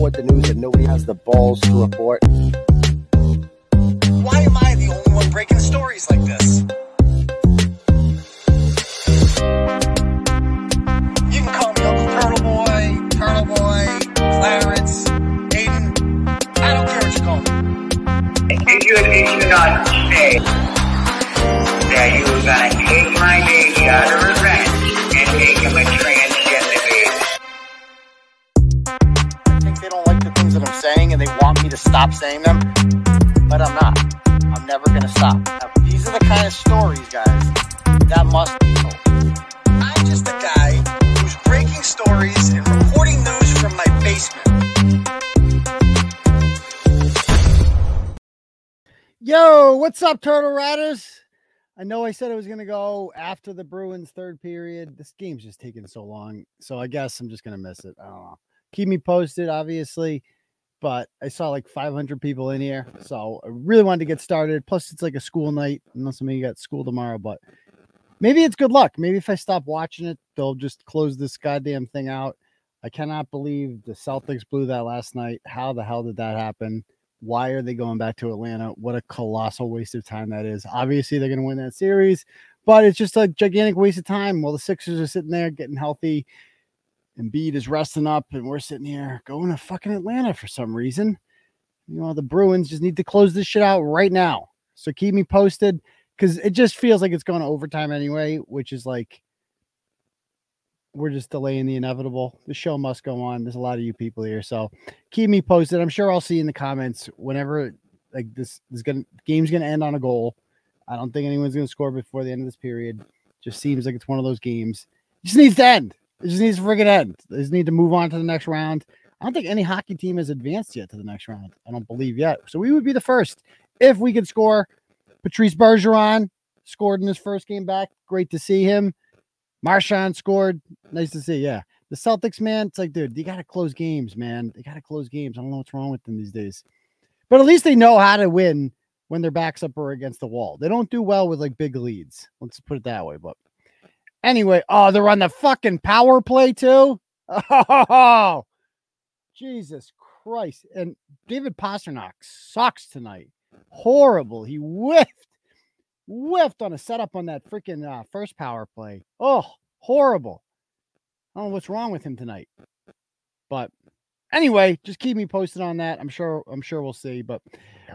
report the news that nobody has the balls to report. Why am I the only one breaking stories like this? You can call me Uncle Turtle Boy, Turtle Boy, Clarence, Aidan. I don't care what you call me. Did you, did you not say that you were gonna take my baby out of to stop saying them, but I'm not. I'm never gonna stop. Now, these are the kind of stories, guys, that must be told. I'm just a guy who's breaking stories and reporting news from my basement. Yo, what's up, Turtle Riders? I know I said I was going to go after the Bruins third period. This game's just taking so long. So I guess I'm just going to miss it. I don't know. Keep me posted, obviously. But I saw like 500 people in here. So I really wanted to get started. Plus, it's like a school night, unless some of you got school tomorrow. But maybe it's good luck. Maybe if I stop watching it, they'll just close this goddamn thing out. I cannot believe the Celtics blew that last night. How the hell did that happen? Why are they going back to Atlanta? What a colossal waste of time that is. Obviously, they're going to win that series, but it's just a gigantic waste of time. While the Sixers are sitting there getting healthy, Embiid is resting up, and we're sitting here going to fucking Atlanta for some reason. You know, the Bruins just need to close this shit out right now. So keep me posted because it just feels like it's going to overtime anyway, which is like we're just delaying the inevitable. The show must go on. There's a lot of you people here, so keep me posted. I'm sure I'll see in the comments whenever like this is gonna game's gonna end on a goal. I don't think anyone's gonna score before the end of this period. Just seems like it's one of those games. Just needs to end. It just needs to friggin' end. They just need to move on to the next round. I don't think any hockey team has advanced yet to the next round. I don't believe yet. So we would be the first if we could score. Patrice Bergeron scored in his first game back. Great to see him. Marchand scored. Nice to see. Yeah. The Celtics, man, it's like, dude, you got to close games, man. They got to close games. I don't know what's wrong with them these days. But at least they know how to win when their backs up or against the wall. They don't do well with like big leads. Let's put it that way. But anyway, oh, they're on the fucking power play too. Oh, Jesus Christ. And David Pastrnak sucks tonight. Horrible. He whiffed whiffed on a setup on that freaking uh, first power play. Oh, horrible. I don't know what's wrong with him tonight. But anyway, just keep me posted on that. I'm sure I'm sure we'll see. But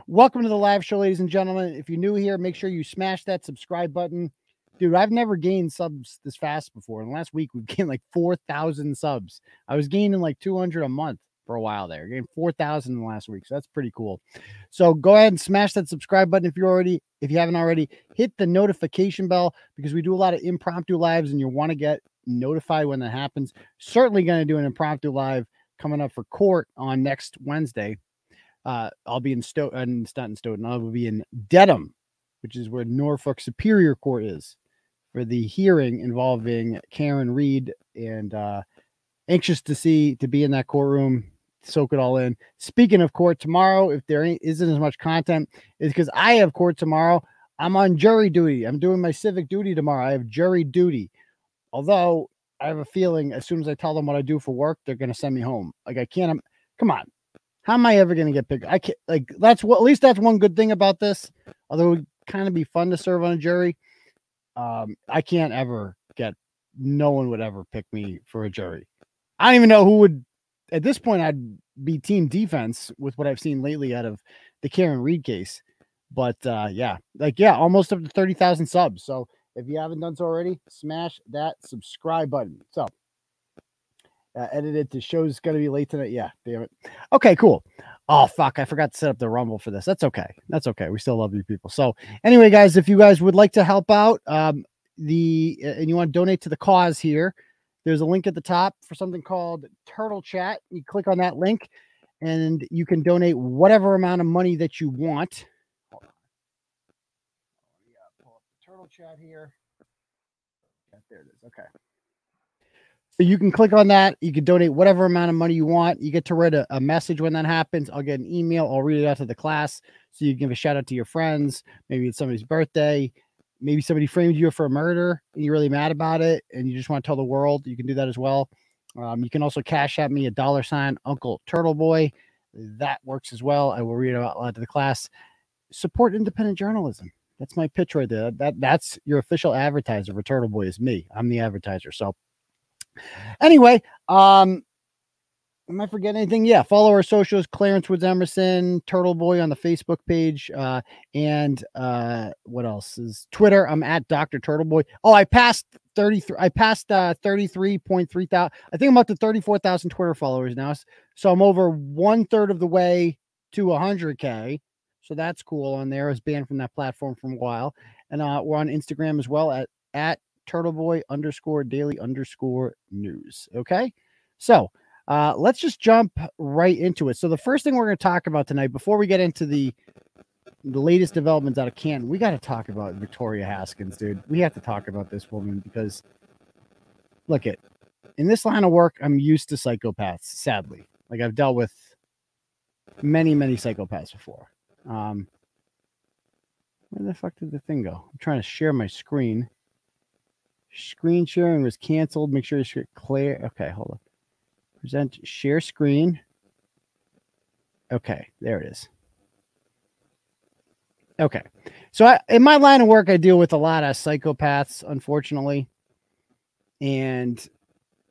welcome to the live show, ladies and gentlemen. If you're new here, make sure you smash that subscribe button. Dude, I've never gained subs this fast before. In last week, we've gained like 4,000 subs. I was gaining like 200 a month for a while there. Gained 4,000 in the last week. So that's pretty cool. So go ahead and smash that subscribe button if you're already, if you haven't already, hit the notification bell because we do a lot of impromptu lives and you want to get notified when that happens. Certainly going to do an impromptu live coming up for court on next Wednesday. Uh, I'll be in Sto in Staunton Stoughton. I will be in Dedham, which is where Norfolk Superior Court is for the hearing involving Karen Read and uh anxious to see to be in that courtroom soak it all in. Speaking of court tomorrow, if there ain't, isn't as much content, is because I have court tomorrow. I'm on jury duty. I'm doing my civic duty tomorrow. I have jury duty. Although I have a feeling as soon as I tell them what I do for work, they're going to send me home. Like I can't. I'm, Come on, how am I ever going to get picked? I can't. Like that's what. At least that's one good thing about this. Although it would kind of be fun to serve on a jury. Um, I can't ever get. No one would ever pick me for a jury. I don't even know who would at this point, I'd be team defense with what I've seen lately out of the Karen Read case. But uh, yeah, like yeah, almost up to thirty thousand subs. So if you haven't done so already, smash that subscribe button. So uh, edited to show's gonna be late tonight. Yeah, damn it. Okay, cool. Oh fuck, I forgot to set up the rumble for this. That's okay. That's okay. We still love you people. So anyway, guys, if you guys would like to help out, um, the and you want to donate to the cause here, there's a link at the top for something called Turtle Chat. You click on that link and you can donate whatever amount of money that you want. Pull up the Turtle Chat here. There it is. Okay. You can click on that. You can donate whatever amount of money you want. You get to read a, a message when that happens. I'll get an email. I'll read it out to the class. So you can give a shout out to your friends. Maybe it's somebody's birthday maybe somebody framed you for a murder and you're really mad about it and you just want to tell the world, you can do that as well. Um, you can also cash at me a dollar sign Uncle Turtle Boy. That works as well. I will read it out loud to the class. Support independent journalism. That's my pitch right there. That that's your official advertiser for Turtle Boy is me. I'm the advertiser. So anyway, um, am I forgetting anything? Yeah, follow our socials, Clarence Woods Emerson, Turtle Boy on the Facebook page, uh, and uh, what else is Twitter? I'm at Dr. Turtle Boy. Oh, I passed 33. I passed uh 33.3 thousand. I think I'm up to 34,000 Twitter followers now. So I'm over one third of the way to 100k. So that's cool on there. I was banned from that platform for a while, and uh, we're on Instagram as well at at Turtleboy underscore daily underscore news. Okay, so uh, let's just jump right into it. So the first thing we're going to talk about tonight, before we get into the the latest developments out of Canton, we got to talk about Victoria Haskins, dude. We have to talk about this woman because look at in this line of work, I'm used to psychopaths. Sadly, like I've dealt with many, many psychopaths before. Um, where the fuck did the thing go? I'm trying to share my screen. Screen sharing was canceled. Make sure you share clear. Okay, hold on. Present share screen. Okay, there it is. Okay. So I, in my line of work, I deal with a lot of psychopaths, unfortunately. And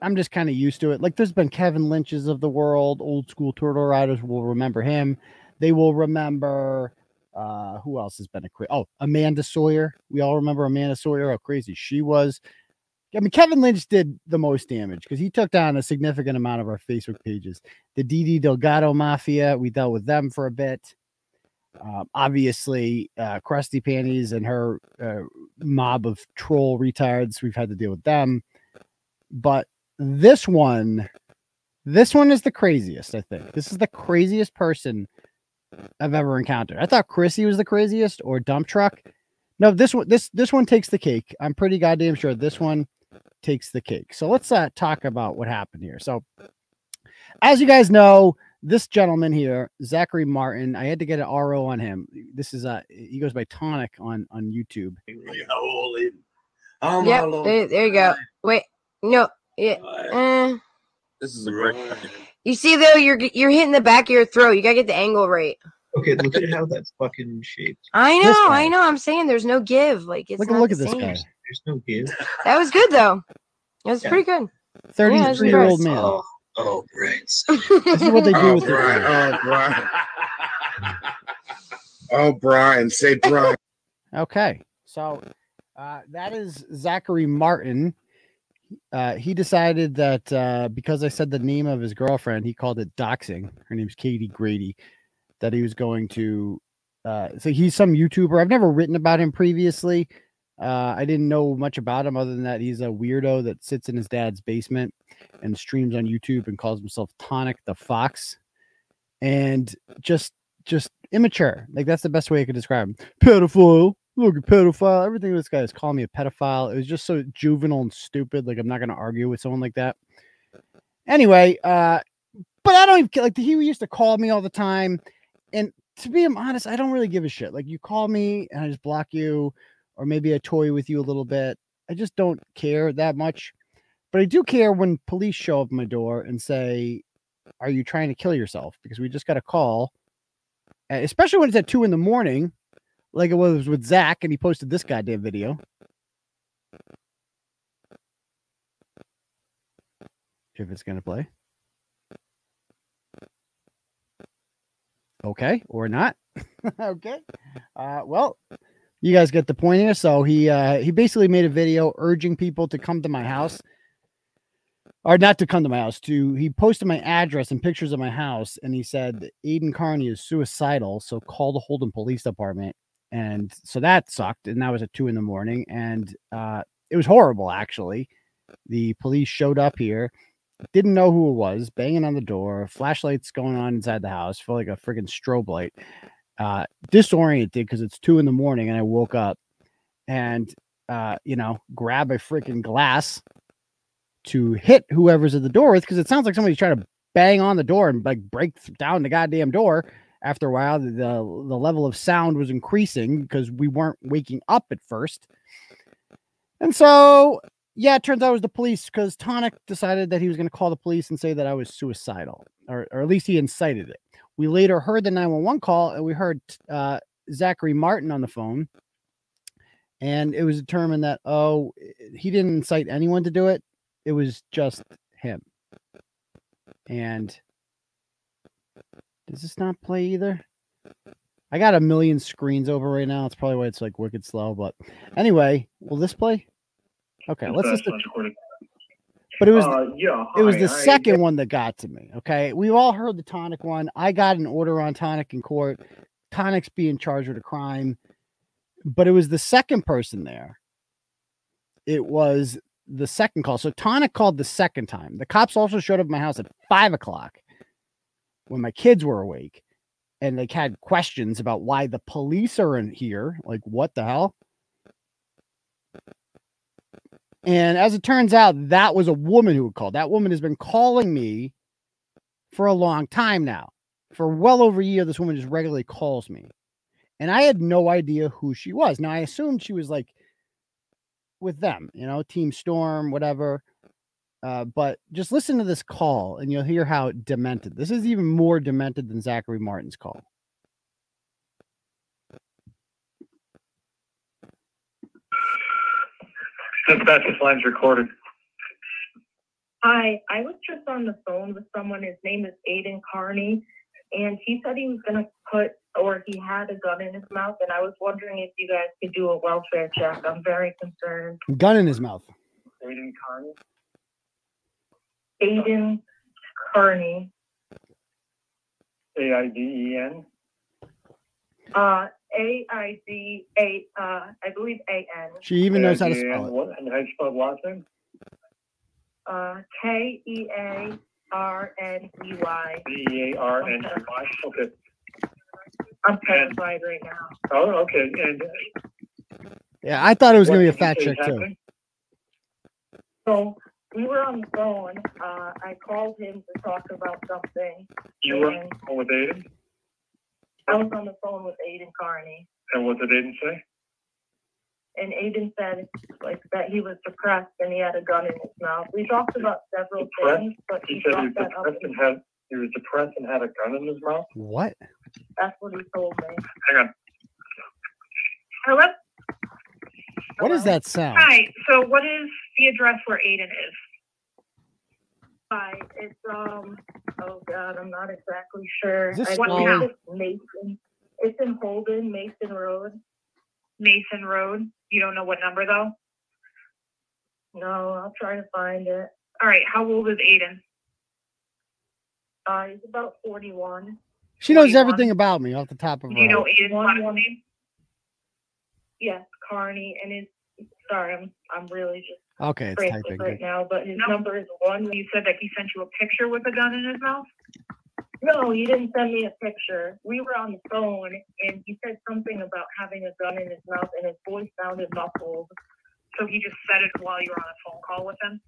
I'm just kind of used to it. Like there's been Kevin Lynch's of the world, old school turtle riders will remember him. They will remember uh who else has been a crazy oh Amanda Sawyer. We all remember Amanda Sawyer, how crazy she was. I mean, Kevin Lynch did the most damage because he took down a significant amount of our Facebook pages. The DD Delgado Mafia, we dealt with them for a bit. Um, obviously, uh, Krusty Panties and her uh, mob of troll retards, we've had to deal with them. But this one, this one is the craziest, I think. This is the craziest person I've ever encountered. I thought Chrissy was the craziest or dump truck. No, this one, this this one takes the cake. I'm pretty goddamn sure this one takes the cake. So let's uh, talk about what happened here. So, as you guys know, this gentleman here, Zachary Martin, I had to get an RO on him. This is uh he goes by Tonic on on YouTube. Oh my Yep, lord. there, there you go. Wait, no, yeah. Uh, This is a great. You see though, you're you're hitting the back of your throat. You gotta get the angle right. Okay, look at how that's fucking shaped. I know. I know. I'm saying there's no give. Like it's Look not look the at this same. guy. There's no give. That was good though. It was Yeah. pretty good. 33 year old man. Oh, oh, brains. This is what they do Oh, with their Brian. Oh, Brian. oh, Brian. Say Brian. Okay. So uh, that is Zachary Martin. Uh, he decided that uh, because I said the name of his girlfriend, he called it doxing. Her name's Katie Grady. That he was going to. Uh, so he's some YouTuber. I've never written about him previously. Uh, I didn't know much about him other than that he's a weirdo that sits in his dad's basement and streams on YouTube and calls himself Tonic the Fox, and just just immature. Like that's the best way I could describe him. Pedophile. Look pedophile. Everything this guy is calling me a pedophile. It was just so juvenile and stupid. Like I'm not gonna argue with someone like that. Anyway, uh, but I don't even. Like he used to call me all the time, and to be honest, I don't really give a shit. Like you call me and I just block you, or maybe I toy with you a little bit. I just don't care that much. But I do care when police show up my door and say, "Are you trying to kill yourself?" Because we just got a call, especially when it's at two in the morning, like it was with Zach, and he posted this goddamn video. If it's gonna play. Okay, or not. okay. Uh, well, you guys get the point here. So he uh, he basically made a video urging people to come to my house, or not to come to my house. To he posted my address and pictures of my house, and he said Aidan Kearney is suicidal, so call the Holden Police Department. And so that sucked, and that was at two in the morning, and uh, it was horrible. Actually, the police showed up here, didn't know who it was, banging on the door, flashlights going on inside the house, felt like a freaking strobe light. Uh, disoriented because it's two in the morning, and I woke up, and uh, you know, grab a freaking glass to hit whoever's at the door with because it sounds like somebody's trying to bang on the door and like break down the goddamn door. After a while, the, the level of sound was increasing because we weren't waking up at first. And so yeah, it turns out it was the police because Tonic decided that he was going to call the police and say that I was suicidal, or, or at least he incited it. We later heard the 911 call and we heard uh, Zachary Martin on the phone. And it was determined that, oh, he didn't incite anyone to do it. It was just him. And does this not play either? I got a million screens over right now. It's probably why it's like wicked slow. But anyway, will this play? Okay, let's just. But it was Uh, yeah, it was hi, the second one that got to me. Okay, we've all heard the tonic one. I got an order on tonic in court. Tonic's being charged with a crime, but it was the second person there. It was the second call. So tonic called the second time. The cops also showed up at my house at five o'clock when my kids were awake, and they had questions about why the police are in here. Like, what the hell? And as it turns out, that was a woman who called. That woman has been calling me for a long time now. For well over a year, this woman just regularly calls me. And I had no idea who she was. Now, I assumed she was like with them, you know, Team Storm, whatever. Uh, but just listen to this call and you'll hear how demented. This is even more demented than Zachary Martin's call. Dispatcher's line's recorded. Hi, I was just on the phone with someone. His name is Aidan Kearney, and he said he was gonna put or he had a gun in his mouth, and I was wondering if you guys could do a welfare check. I'm very concerned. Gun in his mouth. Aidan Kearney. Aidan Kearney, A I D E N. uh, A I D A, uh, I believe A N, She even knows how to spell it. What, and how you spell last name? uh, K E A R N E Y. B E A R N E Y. Okay. I'm terrified right now. Oh, okay. And Yeah, I thought it was going to be a did you fact check too. So we were on the phone. Uh, I called him to talk about something. You were and on with Aidan, I was on the phone with Aidan Kearney. and what did Aidan say? and Aidan said like that he was depressed and he had a gun in his mouth. We talked about several Depressed? things, but He he said he was brought that up. depressed and had he was depressed and had a gun in his mouth. What? That's what he told me. Hang on. Hello? What is that sound? Hi, so what is the address where Aidan is? Hi, it's um. Oh God, I'm not exactly sure. Is this I What think town? it's Mason. It's in Holden, Mason Road. Mason Road? You don't know what number though? No, I'll try to find it. All right, how old is Aidan? Uh, he's about 41. She knows 41. everything about me off the top of her Do you know head. Aidan's One, last one. name? Yes, Carney, and his. Sorry, I'm I'm really just Okay, it's frantic typing. right Good. now, but his number is one. You said that he sent you a picture with a gun in his mouth? No, he didn't send me a picture. We were on the phone and he said something about having a gun in his mouth and his voice sounded muffled. So he just said it while you were on a phone call with him?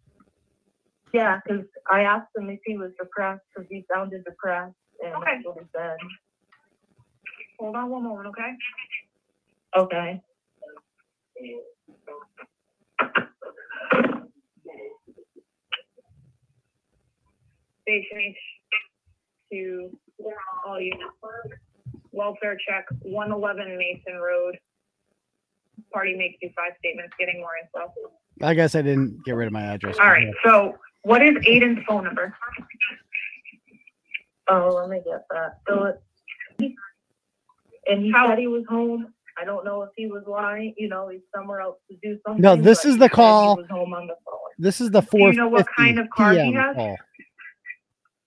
Yeah, because I asked him if he was depressed because he sounded depressed and Okay. that's what he said. Hold on one moment, okay? Okay. Station H to all you welfare check, one eleven Mason Road. Party makes you five statements, getting more info. I guess I didn't get rid of my address. All right, so what is Aidan's phone number? Oh, let me get that. So it, and he How- said he was home. I don't know if he was lying, you know, he's somewhere else to do something. No, this is the call. was home on the phone. This is the Do you know what kind of car he has? call.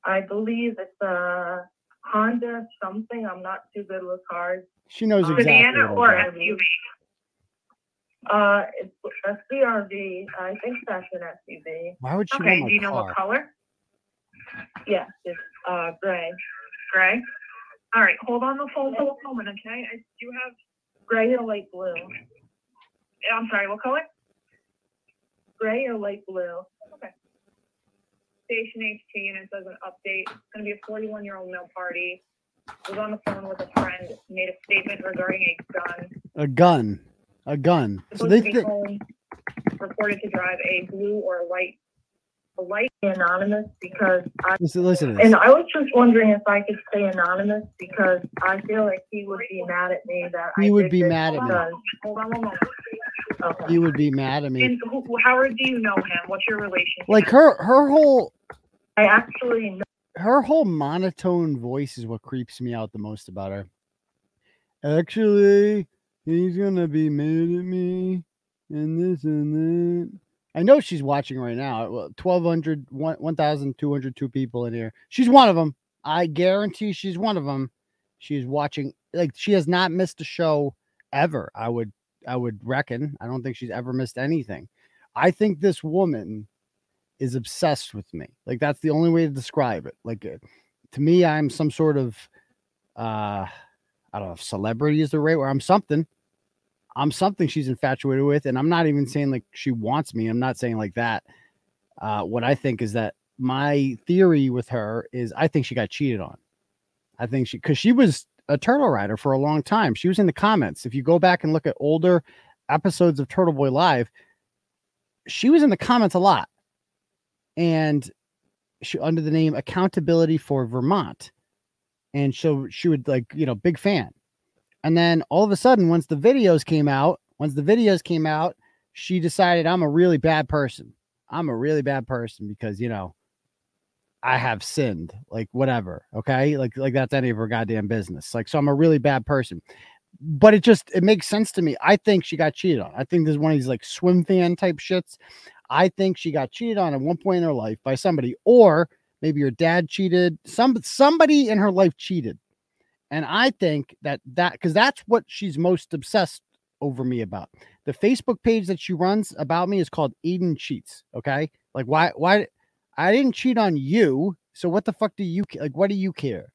I believe it's a Honda something. I'm not too good with cars. She knows Uh, exactly. Sedan or. SUV? Uh, it's a CRV. I think that's an SUV. Why would she Okay, do you know car? what color? Yes, it's uh gray, Gray? All right, hold on the phone for a moment, okay? I do have, gray or light blue, I'm sorry, what color? gray or light blue. Okay. Station HT, and it says an update. It's gonna be a forty-one year old male party. Was on the phone with a friend, made a statement regarding a gun. A gun. A gun. So Supposed they to be home. reported to drive a blue or a light anonymous because I. Listen, listen to this. And I was just wondering if I could stay anonymous because I feel like he would be mad at me that I He would be mad at me. because- Hold on one moment. Okay. You would be mad at me. And who, Howard, do you know him? What's your relationship? Like her, her whole, I actually know. her whole monotone voice is what creeps me out the most about her. Actually, he's gonna be mad at me, and this and that. I know she's watching right now. Well, 1,200, 1 1,202 people in here. She's one of them. I guarantee she's one of them. She's watching. Like she has not missed a show ever. I would, I would reckon. I don't think she's ever missed anything. I think this woman is obsessed with me. Like that's the only way to describe it. Like uh, to me, I'm some sort of uh I don't know if celebrity is the right where I'm something. I'm something she's infatuated with, and I'm not even saying like she wants me. I'm not saying like that. Uh what I think is that my theory with her is I think she got cheated on. I think she because she was a turtle rider for a long time. She was in the comments. If you go back and look at older episodes of Turtle Boy Live, she was in the comments a lot and she under the name accountability for vermont and so she would like you know big fan and then all of a sudden once the videos came out once the videos came out she decided i'm a really bad person. I'm a really bad person because you know i have sinned like whatever okay? Like like that's any of her goddamn business. Like so i'm a really bad person. But it just it makes sense to me. I think she got cheated on. I think there's one of these like swim fan type shits. I think she got cheated on at one point in her life by somebody, or maybe her dad cheated. Some somebody in her life cheated, and I think that that because that's what she's most obsessed over me about. The Facebook page that she runs about me is called Eden Cheats. Okay, like why why I didn't cheat on you, so what the fuck do you like? What do you care?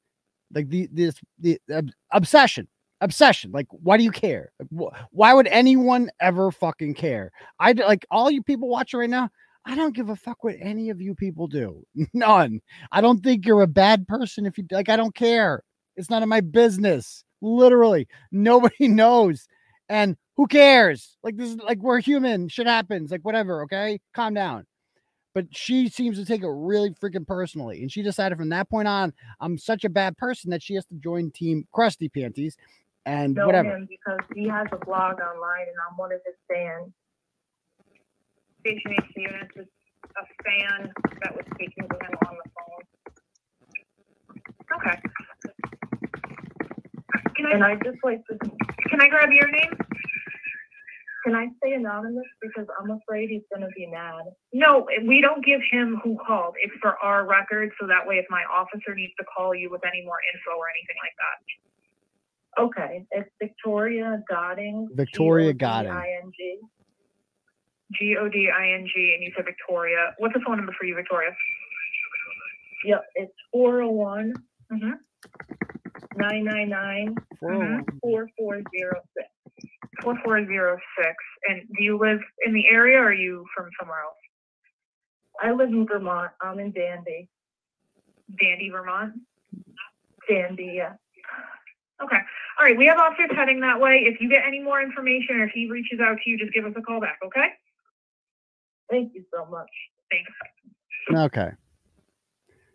Like the this the ob- obsession. Obsession, like, why do you care? Like, wh- why would anyone ever fucking care? I like all you people watching right now. I don't give a fuck what any of you people do. None. I don't think you're a bad person if you like. I don't care. It's none of my business. Literally, nobody knows. And who cares? Like this is like we're human. Shit happens. Like whatever. Okay, calm down. But she seems to take it really freaking personally, and she decided from that point on, I'm such a bad person that she has to join Team Krusty Panties, and know whatever. him because he has a blog online and I'm one of his fans. Station H units is a fan that was speaking to him on the phone. Okay. Can I, and I just like to, can I grab your name? Can I stay anonymous because I'm afraid he's gonna be mad? No, we don't give him who called. It's for our record, so that way if my officer needs to call you with any more info or anything like that. Okay, it's Victoria Godding. Victoria Godding. G-O-D-I-N-G. G-O-D-I-N-G, and you said Victoria. What's the phone number for you, Victoria? Yep, it's four oh one, mm-hmm, nine nine nine, mm-hmm, four four zero six. Four four zero six. And do you live in the area or are you from somewhere else? I live in Vermont. I'm in Danby. Danby, Vermont? Danby, yeah. Okay. All right. We have officers heading that way. If you get any more information or if he reaches out to you, just give us a call back, okay? Thank you so much. Thanks. Okay.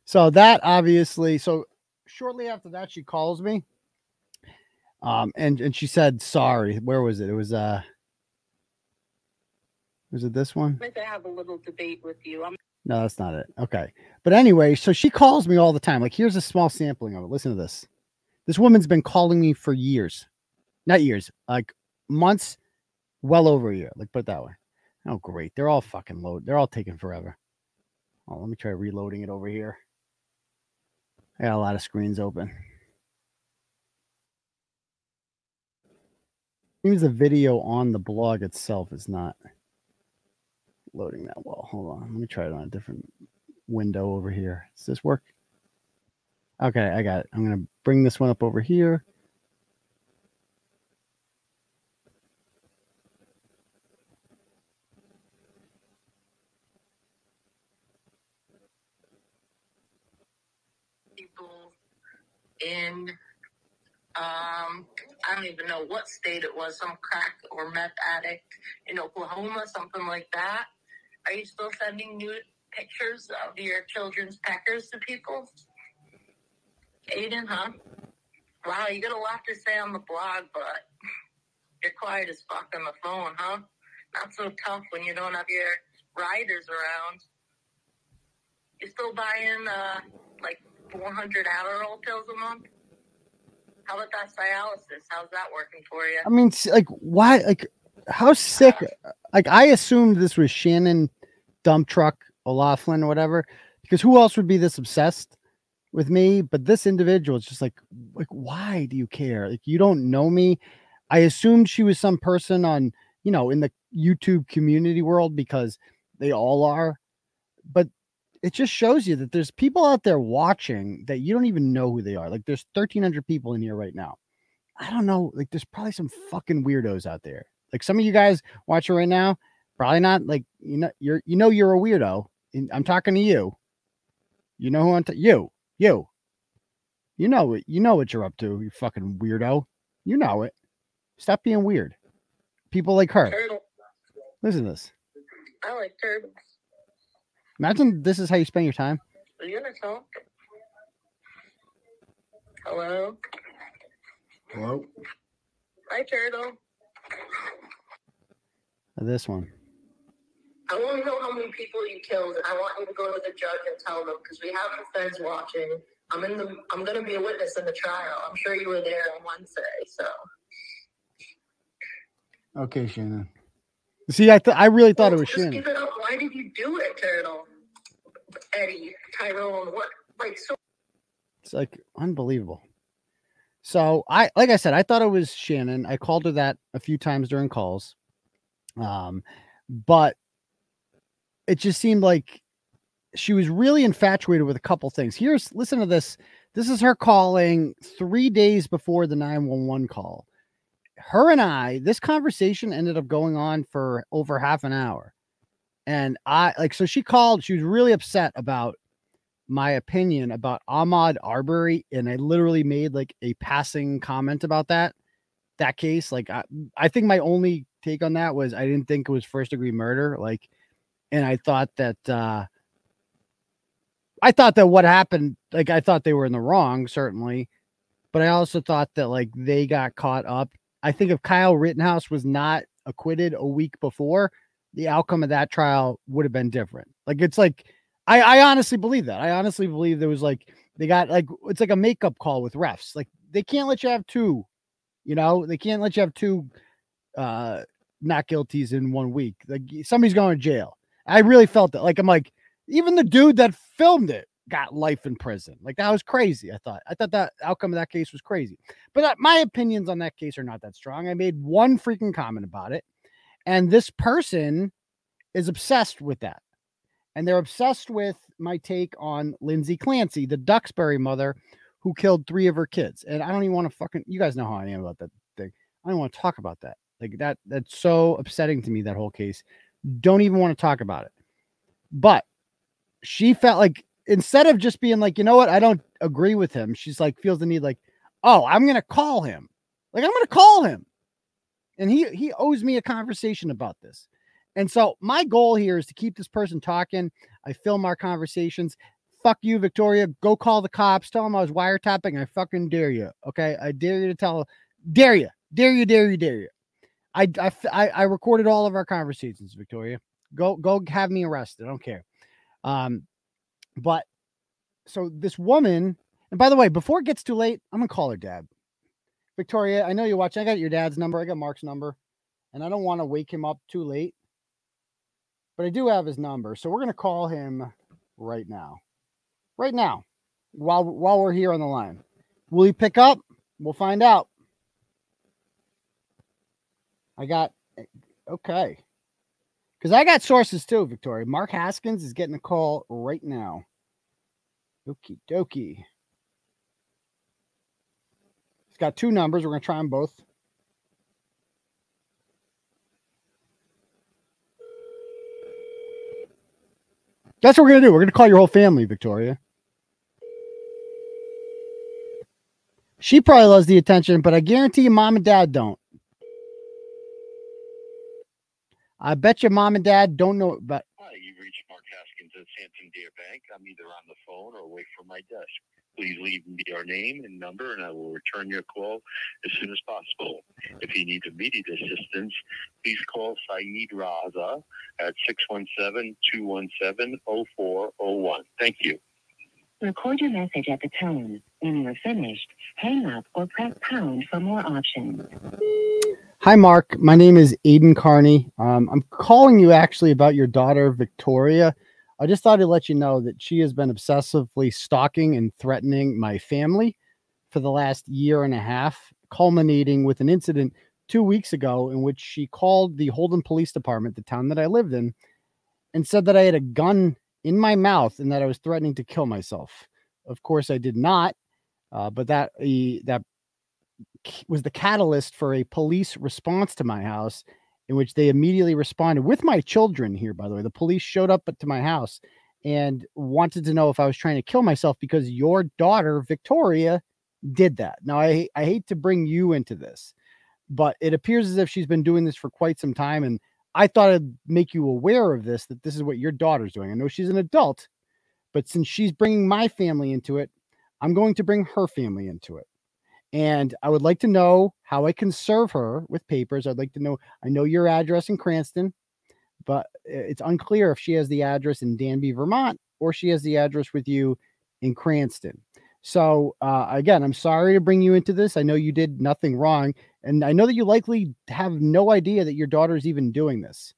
So that obviously, so shortly after that, she calls me. Um, and and she said sorry. Where was it? It was uh was it this one? like to have a little debate with you. I'm No, that's not it. Okay. But anyway, so she calls me all the time. Like, here's a small sampling of it. Listen to this. This woman's been calling me for years. Not years, like months, well over a year. Like, put it that way. Oh, great. They're all fucking load. They're all taking forever. Oh, let me try reloading it over here. I got a lot of screens open. Seems the video on the blog itself is not loading that well. Hold on. Let me try it on a different window over here. Does this work? Okay, I got it. I'm going to bring this one up over here. people in Um, I don't even know what state it was, some crack or meth addict in Oklahoma, something like that. Are you still sending nude pictures of your children's peckers to people? Aidan, huh? Wow, you got a lot to say on the blog, but you're quiet as fuck on the phone, huh? Not so tough when you don't have your riders around. You still buying uh 400 Adderall pills a month? How about that dialysis? How's that working for you? I mean, like, why? Like, how sick? Like, I assumed this was Shannon dump truck O'Laughlin or whatever, because who else would be this obsessed with me? But this individual is just like, like, why do you care? Like, you don't know me. I assumed she was some person on, you know, in the YouTube community world because they all are. But it just shows you that there's people out there watching that you don't even know who they are. Like, there's 1,300 people in here right now. I don't know. Like, there's probably some fucking weirdos out there. Like some of you guys watching right now, probably not. Like you know, you're you know you're a weirdo. And I'm talking to you. You know who I'm t- you you. You know it. You know what you're up to. You fucking weirdo. You know it. Stop being weird. People like her. Turtle. Listen to this. I like turtles. Imagine this is how you spend your time. Are you gonna talk? Hello? Hello? Hi, Turtle. This one. I want to know how many people you killed, I want you to go to the judge and tell them because we have the feds watching. I'm in the. I'm going to be a witness in the trial. I'm sure you were there on Wednesday, so. Okay, Shannon. See, I th- I really thought it was Just Shannon. give it up. Why did you do it, Turtle? Eddie, Tyrone, what? Like so. It's like unbelievable. So I like I said, I thought it was Shannon. I called her that a few times during calls. Um, but it just seemed like she was really infatuated with a couple things. Here's listen to this. This is her calling three days before the 911 call. Her and I, this conversation ended up going on for over half an hour. And I like so she called, she was really upset about my opinion about Ahmaud Arbery, and I literally made like a passing comment about that that case. Like I, I think my only take on that was I didn't think it was first degree murder. Like, and I thought that uh I thought that what happened, like I thought they were in the wrong, certainly, but I also thought that like they got caught up. I think if Kyle Rittenhouse was not acquitted a week before, the outcome of that trial would have been different. Like it's like I, I honestly believe that. I honestly believe there was like they got like it's like a makeup call with refs. Like they can't let you have two, you know, they can't let you have two uh not guilties in one week. Like somebody's going to jail. I really felt that. Like I'm like, even the dude that filmed it got life in prison. Like that was crazy. I thought. I thought that outcome of that case was crazy. But uh, my opinions on that case are not that strong. I made one freaking comment about it, and this person is obsessed with that and they're obsessed with my take on Lindsay Clancy, the Duxbury mother who killed three of her kids. And I don't even want to fucking you guys know how I am about that thing. I don't want to talk about that. Like that that's so upsetting to me that whole case. Don't even want to talk about it. But she felt like instead of just being like, you know what, I don't agree with him, she's like feels the need like, oh, I'm gonna call him. Like I'm gonna call him. And he he owes me a conversation about this. And so my goal here is to keep this person talking. I film our conversations. Fuck you, Victoria. Go call the cops. Tell them I was wiretapping. I fucking dare you. Okay. I dare you to tell, dare you, dare you, dare you, dare you. I I I recorded all of our conversations, Victoria. Go, go have me arrested. I don't care. Um, but so this woman, and by the way, before it gets too late, I'm gonna call her dad. Victoria, I know you're watching. I got your dad's number. I got Mark's number, and I don't want to wake him up too late but I do have his number. So we're going to call him right now. Right now. While while we're here on the line. Will he pick up? We'll find out. I got eh, okay. Cuz I got sources too, Victoria. Mark Haskins is getting a call right now. Okie dokie. Got two numbers. We're going to try them both. That's what we're gonna do. We're gonna call your whole family, Victoria. She probably loves the attention, but I guarantee you, mom and dad don't. I bet your mom and dad don't know. But Hi, you've reached Mark Haskins at Santander Bank. I'm either on the phone or away from my desk. Please leave me your name and number, and I will return your call as soon as possible. If you need immediate assistance, please call Saeed Raza at 617-217-0401. Thank you. Record your message at the tone. When you are finished, hang up or press pound for more options. hi, Mark. My name is Aidan Kearney. Um, I'm calling you actually about your daughter Victoria. I just thought I'd let you know that she has been obsessively stalking and threatening my family for the last year and a half, culminating with an incident two weeks ago in which she called the Holden Police Department, the town that I lived in, and said that I had a gun in my mouth and that I was threatening to kill myself. Of course, I did not, uh, but that uh, that was the catalyst for a police response to my house, in which they immediately responded with my children. Here, by the way, the police showed up to my house and wanted to know if I was trying to kill myself because your daughter Victoria did that. Now, I I hate to bring you into this, but it appears as if she's been doing this for quite some time and I thought I'd make you aware of this that this is what your daughter's doing. I know she's an adult, but since she's bringing my family into it, I'm going to bring her family into it. And I would like to know how I can serve her with papers. I'd like to know, I know your address in Cranston, but it's unclear if she has the address in Danby, Vermont, or she has the address with you in Cranston. So uh, again, I'm sorry to bring you into this. I know you did nothing wrong, and I know that you likely have no idea that your daughter's even doing this.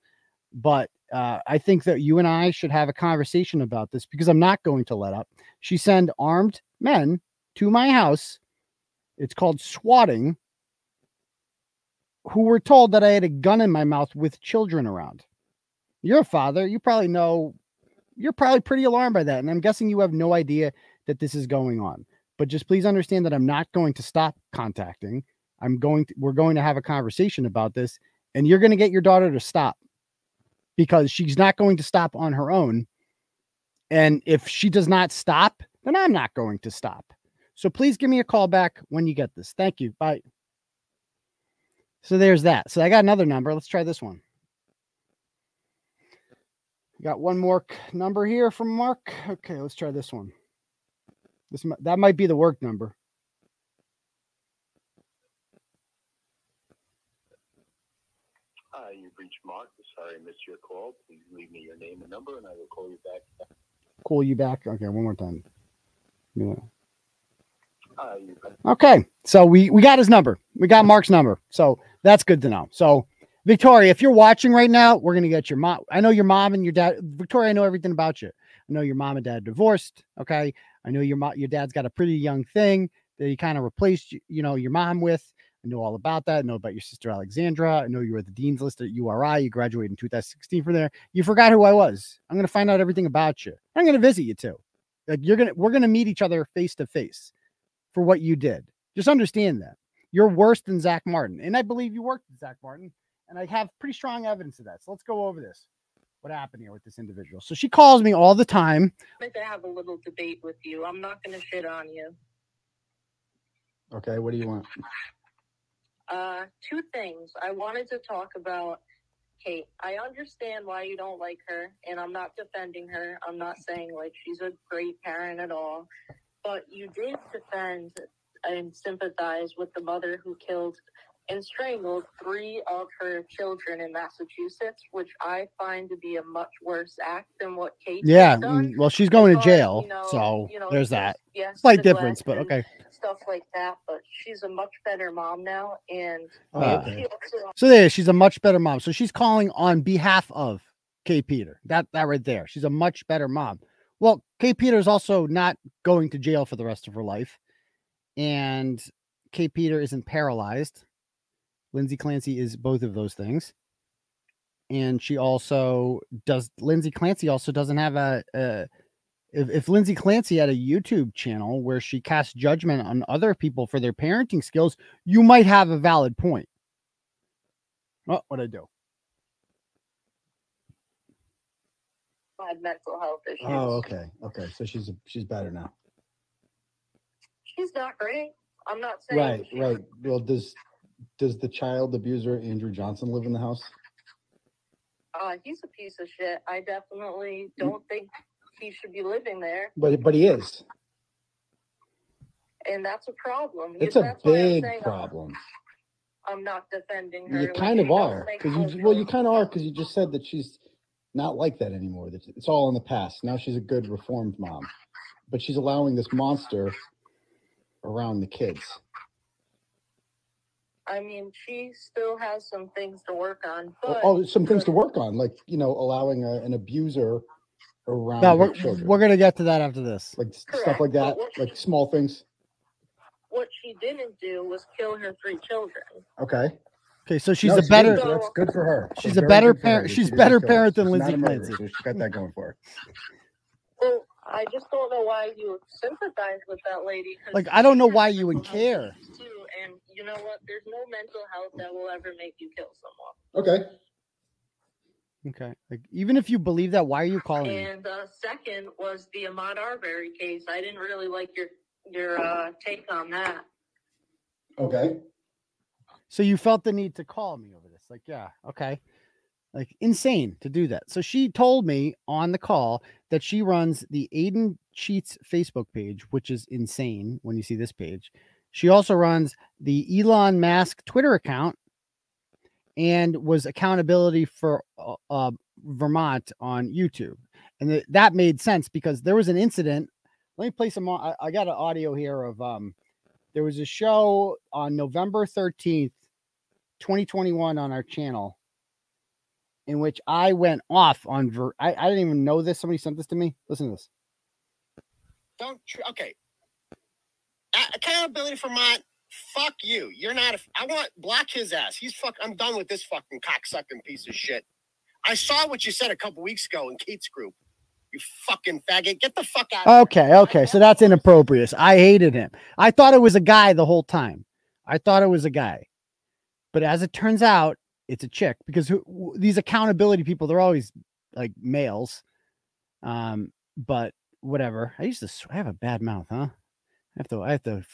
But uh, I think that you and I should have a conversation about this because I'm not going to let up. She sent armed men to my house. It's called swatting. Who were told that I had a gun in my mouth with children around. You're a father. You probably know. You're probably pretty alarmed by that, and I'm guessing you have no idea that this is going on. But just please understand that I'm not going to stop contacting. I'm going to, we're going to have a conversation about this, and you're going to get your daughter to stop because she's not going to stop on her own. And if she does not stop, then I'm not going to stop. So please give me a call back when you get this. Thank you. Bye. So there's that. So I got another number. Let's try this one. Got one more number here from Mark. Okay, let's try this one. This that might be the work number. Hi, you've reached Mark. Sorry I missed your call. Please leave me your name and number, and I will call you back. Call you back. Okay, one more time. Yeah. Okay, so we we got his number. We got Mark's number. So that's good to know. So Victoria, if you're watching right now, we're gonna get your mom. I know your mom and your dad. Victoria, I know everything about you. I know your mom and dad divorced. Okay, I know your mom. Your dad's got a pretty young thing that he kind of replaced. You, know your mom with. I know all about that. I know about your sister Alexandra. I know you were at the dean's list at URI. You graduated in 2016 from there. You forgot who I was. I'm gonna find out everything about you. I'm gonna visit you too. Like you're gonna we're gonna meet each other face to face for what you did. Just understand that you're worse than Zach Martin, and I believe you worked with Zach Martin, and I have pretty strong evidence of that. So let's go over this. What happened here with this individual? So she calls me all the time. Like to have a little debate with you. I'm not going to shit on you. Okay, what do you want? Uh, two things. I wanted to talk about Kate. I understand why you don't like her, and I'm not defending her. I'm not saying like she's a great parent at all, but you did defend and sympathize with the mother who killed and strangled three of her children in Massachusetts, which I find to be a much worse act than what Kate Yeah, mm, well, she's going to jail, you know- so you know, there's that. yes, Slight difference, but okay. Stuff like that, but she's a much better mom now, and she okay. also- So there, she's a much better mom. So she's calling on behalf of Kay Peter. That that right there. She's a much better mom. Well, Kay Peter is also not going to jail for the rest of her life, and Kay Peter isn't paralyzed. Lindsay Clancy is both of those things, and she also does. Lindsay Clancy also doesn't have a. a if, if Lindsay Clancy had a YouTube channel where she casts judgment on other people for their parenting skills, you might have a valid point. Oh, what I do? Had mental health issues. Oh, okay, okay. So she's she's better now. She's not great. I'm not saying Right, she- right. Well, does does the child abuser Andrew Johnson live in the house? Uh, he's a piece of shit. I definitely don't think he should be living there, But but he is. and that's a problem. It's a That's why I'm big saying I'm- problem. I'm not defending her. You Like, kind of are because you well you kind of are because you just said that she's not like that anymore. That it's all in the past. Now she's a good reformed mom, but she's allowing this monster around the kids. I mean, she still has some things to work on, Oh, but Oh, some things to work on, like you know, allowing a, an abuser around No, her we're, children, we're gonna get to that after this. like stuff like that, like small things. what she didn't do was kill her three children. Okay. Okay, so she's No, a better. didn't. That's good for her. She's That's a better good for her parent. that She's better parent than She's Lindsay Clancy. so She's got that going for her. Well, I just don't know why you sympathize with that lady. Like, I don't know why you would care. Too, and you know what? There's no mental health that will ever make you kill someone. Okay. Okay, like even if you believe that, why are you calling me? And uh, second was the Ahmaud Arbery case. I didn't really like your your uh, take on that. Okay. So you felt the need to call me over this. Like, yeah, okay. Like insane to do that. So she told me on the call that she runs the Aiden Cheats Facebook page, which is insane when you see this page. She also runs the Elon Musk Twitter account and was accountability for uh, uh, Vermont on YouTube. And th- that made sense because there was an incident. Let me play some. I, I got an audio here of um, there was a show on November 13th, 2021 on our channel in which I went off on ver- I, I didn't even know this. Somebody sent this to me. Listen to this. Don't tr- okay. A- accountability for my. Fuck you. You're not. A, I want block his ass. He's fuck. I'm done with this fucking cocksucking piece of shit. I saw what you said a couple weeks ago in Kate's group. You fucking faggot. Get the fuck out. of Okay, okay. So that's inappropriate. I hated him. I thought it was a guy the whole time. I thought it was a guy. But as it turns out, it's a chick because who, these accountability people, they're always like males. Um, but whatever. I used to I have a bad mouth, huh? I have to I have to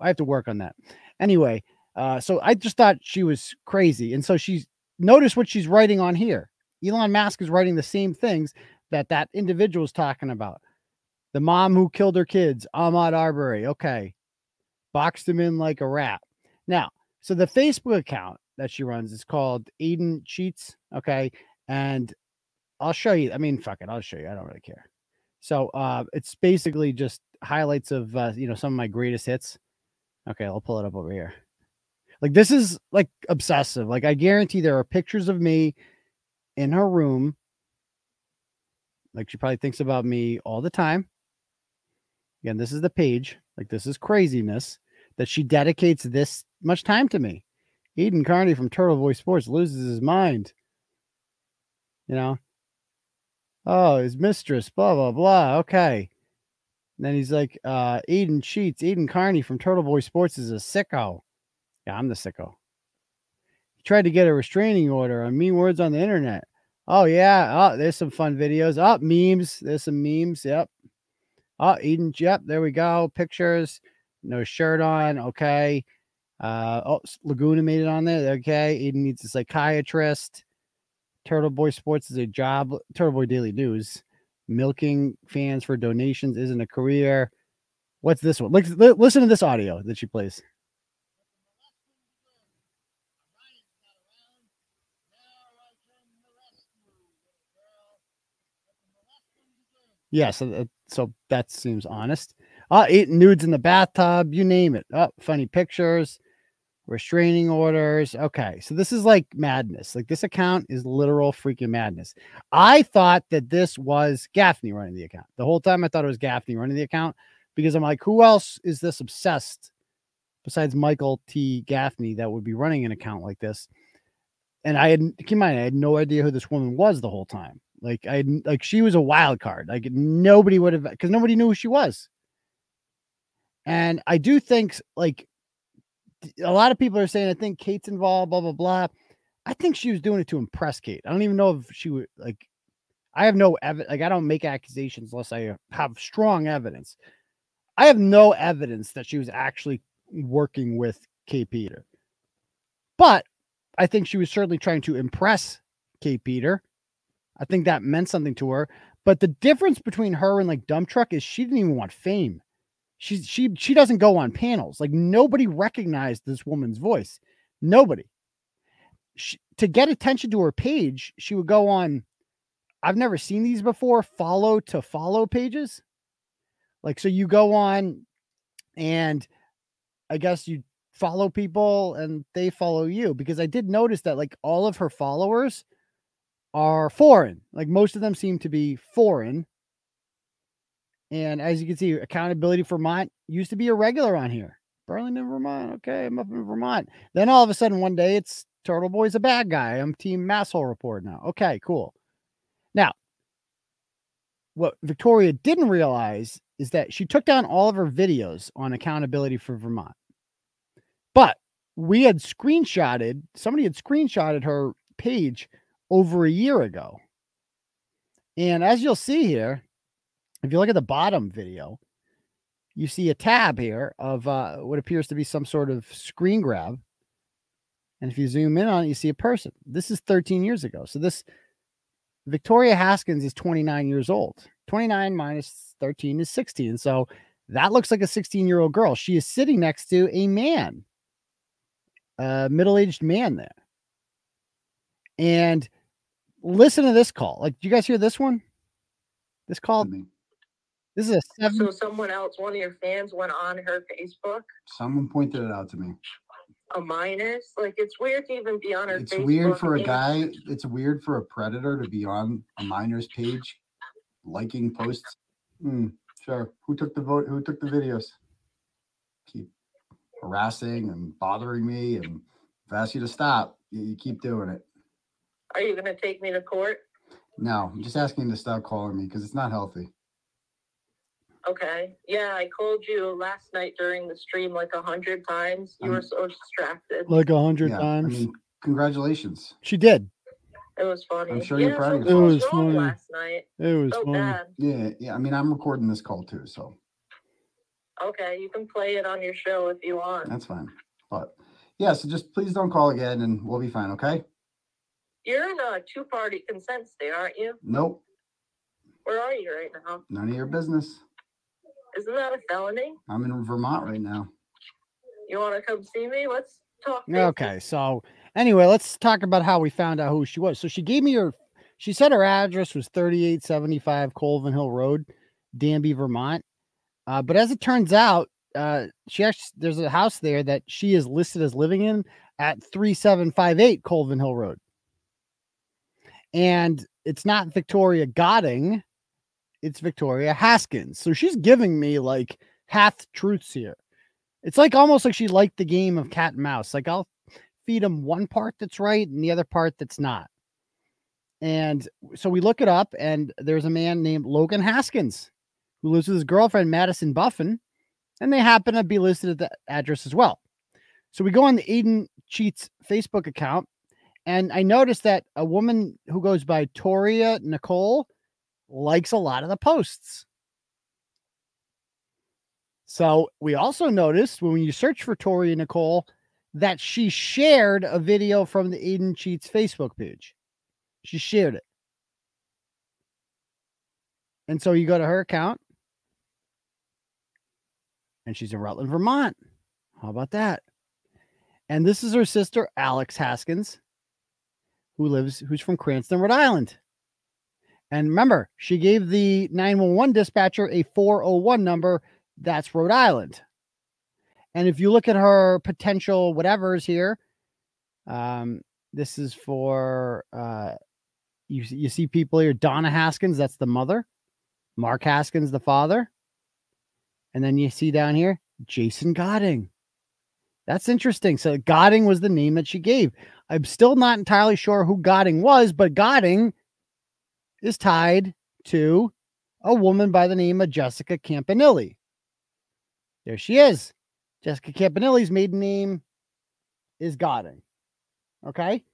I have to work on that. Anyway, uh so I just thought she was crazy. And so she's notice what she's writing on here. Elon Musk is writing the same things that that individual is talking about. The mom who killed her kids, Ahmaud Arbery. Okay. Boxed him in like a rat. Now, so the Facebook account that she runs is called Aiden Cheats. Okay. And I'll show you. I mean, fuck it. I'll show you. I don't really care. So uh it's basically just highlights of uh, you know, some of my greatest hits. Okay, I'll pull it up over here. Like this is like obsessive. Like I guarantee there are pictures of me in her room like she probably thinks about me all the time. Again, this is the page. Like this is craziness that she dedicates this much time to me. Aidan Kearney from Turtle Boy Sports loses his mind. You know. Oh, his mistress, blah blah blah. Okay. And then he's like, uh, Aiden cheats. Aidan Kearney from Turtle Boy Sports is a sicko. Yeah, I'm the sicko. He tried to get a restraining order on mean words on the internet. Oh yeah. Oh, there's some fun videos. Oh, memes. There's some memes. Yep. Oh, Aidan. Yep. There we go. Pictures. No shirt on. Okay. Uh oh, Laguna made it on there. Okay. Aidan needs a psychiatrist. Turtle Boy Sports is a job. Turtle Boy Daily News. Milking fans for donations isn't a career. What's this one? Listen to this audio that she plays. Yeah, so so that seems honest. Uh, eating nudes in the bathtub, you name it. Oh, funny pictures, restraining orders. Okay, so this is like madness. Like this account is literal freaking madness. I thought that this was Gaffney running the account. The whole time I thought it was Gaffney running the account because I'm like, who else is this obsessed besides Michael T. Gaffney that would be running an account like this? And I had keep in mind, I had no idea who this woman was the whole time. Like I like she was a wild card. Like nobody would have because nobody knew who she was. And I do think like a lot of people are saying I think Kate's involved, blah blah blah. I think she was doing it to impress Kate. I don't even know if she would like. I have no evidence. Like I don't make accusations unless I have strong evidence. I have no evidence that she was actually working with Kate Peter. But I think she was certainly trying to impress Kate Peter. I think that meant something to her. But the difference between her and like Dump Truck is she didn't even want fame. She she she doesn't go on panels. Like nobody recognized this woman's voice. Nobody. She, to get attention to her page, she would go on. I've never seen these before. Follow to follow pages. Like so, you go on, and I guess you follow people and they follow you because I did notice that like all of her followers are foreign. Like most of them seem to be foreign. And as you can see, accountability Vermont used to be a regular on here. Burlington, Vermont. Okay, I'm up in Vermont. Then all of a sudden, one day it's Turtle Boy's a bad guy. I'm Team Masshole Report now. Okay, cool. Now, what Victoria didn't realize is that she took down all of her videos on accountability for Vermont. But we had screenshotted, somebody had screenshotted her page over a year ago. And as you'll see here, if you look at the bottom video, you see a tab here of uh, what appears to be some sort of screen grab. And if you zoom in on it, you see a person. This is 13 years ago. So this Victoria Haskins is 29 years old. 29 minus 13 is 16. So that looks like a 16 year old girl. She is sitting next to a man, a middle aged man there. And listen to this call. Like, do you guys hear this one? This call. This is a seven. So someone else, one of your fans, went on her Facebook. Someone pointed it out to me. A minus, like it's weird to even be on her. It's Facebook weird for a page. guy. It's weird for a predator to be on a minors page, liking posts. Hmm, sure. Who took the vote? Who took the videos? Keep harassing and bothering me, and if I ask you to stop, you, you keep doing it. Are you going to take me to court? No, I'm just asking you to stop calling me because it's not healthy. Okay. Yeah, I called you last night during the stream like a hundred times. You were so distracted. Like a hundred Yeah, I times. mean, congratulations. she did. It was funny. I'm sure yeah, you're proud of something yourself. It was wrong funny. last night. It was so funny. bad. Yeah, yeah. I mean, I'm recording this call too, so Okay, you can play it on your show if you want. that's fine. But yeah, so just please don't call again, and we'll be fine. Okay? You're in a two-party consent state, aren't you? Nope, Where are you right now? none of your business. Isn't that a felony? I'm in Vermont right now. You want to come see me? Let's talk. business. Okay, so anyway, let's talk about how we found out who she was. So she gave me her, she said her address was 3875 Colvin Hill Road, Danby, Vermont. Uh, but as it turns out, uh, she actually there's a house there that she is listed as living in at 3758 Colvin Hill Road. And it's not Victoria Godding, it's Victoria Haskins. So she's giving me like half truths here. It's like almost like she liked the game of cat and mouse. Like I'll feed him one part that's right and the other part that's not. And so we look it up, and there's a man named Logan Haskins who lives with his girlfriend Madison Buffin, and they happen to be listed at the address as well. So we go on the Aiden Cheats Facebook account, and I noticed that a woman who goes by Toria Nicole likes a lot of the posts. So we also noticed when you search for Tori Nicole that she shared a video from the Aiden Cheats Facebook page. She shared it. And so you go to her account and she's in Rutland, Vermont. How about that? And this is her sister, Alex Haskins, who lives, who's from Cranston, Rhode Island. And remember, she gave the 911 dispatcher a 401 number. That's Rhode Island. And if you look at her potential whatever's here, um, this is for uh, you. You see people here. Donna Haskins, that's the mother. Mark Haskins, the father. And then you see down here Jason Godding. That's interesting. So Godding was the name that she gave. I'm still not entirely sure who Godding was, but Godding is tied to a woman by the name of Jessica Campanelli. There she is. Jessica Campanelli's maiden name is Godding. Okay.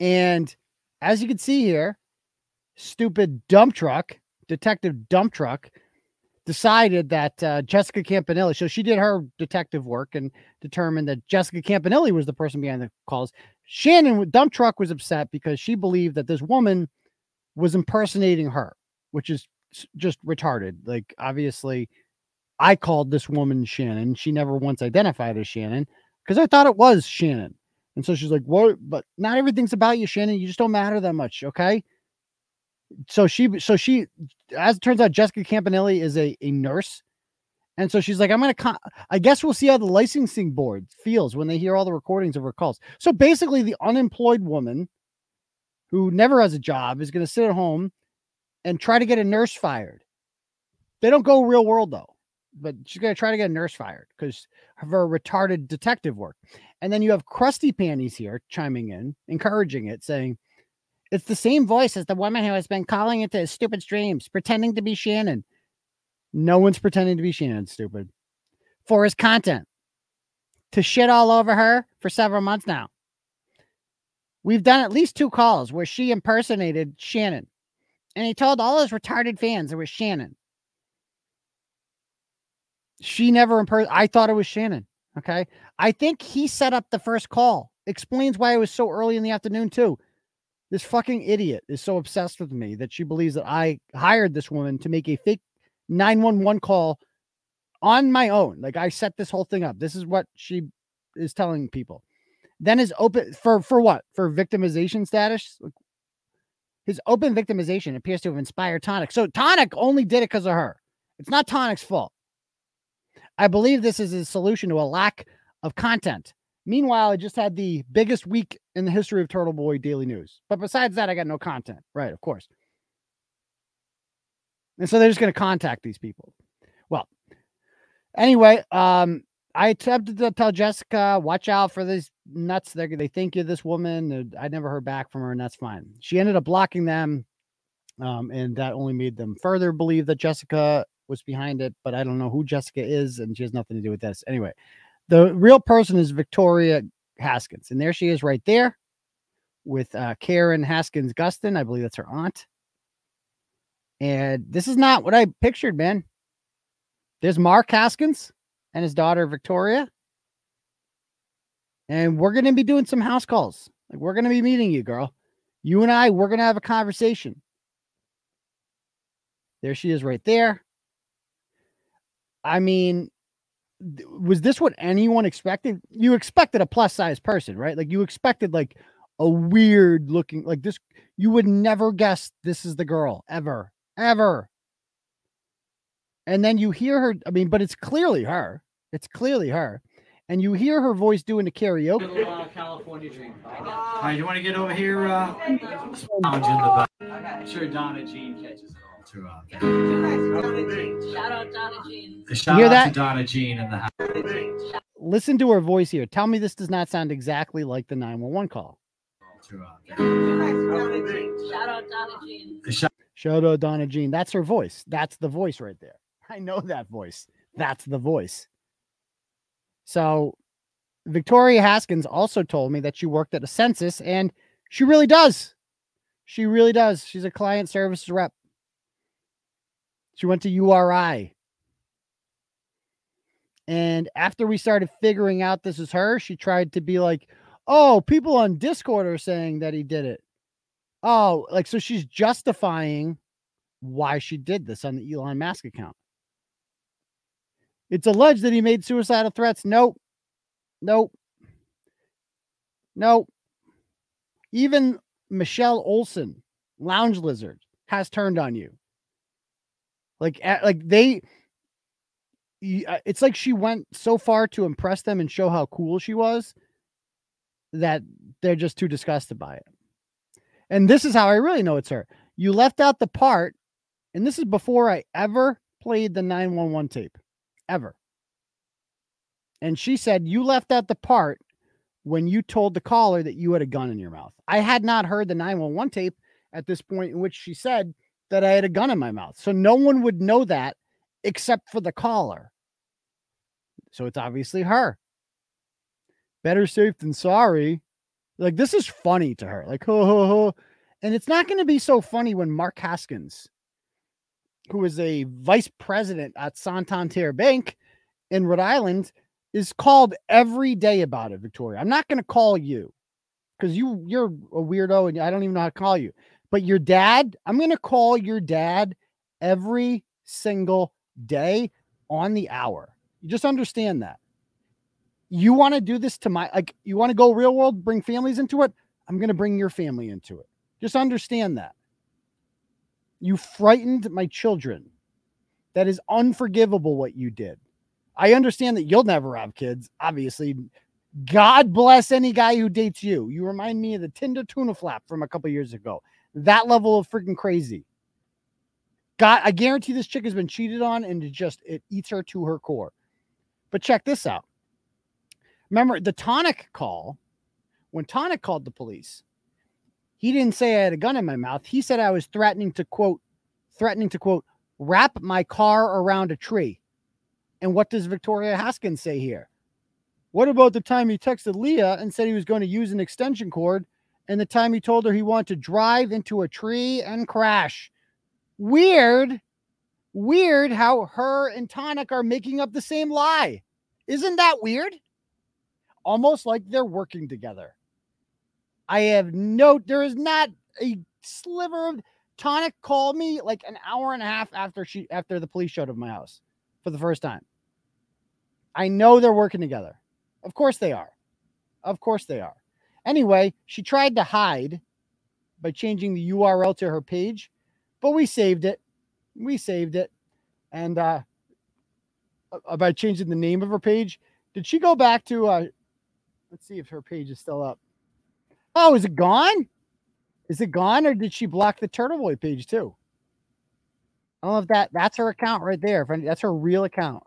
And as you can see here, stupid dump truck, detective dump truck, decided that uh, Jessica Campanelli, so she did her detective work and determined that Jessica Campanelli was the person behind the calls. Shannon Dump Truck was upset because she believed that this woman was impersonating her, which is just retarded. Like, obviously, I called this woman Shannon. She never once identified as Shannon because I thought it was Shannon. And so she's like, What? But not everything's about you, Shannon. You just don't matter that much. Okay. So she, so she, as it turns out, Jessica Campanelli is a, a nurse. And so she's like, I'm going to, con- I guess we'll see how the licensing board feels when they hear all the recordings of her calls. So basically, the unemployed woman who never has a job is going to sit at home and try to get a nurse fired. They don't go real world though, but she's going to try to get a nurse fired because of her retarded detective work. And then you have Crusty Panties here chiming in, encouraging it, saying, It's the same voice as the woman who has been calling into his stupid streams, pretending to be Shannon. No one's pretending to be Shannon, stupid. For his content. To shit all over her for several months now. We've done at least two calls where she impersonated Shannon. And he told all his retarded fans it was Shannon. She never imper I thought it was Shannon. Okay. I think he set up the first call. Explains why it was so early in the afternoon, too. This fucking idiot is so obsessed with me that she believes that I hired this woman to make a fake 911 call on my own. Like I set this whole thing up. This is what she is telling people. Then his open for for what? For victimization status? His open victimization appears to have inspired Tonic. So Tonic only did it because of her. It's not Tonic's fault. I believe this is a solution to a lack of content. Meanwhile, I just had the biggest week in the history of Turtle Boy Daily News. But besides that, I got no content. Right, of course. And so they're just going to contact these people. Well, anyway, um, I attempted to tell Jessica, watch out for these nuts. They they think you're this woman. I never heard back from her, and that's fine. She ended up blocking them, um, and that only made them further believe that Jessica was behind it. But I don't know who Jessica is, and she has nothing to do with this. Anyway, the real person is Victoria Haskins, and there she is right there with uh, Karen Haskins Gustin. I believe that's her aunt. And this is not what I pictured, man. There's Mark Haskins and his daughter Victoria. And we're going to be doing some house calls. Like we're going to be meeting you, girl. You and I, we're going to have a conversation. There she is right there. I mean, was this what anyone expected? You expected a plus size person, right? Like you expected like a weird looking like this you would never guess this is the girl ever ever and then you hear her i mean but it's clearly her it's clearly her and you hear her voice doing the karaoke uh, California dream. All right, you want to get over here? Uh, lounge in the back. I'm sure Donna Jean catches it all too. out there. Shout out Donna Jean. Shout hear out that? to Donna Jean in the house. listen to her voice here tell me this does not sound exactly like the 911 call too, uh, out Shout out Donna Jean. Shout- shout out donna jean that's her voice that's the voice right there i know that voice that's the voice so victoria haskins also told me that she worked at a census and she really does. She really does. She's a client services rep. She went to uri and after we started figuring out this is her she tried to be like oh people on discord are saying that he did it. Oh like so she's justifying why she did this on the elon musk account it's alleged that he made suicidal threats. Nope. Nope. Nope. Even michelle olson lounge lizard has turned on you. Like like they uh, it's like she went so far to impress them and show how cool she was that they're just too disgusted by it. And this is how I really know it's her. You left out the part, and this is before I ever played the 911 tape, ever. And she said, You left out the part when you told the caller that you had a gun in your mouth. I had not heard the 911 tape at this point in which she said that I had a gun in my mouth. So no one would know that except for the caller. So it's obviously her. Better safe than sorry. Like this is funny to her. Like ho ho ho. And it's not going to be so funny when Mark Haskins who is a vice president at Santander Bank in Rhode Island, is called every day about it, Victoria. I'm not going to call you because you you're a weirdo and I don't even know how to call you. But your dad, I'm going to call your dad every single day on the hour. You just understand that. You want to do this to my like you want to go real world, bring families into it. I'm going to bring your family into it. Just understand that. You frightened my children. That is unforgivable what you did. I understand that you'll never have kids. Obviously, God bless any guy who dates you. You remind me of the Tinder tuna flap from a couple years ago. That level of freaking crazy. God, I guarantee this chick has been cheated on and it just it eats her to her core. But check this out. Remember the tonic call when Tonic called the police, he didn't say I had a gun in my mouth. He said I was threatening to quote, threatening to quote, wrap my car around a tree. And what does Victoria Haskins say here? What about the time he texted Leah and said he was going to use an extension cord and the time he told her he wanted to drive into a tree and crash? Weird. Weird how her and Tonic are making up the same lie. Isn't that weird? Almost like they're working together. I have no, there is not a sliver of Tonic called me like an hour and a half after she after the police showed up my house for the first time. I know they're working together. Of course they are. Of course they are. Anyway, she tried to hide by changing the URL to her page, but we saved it. We saved it. And uh, by changing the name of her page, did she go back to uh let's see if her page is still up. Oh, is it gone? Is it gone or did she block the Turtle Boy page too? I don't know if that that's her account right there. If that's her real account.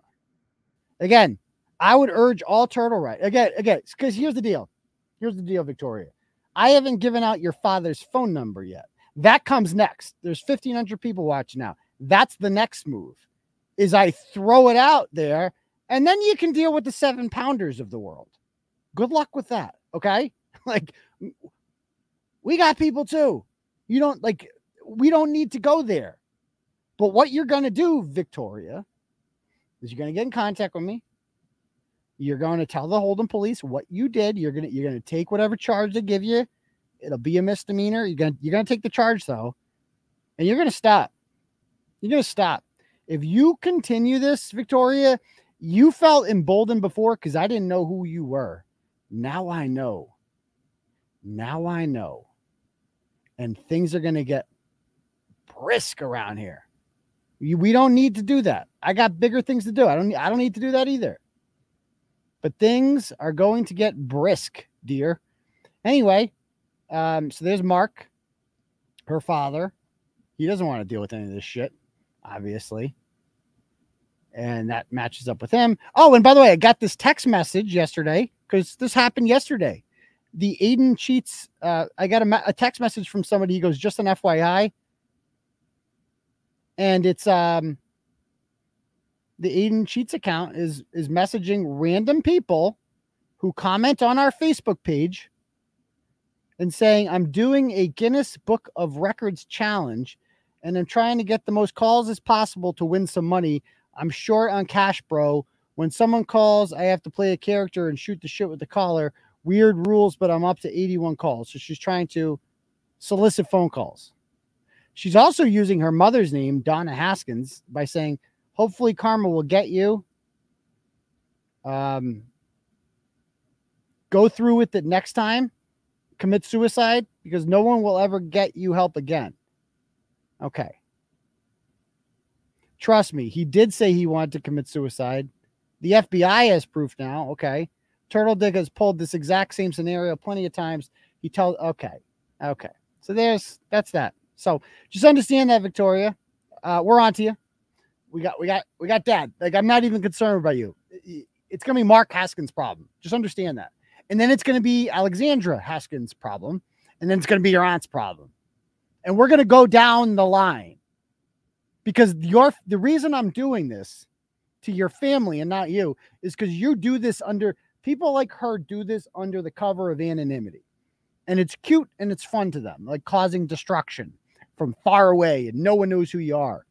Again, I would urge all turtle right again, again, because here's the deal. Here's the deal, Victoria. I haven't given out your father's phone number yet. That comes next. There's 1,500 people watching now. That's the next move. Is I throw it out there, and then you can deal with the seven pounders of the world. Good luck with that. Okay, like we got people too. You don't like. We don't need to go there. But what you're gonna do, Victoria, is you're gonna get in contact with me. You're going to tell the Holden police what you did. You're gonna you're gonna take whatever charge they give you. It'll be a misdemeanor. You're gonna you're gonna take the charge though, and you're gonna stop. You're gonna stop. If you continue this, Victoria, you felt emboldened before because I didn't know who you were. Now I know. Now I know. And things are gonna get brisk around here. We don't need to do that. I got bigger things to do. I don't I don't need to do that either but things are going to get brisk, dear. Anyway, um, so there's Mark, her father. He doesn't want to deal with any of this shit, obviously. And that matches up with him. Oh, and by the way, I got this text message yesterday because this happened yesterday. The Aiden cheats. Uh, I got a, a text message from somebody. He goes, just an FYI. And it's um the Aiden Cheats account is is messaging random people who comment on our Facebook page and saying, I'm doing a Guinness Book of Records challenge and I'm trying to get the most calls as possible to win some money. I'm short on cash, bro. When someone calls, I have to play a character and shoot the shit with the caller. Weird rules, but I'm up to 81 calls. So she's trying to solicit phone calls. She's also using her mother's name, Donna Haskins, by saying, hopefully karma will get you. Um, go through with it next time. Commit suicide because no one will ever get you help again. Okay. Trust me, he did say he wanted to commit suicide. The FBI has proof now. Okay. Turtle Dick has pulled this exact same scenario plenty of times. He told, okay. Okay. So there's, that's that. So just understand that, Victoria. Uh, we're on to you we got we got we got dad. Like I'm not even concerned about you. It's gonna be Mark Haskins' problem. Just understand that. And then it's gonna be Alexandra Haskins' problem, and then it's gonna be your aunt's problem. And we're gonna go down the line because your the reason I'm doing this to your family and not you is because you do this under people like her do this under the cover of anonymity. And it's cute and it's fun to them, like causing destruction from far away, and no one knows who you are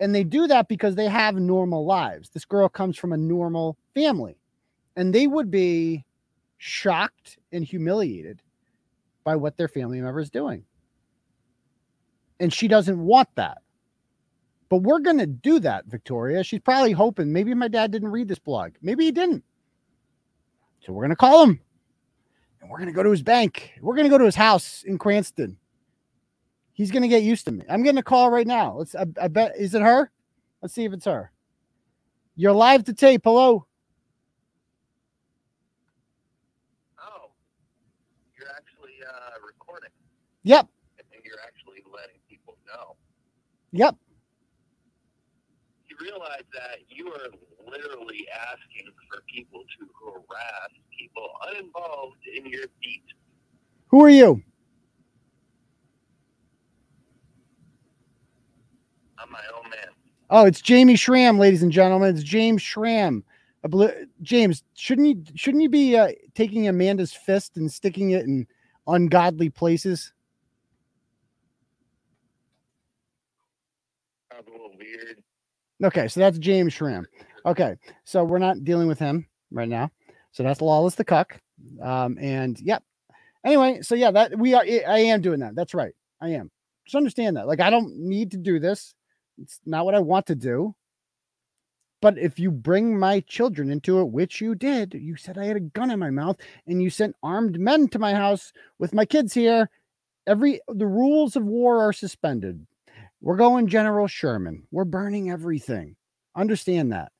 And they do that because they have normal lives. This girl comes from a normal family, and they would be shocked and humiliated by what their family member is doing. And she doesn't want that. But we're going to do that, Victoria. She's probably hoping maybe my dad didn't read this blog. Maybe he didn't. So we're going to call him and we're going to go to his bank. We're going to go to his house in Cranston. He's going to get used to me. I'm getting a call right now. Let's, I, I bet, is it her? Let's see if it's her. You're live to tape. Hello. Oh, you're actually uh, recording Yep. and you're actually letting people know. Yep. You realize that you are literally asking for people to harass people uninvolved in your beat. Who are you? I'm my own man. Oh, it's Jamie Schramm, ladies and gentlemen. It's James Schramm. James, shouldn't you shouldn't you be uh, taking Amanda's fist and sticking it in ungodly places? Sounds a little weird. Okay, so that's James Schramm. Okay, so we're not dealing with him right now. So that's Lawless the Cuck. Um, and yep. Anyway, so yeah, that we are I am doing that. That's right. I am. Just understand that. Like, I don't need to do this. It's not what I want to do. But if you bring my children into it, which you did, you said I had a gun in my mouth and you sent armed men to my house with my kids here. Every the rules of war are suspended. We're going General Sherman. We're burning everything. Understand that.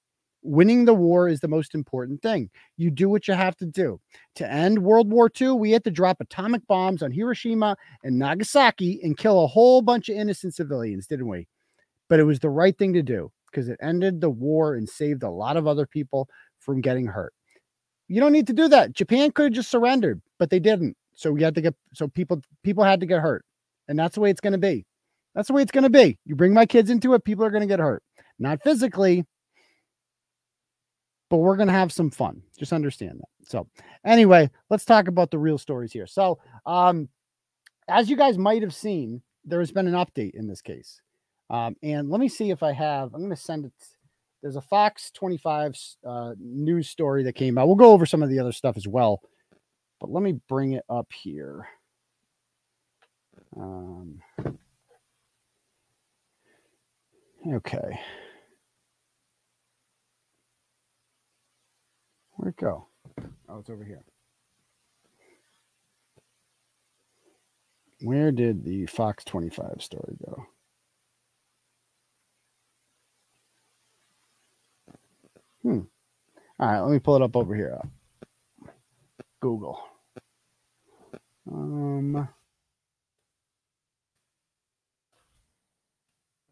Winning the war is the most important thing. You do what you have to do. To end World War II, we had to drop atomic bombs on Hiroshima and Nagasaki and kill a whole bunch of innocent civilians, didn't we? But it was the right thing to do because it ended the war and saved a lot of other people from getting hurt. You don't need to do that. Japan could have just surrendered, but they didn't. So we had to get so people people had to get hurt. And that's the way it's going to be. That's the way it's going to be. You bring my kids into it, people are going to get hurt. Not physically, but we're going to have some fun. Just understand that. So, anyway, let's talk about the real stories here. So, um as you guys might have seen, there has been an update in this case. Um, and let me see if I have, I'm going to send it. There's a Fox 25 uh, news story that came out. We'll go over some of the other stuff as well, but let me bring it up here. Um, okay. Where'd it go? Oh, it's over here. Where did the Fox 25 story go? Hmm. All right, let me pull it up over here. Google. Um.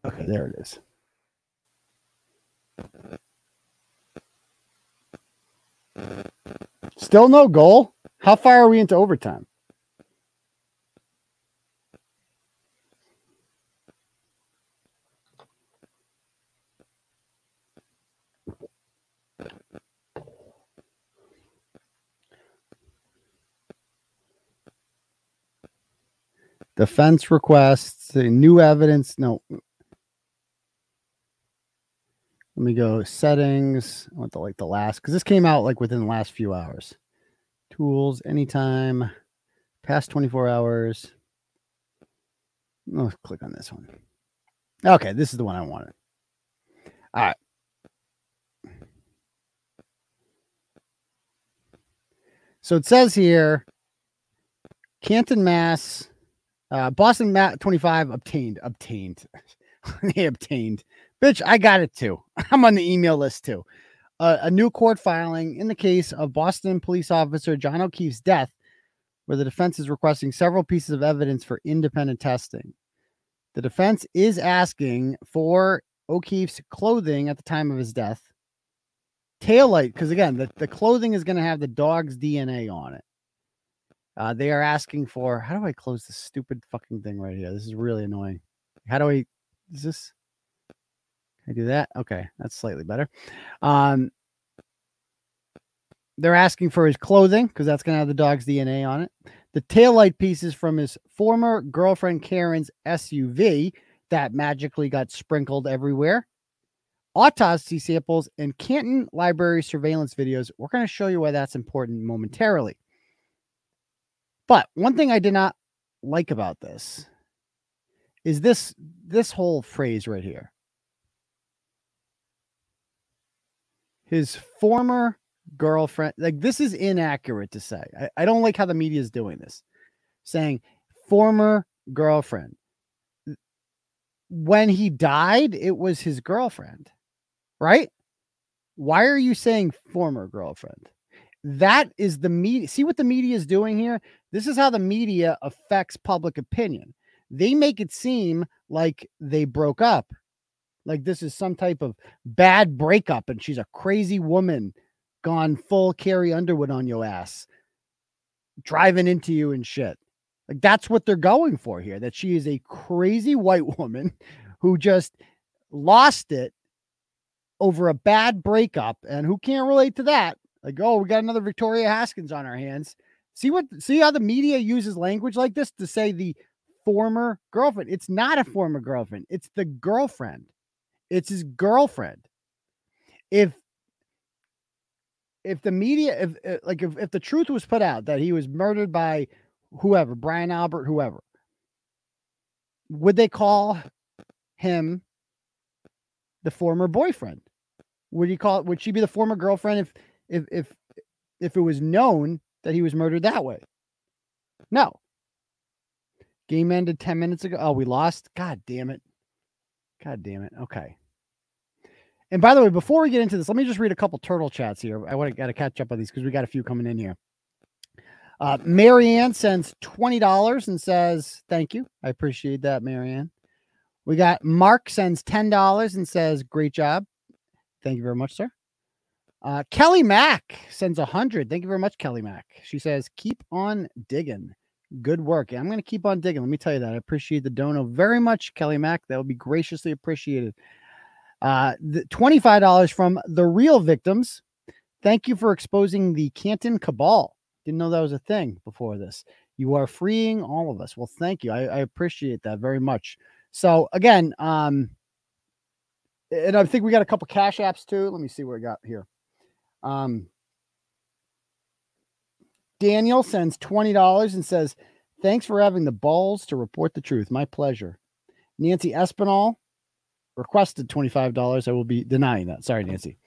Okay, there it is. Still no goal. How far are we into overtime? Defense requests, new evidence. No. Let me go settings. I want the like the last because this came out like within the last few hours. Tools, anytime, past 24 hours. Let's click on this one. Okay, this is the one I wanted. All right. So it says here Canton, Mass. Uh, Boston Mat 25 obtained. Obtained. they obtained. Bitch, I got it too. I'm on the email list too. Uh, a new court filing in the case of Boston police officer John O'Keefe's death, where the defense is requesting several pieces of evidence for independent testing. The defense is asking for O'Keefe's clothing at the time of his death, taillight, because again, the, the clothing is going to have the dog's DNA on it. Uh, they are asking for how do I close this stupid fucking thing right here? This is really annoying. How do I is this I do that? Okay, that's slightly better. Um they're asking for his clothing because that's gonna have the dog's DNA on it. The taillight pieces from his former girlfriend Karen's SUV that magically got sprinkled everywhere, autopsy samples, and Canton Library surveillance videos. We're going to show you why that's important momentarily. But one thing I did not like about this is this this whole phrase right here. His former girlfriend, like this is inaccurate to say. I, I don't like how the media is doing this, saying former girlfriend. When he died, it was his girlfriend, right? Why are you saying former girlfriend? That is the media. See what the media is doing here? This is how the media affects public opinion. They make it seem like they broke up, like this is some type of bad breakup and she's a crazy woman gone full Carrie Underwood on your ass, driving into you and shit. Like that's what they're going for here. That she is a crazy white woman who just lost it over a bad breakup, and who can't relate to that? Like, oh, we got another Victoria Haskins on our hands. See what? See how the media uses language like this to say the former girlfriend. It's not a former girlfriend. It's the girlfriend. It's his girlfriend. If if the media, if uh, like if, if the truth was put out that he was murdered by whoever, Brian Albert, whoever, would they call him the former boyfriend? Would he call would she be the former girlfriend if if if if it was known that he was murdered that way? No. Game ended 10 minutes ago. Oh, we lost. God damn it. God damn it. Okay. And by the way, before we get into this, let me just read a couple turtle chats here. I want to got to catch up on these because we got a few coming in here. Uh, Marianne sends twenty dollars and says, "Thank you, I appreciate that, Marianne." We got Mark sends ten dollars and says, "Great job, thank you very much, sir." Uh, Kelly Mack sends a hundred. Thank you very much, Kelly Mack. She says, "Keep on digging." Good work. I'm going to keep on digging. Let me tell you that. I appreciate the dono very much, Kelly Mack. That would be graciously appreciated. Uh, the $25 from the real victims. Thank you for exposing the Canton cabal. Didn't know that was a thing before this. You are freeing all of us. Well, thank you. I, I appreciate that very much. So again, um, and I think we got a couple cash apps too. Let me see what we got here. Um, Daniel sends $20 and says, Thanks for having the balls to report the truth. My pleasure. Nancy Espinal requested $25. I will be denying that. Sorry, Nancy.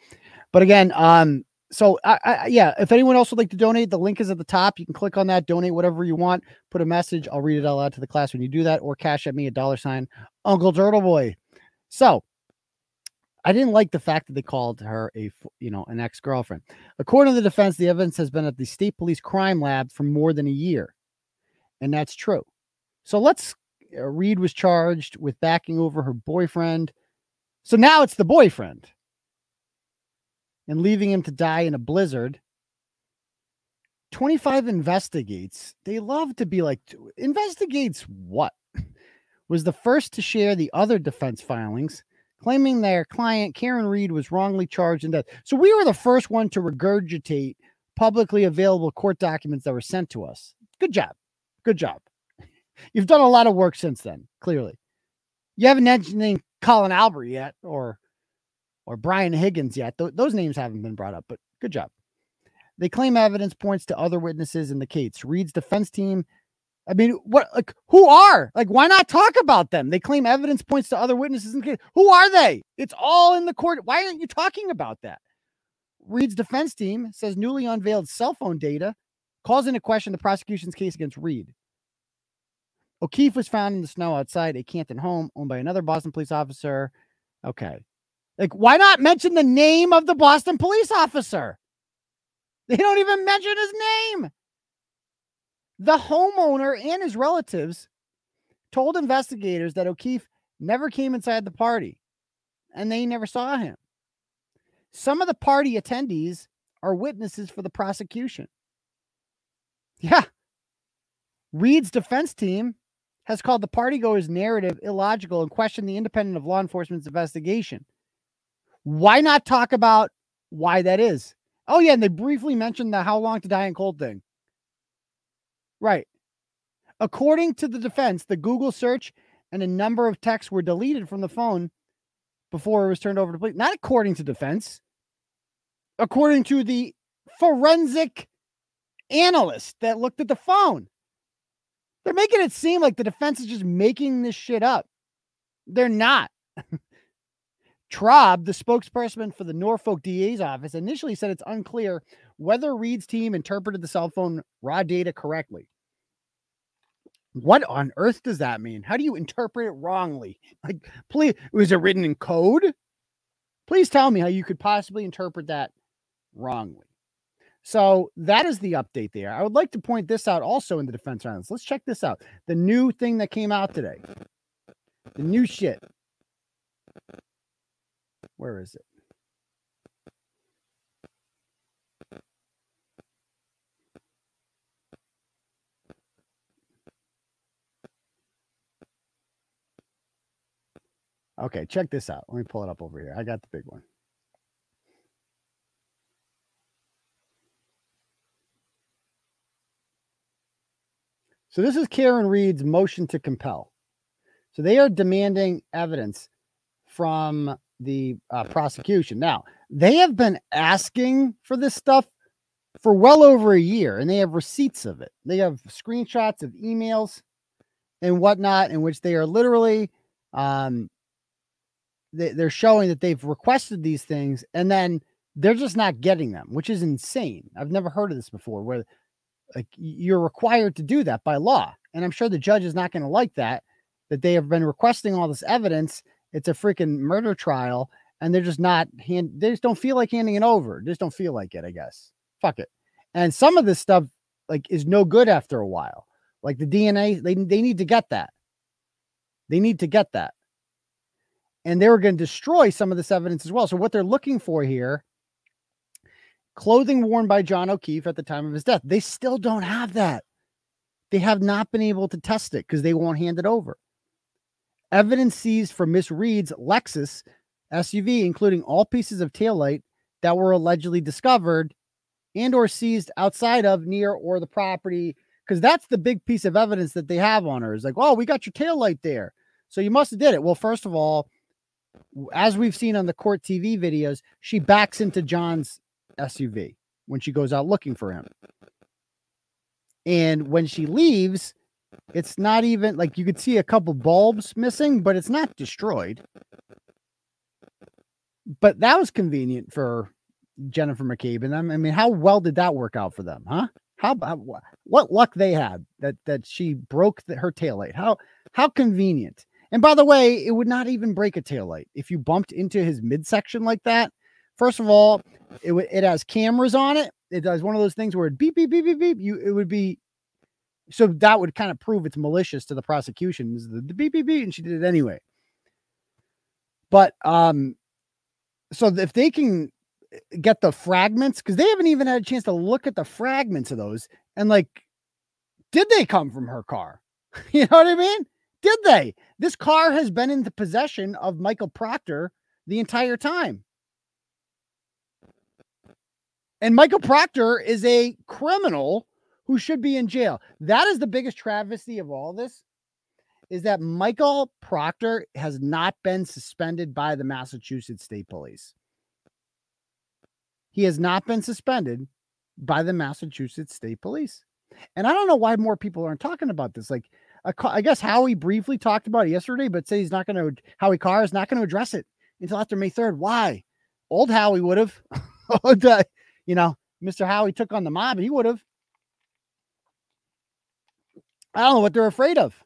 But again, um, so I, I, yeah, if anyone else would like to donate, the link is at the top. You can click on that, donate whatever you want, put a message. I'll read it out loud to the class when you do that, or cash at me a dollar sign Uncle Turtle Boy. So I didn't like the fact that they called her a you know an ex girlfriend. According to the defense, the evidence has been at the state police crime lab for more than a year, and that's true. So let's. Uh, Read was charged with backing over her boyfriend. So now it's the boyfriend and leaving him to die in a blizzard. 25 investigates. They love to be like, investigates what? Was the first to share the other defense filings, claiming their client, Karen Read, was wrongly charged in death. So we were the first one to regurgitate publicly available court documents that were sent to us. Good job. Good job. You've done a lot of work since then, clearly. You haven't mentioned Colin Albert yet, or or Brian Higgins yet. Th- those names haven't been brought up, but good job. They claim evidence points to other witnesses in the case. Read's defense team. I mean, what like who are like why not talk about them? They claim evidence points to other witnesses. Who are they? It's all in the court. Why aren't you talking about that? Read's defense team says newly unveiled cell phone data calls into question the prosecution's case against Read. O'Keefe was found in the snow outside a Canton home owned by another Boston police officer. Okay. Like, why not mention the name of the Boston police officer? They don't even mention his name. The homeowner and his relatives told investigators that O'Keefe never came inside the party and they never saw him. Some of the party attendees are witnesses for the prosecution. Yeah. Read's defense team has called the partygoers' narrative illogical and questioned the independence of law enforcement's investigation. Why not talk about why that is? Oh, yeah. And they briefly mentioned the how long to die in cold thing. Right. According to the defense, the Google search and a number of texts were deleted from the phone before it was turned over to police. Not according to defense, according to the forensic analyst that looked at the phone. They're making it seem like the defense is just making this shit up. They're not. Traub, the spokesperson for the Norfolk DA's office, initially said it's unclear whether Read's team interpreted the cell phone raw data correctly. What on earth does that mean? How do you interpret it wrongly? Like, please, was it written in code? Please tell me how you could possibly interpret that wrongly. So that is the update there. I would like to point this out also in the defense rounds. Let's check this out. The new thing that came out today. The new shit. Where is it? Okay, check this out. Let me pull it up over here. I got the big one. So this is Karen Read's motion to compel. So they are demanding evidence from the uh, prosecution. Now, they have been asking for this stuff for well over a year, and they have receipts of it. They have screenshots of emails and whatnot, in which they are literally um, they, they're showing that they've requested these things, and then they're just not getting them, which is insane. I've never heard of this before, where like you're required to do that by law, and I'm sure the judge is not going to like that. That they have been requesting all this evidence. It's a freaking murder trial, and they're just not hand. They just don't feel like handing it over. Just don't feel like it. I guess. Fuck it. And some of this stuff like is no good after a while. Like the DNA, they they need to get that. They need to get that. And they were going to destroy some of this evidence as well. So what they're looking for here, clothing worn by John O'Keefe at the time of his death, they still don't have that. They have not been able to test it because they won't hand it over. Evidence seized from Miss Read's Lexus SUV, including all pieces of taillight that were allegedly discovered and or seized outside of near or the property because that's the big piece of evidence that they have on her. Is like oh we got your tail light there. So you must have did it. Well first of all as we've seen on the court tv videos she backs into john's suv when she goes out looking for him. And when she leaves it's not even like you could see a couple bulbs missing but it's not destroyed but that was convenient for Jennifer McCabe and them. I mean, how well did that work out for them, huh? How about what luck they had that that she broke the, her taillight? How how convenient. And by the way, it would not even break a taillight if you bumped into his midsection like that. First of all, it w- it has cameras on it. It does one of those things where it beep beep beep beep beep. You it would be so that would kind of prove it's malicious to the prosecution. Is the, the beep, and she did it anyway. But um, so if they can get the fragments because they haven't even had a chance to look at the fragments of those and like did they come from her car you know what i mean did they this car has been in the possession of michael proctor the entire time and michael proctor is a criminal who should be in jail that is the biggest travesty of all this is that michael proctor has not been suspended by the massachusetts state police he has not been suspended by the Massachusetts State Police. And I don't know why more people aren't talking about this. Like, I guess Howie briefly talked about it yesterday, but say he's not going to, Howie Carr is not going to address it until after May 3rd. Why? Old Howie would have. Uh, you know, Mr. Howie took on the mob, he would have. I don't know what they're afraid of.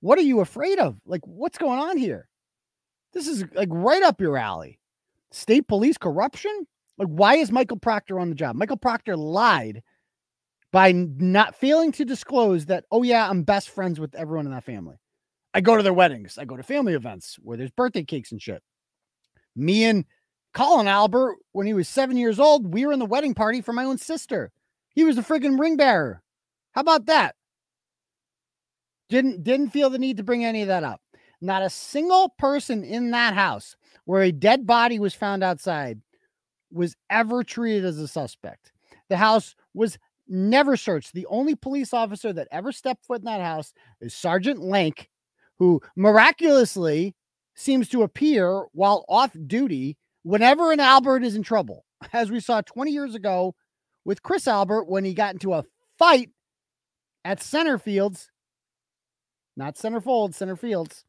What are you afraid of? Like, what's going on here? This is like right up your alley. State police corruption? Like, why is Michael Proctor on the job? Michael Proctor lied by not failing to disclose that, oh, yeah, I'm best friends with everyone in that family. I go to their weddings, I go to family events where there's birthday cakes and shit. Me and Colin Albert, when he was seven years old, we were in the wedding party for my own sister. He was the friggin' ring bearer. How about that? Didn't didn't feel the need to bring any of that up. Not a single person in that house where a dead body was found outside was ever treated as a suspect. The house was never searched. The only police officer that ever stepped foot in that house is Sergeant Lank, who miraculously seems to appear while off duty whenever an Albert is in trouble, as we saw 20 years ago with Chris Albert when he got into a fight at center fields, not center fold, center fields.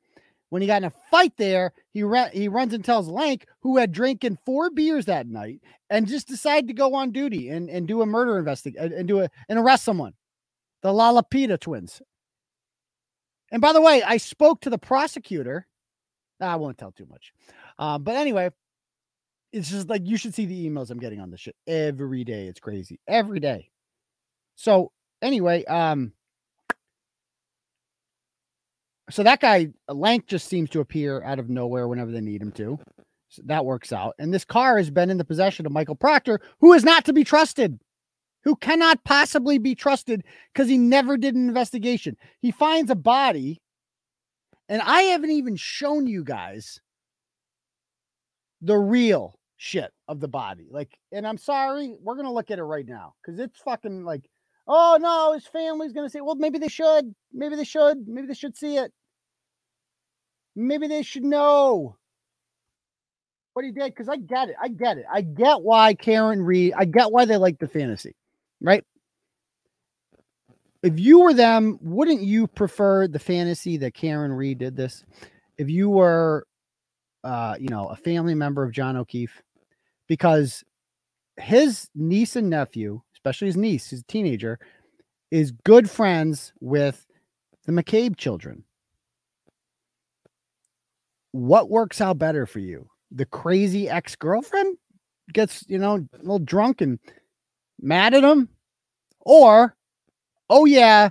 When he got in a fight there, he ra- he runs and tells Lank, who had drinking four beers that night, and just decided to go on duty and, and do a murder investigation and do a and arrest someone. The Lalapita twins. And by the way, I spoke to the prosecutor. I won't tell too much. Um, but anyway, it's just like you should see the emails I'm getting on this shit every day. It's crazy. Every day. So anyway, um, so that guy uh, Lank just seems to appear out of nowhere whenever they need him to. So that works out. And this car has been in the possession of Michael Proctor, who is not to be trusted, who cannot possibly be trusted because he never did an investigation. He finds a body, and I haven't even shown you guys the real shit of the body. Like, and I'm sorry, we're gonna look at it right now because it's fucking like, oh no, his family's gonna say, well, maybe they should, maybe they should, maybe they should see it, maybe they should know what he did. Because I get it, I get it, I get why Karen Read, I get why they like the fantasy, right? If you were them, wouldn't you prefer the fantasy that Karen Read did this? If you were uh, you know, a family member of John O'Keefe, because his niece and nephew, especially his niece, who's a teenager, is good friends with the McCabe children. What works out better for you? The crazy ex girlfriend gets, you know, a little drunk and mad at him? Or, oh, yeah,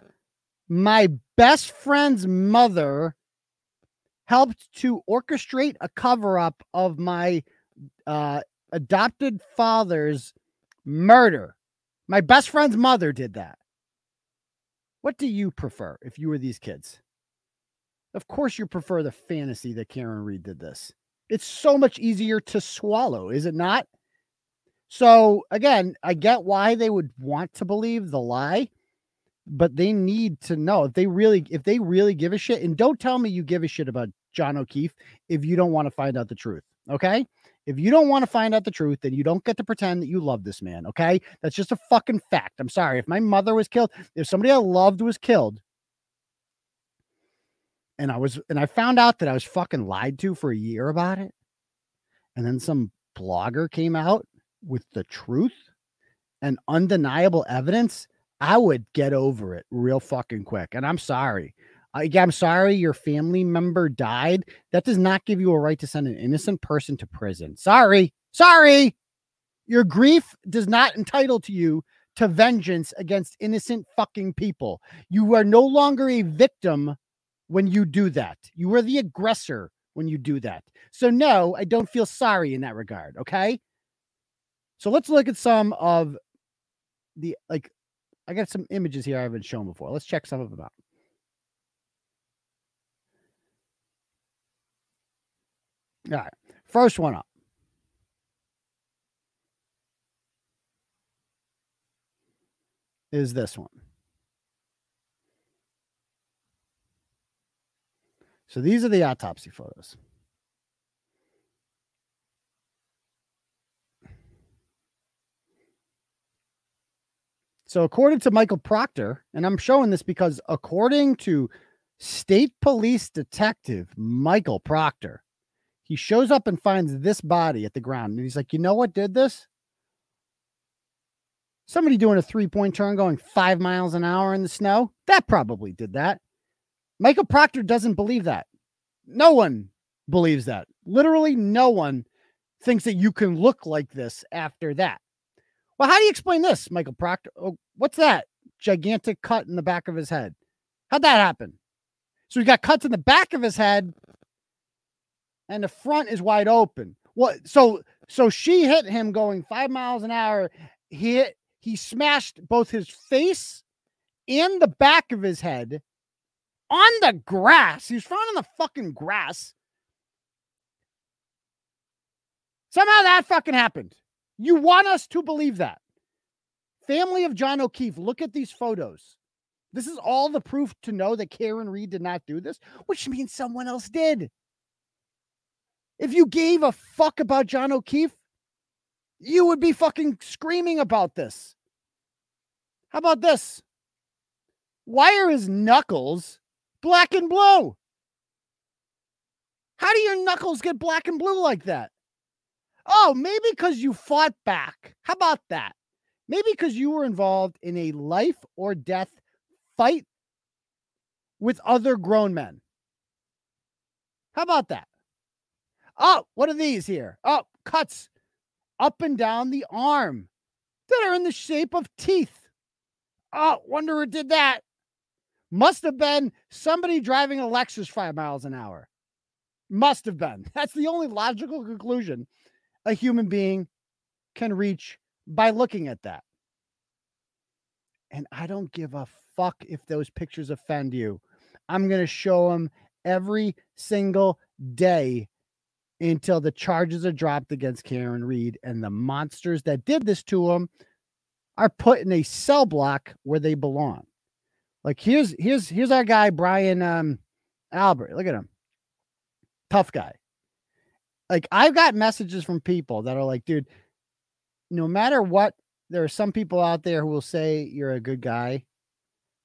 my best friend's mother helped to orchestrate a cover up of my uh, adopted father's murder. My best friend's mother did that. What do you prefer if you were these kids? Of course, you prefer the fantasy that Karen Read did this. It's so much easier to swallow, is it not? So, again, I get why they would want to believe the lie, but they need to know if they really if they really give a shit and don't tell me you give a shit about John O'Keefe if you don't want to find out the truth. Okay? If you don't want to find out the truth, then you don't get to pretend that you love this man. Okay? That's just a fucking fact. I'm sorry. If my mother was killed, if somebody I loved was killed, and I was and I found out that I was fucking lied to for a year about it, and then some blogger came out with the truth and undeniable evidence, I would get over it real fucking quick. And I'm sorry. Uh, I, I'm sorry your family member died. That does not give you a right to send an innocent person to prison. Sorry. Sorry. Your grief does not entitle to you to vengeance against innocent fucking people. You are no longer a victim when you do that. You are the aggressor when you do that. So, no, I don't feel sorry in that regard. Okay. So, let's look at some of the like, I got some images here I haven't shown before. Let's check some of them out. All right. First one up. Is this one. So these are the autopsy photos. So, according to Michael Proctor, and I'm showing this because according to state police detective Michael Proctor, he shows up and finds this body at the ground. And he's like, you know what did this? Somebody doing a three point turn going five miles an hour in the snow. That probably did that. Michael Proctor doesn't believe that. No one believes that. Literally, no one thinks that you can look like this after that. Well, how do you explain this, Michael Proctor? Oh, what's that gigantic cut in the back of his head? How'd that happen? So he got cuts in the back of his head, and the front is wide open. What? So so she hit him going five miles an hour. He hit, he smashed both his face and the back of his head on the grass. He was found on the fucking grass. Somehow that fucking happened. You want us to believe that. Family of John O'Keefe, look at these photos. This is all the proof to know that Karen Read did not do this, which means someone else did. If you gave a fuck about John O'Keefe, you would be fucking screaming about this. How about this? Why are his knuckles black and blue? How do your knuckles get black and blue like that? Oh, maybe because you fought back. How about that? Maybe because you were involved in a life or death fight with other grown men. How about that? Oh, what are these here? Oh, cuts up and down the arm that are in the shape of teeth. Oh, wonder who did that. Must have been somebody driving a Lexus five miles an hour. Must have been. That's the only logical conclusion a human being can reach by looking at that. And I don't give a fuck if those pictures offend you. I'm going to show them every single day until the charges are dropped against Karen Read and the monsters that did this to him are put in a cell block where they belong. Like here's here's here's our guy Brian um Albert. Look at him. Tough guy. Like I've got messages from people that are like, dude, no matter what, there are some people out there who will say you're a good guy.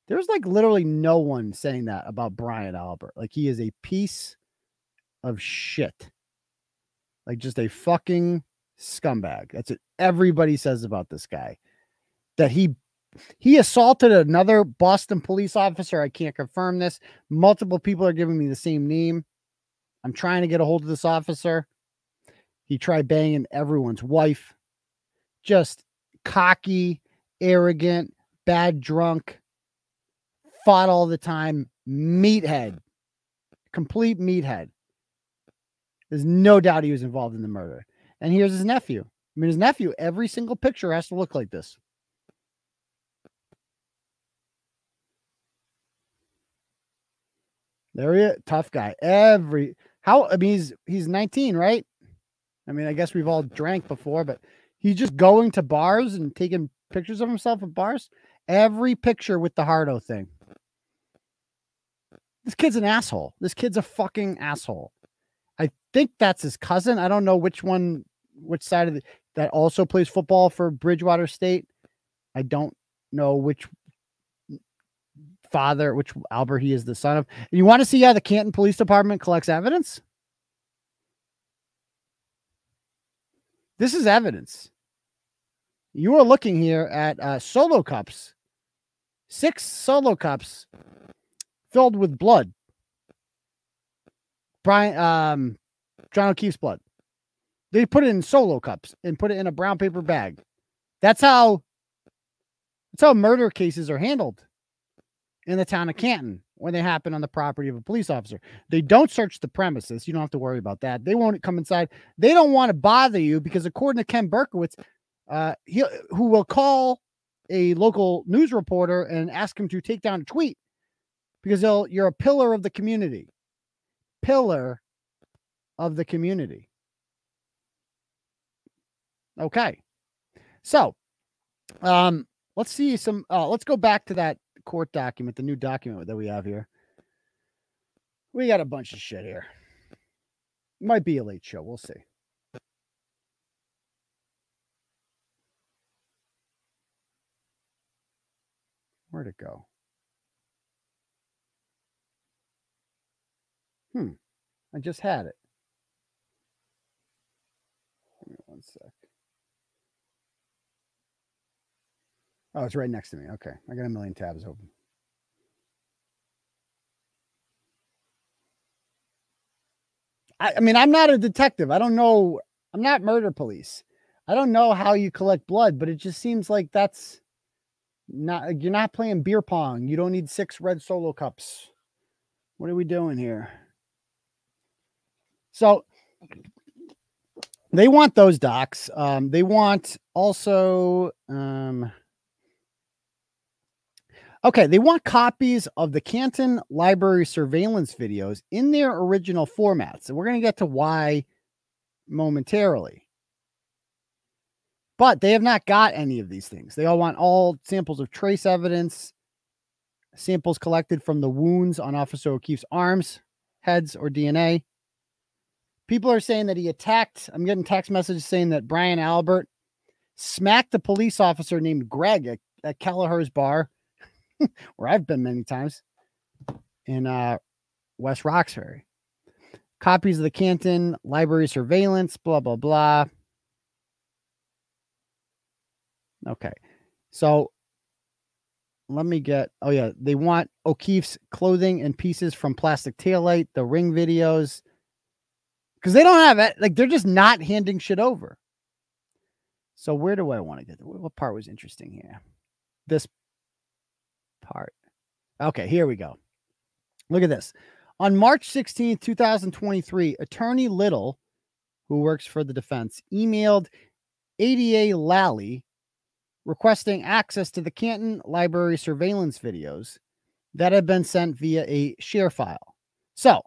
There's like literally no one saying that about Brian Albert. Like he is a piece of shit. Like just a fucking scumbag. That's what everybody says about this guy. That he he assaulted another Boston police officer. I can't confirm this. Multiple people are giving me the same name. I'm trying to get a hold of this officer. He tried banging everyone's wife. Just cocky, arrogant, bad drunk, fought all the time, meathead, complete meathead. There's no doubt he was involved in the murder. And here's his nephew. I mean, his nephew, every single picture has to look like this. There he is, tough guy. Every how I mean he's he's 19, right? I mean, I guess we've all drank before, but he's just going to bars and taking pictures of himself at bars. Every picture with the Hardo thing. This kid's an asshole. This kid's a fucking asshole. I think that's his cousin. I don't know which one, which side of the, that also plays football for Bridgewater State. I don't know which father, which Albert he is the son of. You want to see how the Canton Police Department collects evidence? This is evidence. You are looking here at uh, solo cups, six solo cups filled with blood. Brian, um, John O'Keefe's blood. They put it in solo cups and put it in a brown paper bag. That's how. That's how murder cases are handled in the town of Canton when they happen on the property of a police officer. They don't search the premises. You don't have to worry about that. They won't come inside. They don't want to bother you because, according to Ken Berkowitz, uh, he who will call a local news reporter and ask him to take down a tweet because you're a pillar of the community. Pillar of the community. Okay. So, um, let's see some. Uh, let's go back to that court document, the new document that we have here. We got a bunch of shit here. Might be a late show. We'll see. Where'd it go? Hmm. I just had it. Give me one sec. Oh, it's right next to me. Okay. I got a million tabs open. I, I mean, I'm not a detective. I don't know. I'm not murder police. I don't know how you collect blood, but it just seems like that's not you're not playing beer pong. You don't need six red solo cups. What are we doing here? So they want those docs. Um, they want also um, Okay, they want copies of the Canton Library surveillance videos in their original formats. And we're going to get to why momentarily. But they have not got any of these things. They all want all samples of trace evidence, samples collected from the wounds on Officer O'Keefe's arms, heads, or DNA. People are saying that he attacked. I'm getting text messages saying that Brian Albert smacked a police officer named Greg at, at Kelleher's bar, where I've been many times in uh, West Roxbury. Copies of the Canton Library surveillance, blah, blah, blah. Okay. So let me get, oh, yeah. They want O'Keefe's clothing and pieces from Plastic Taillight, the ring videos, because they don't have it. Like they're just not handing shit over. So where do I want to get? What part was interesting here? This part. Okay, here we go. Look at this. On March 16, 2023, Attorney Little, who works for the defense, emailed ADA Lally requesting access to the Canton Library surveillance videos that had been sent via a share file. So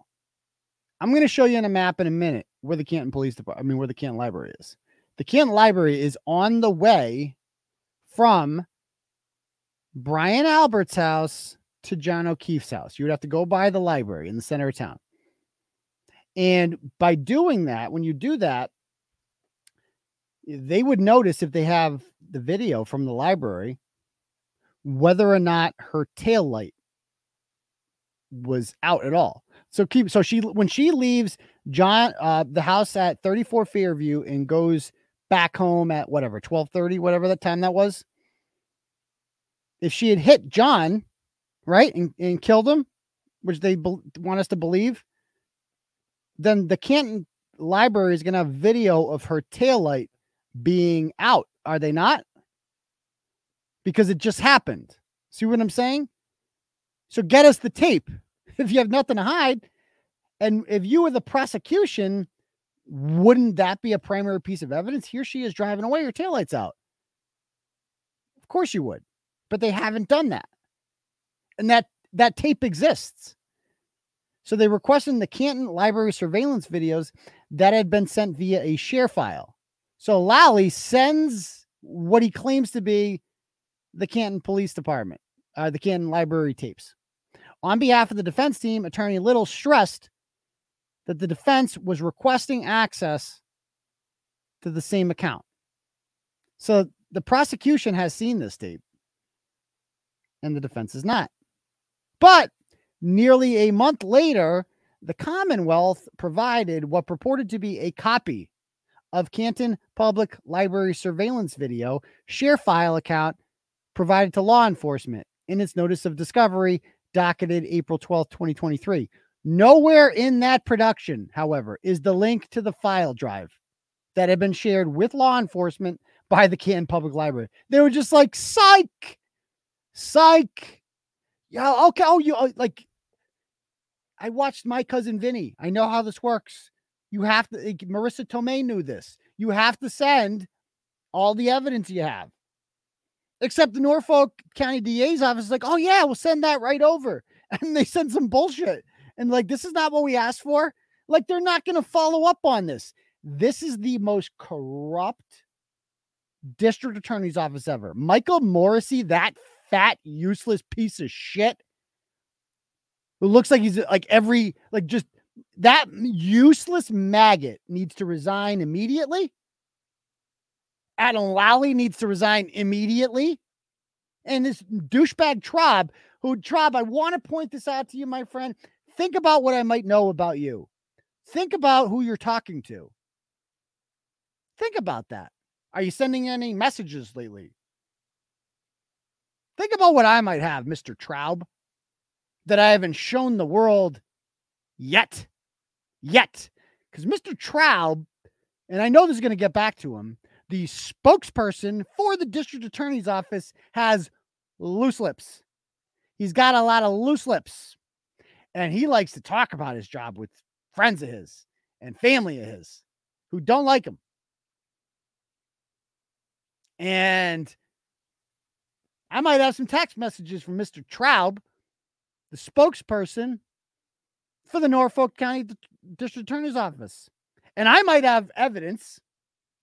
I'm going to show you in a map in a minute where the Canton Police Department, I mean, where the Canton Library is. The Canton Library is on the way from Brian Albert's house to John O'Keefe's house. You would have to go by the library in the center of town. And by doing that, when you do that, they would notice if they have the video from the library whether or not her tail light was out at all. So keep so she when she leaves John uh the house at 34 Fairview and goes back home at whatever 12:30 whatever that time that was. If she had hit John right and, and killed him which they be- want us to believe then the Canton library is going to have video of her tail light being out are they not? Because it just happened. See what I'm saying? So get us the tape if you have nothing to hide. And if you were the prosecution, wouldn't that be a primary piece of evidence? Here she is driving away, her taillights out. Of course you would, but they haven't done that. And that that tape exists. So they requested the Canton Library surveillance videos that had been sent via a share file. So Lally sends what he claims to be the Canton Police Department, uh, the Canton Library tapes. On behalf of the defense team, Attorney Little stressed that the defense was requesting access to the same account. So the prosecution has seen this tape, and the defense is not. But nearly a month later, the Commonwealth provided what purported to be a copy of Canton Public Library surveillance video share file account provided to law enforcement in its notice of discovery docketed April 12th, 2023. Nowhere in that production, however, is the link to the file drive that had been shared with law enforcement by the Canton Public Library. They were just like, psych, psych. Yeah, okay. Oh, you oh, like, I watched my cousin Vinny. I know how this works. You have to, Marisa Tomei knew this. You have to send all the evidence you have. Except the Norfolk County DA's office is like, oh yeah, we'll send that right over. And they send some bullshit. And like, this is not what we asked for. Like, they're not going to follow up on this. This is the most corrupt district attorney's office ever. Michael Morrissey, that fat, useless piece of shit. It looks like he's like every, like just that useless maggot needs to resign immediately. Adam Lally needs to resign immediately. And this douchebag Traub, who Traub, I want to point this out to you, my friend. Think about what I might know about you. Think about who you're talking to. Think about that. Are you sending any messages lately? Think about what I might have, Mr. Traub, that I haven't shown the world yet. Yet. Because Mr. Traub, and I know this is going to get back to him, the spokesperson for the district attorney's office has loose lips. He's got a lot of loose lips. And he likes to talk about his job with friends of his and family of his who don't like him. And I might have some text messages from Mr. Traub, the spokesperson for the Norfolk County District Attorney's Office. And I might have evidence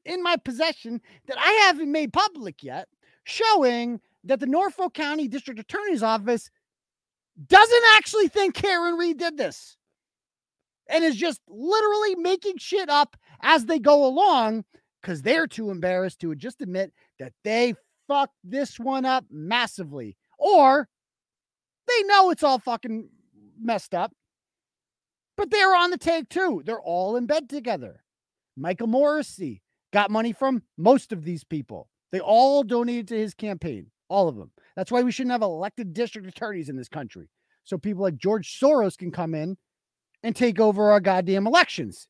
in my possession that I haven't made public yet, showing that the Norfolk County District Attorney's Office doesn't actually think Karen Read did this and is just literally making shit up as they go along because they're too embarrassed to just admit that they fucked this one up massively. Or they know it's all fucking messed up, but they're on the take too. They're all in bed together. Michael Morrissey got money from most of these people. They all donated to his campaign, all of them. That's why we shouldn't have elected district attorneys in this country. So people like George Soros can come in and take over our goddamn elections.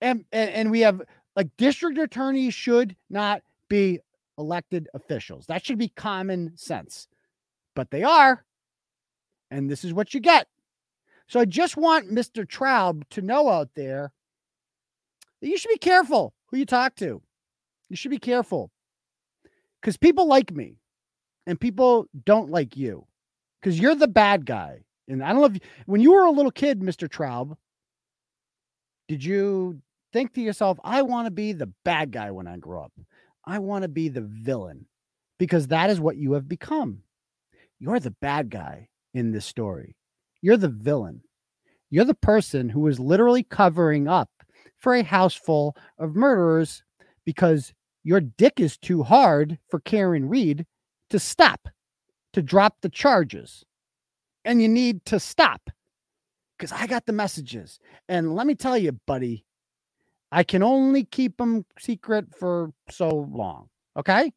And, and, and we have like district attorneys should not be elected officials. That should be common sense. But they are. And this is what you get. So I just want Mr. Traub to know out there you should be careful who you talk to. You should be careful because people like me and people don't like you because you're the bad guy. And I don't know if you, when you were a little kid, Mr. Traub, did you think to yourself, I want to be the bad guy when I grow up? I want to be the villain because that is what you have become. You're the bad guy in this story. You're the villain. You're the person who is literally covering up for a house full of murderers because your dick is too hard for Karen Read to stop, to drop the charges. And you need to stop because I got the messages. And let me tell you, buddy, I can only keep them secret for so long. Okay.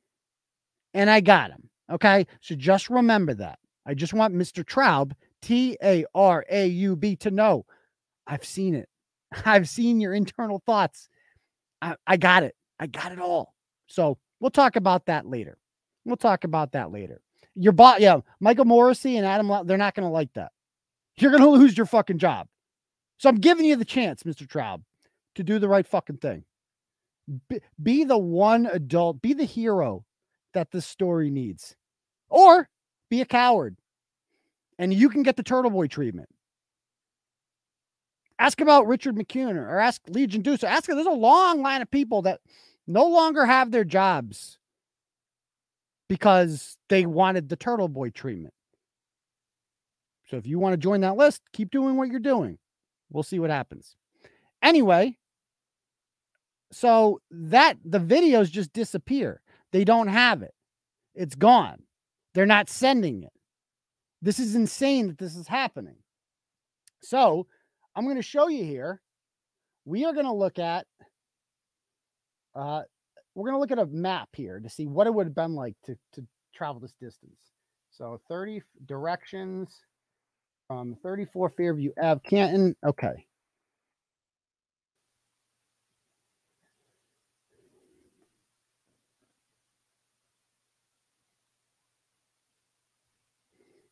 And I got them. Okay. So just remember that. I just want Mr. Traub, T A R A U B, to know I've seen it. I've seen your internal thoughts. I, I got it. I got it all. So we'll talk about that later. We'll talk about that later. Your bot, yeah, Michael Morrissey and Adam, they're not going to like that. You're going to lose your fucking job. So I'm giving you the chance, Mr. Traub, to do the right fucking thing. Be, be the one adult, be the hero that this story needs, or be a coward, and you can get the Turtle Boy treatment. Ask about Richard McCune or ask Legion Deuce. Ask there's a long line of people that no longer have their jobs because they wanted the Turtle Boy treatment. So if you want to join that list, keep doing what you're doing. We'll see what happens. Anyway, so that the videos just disappear. They don't have it. It's gone. They're not sending it. This is insane that this is happening. So I'm going to show you here. We are going to look at uh, we're going to look at a map here to see what it would have been like to, to travel this distance. So 30 directions from 34 Fairview Ave, Canton. Okay.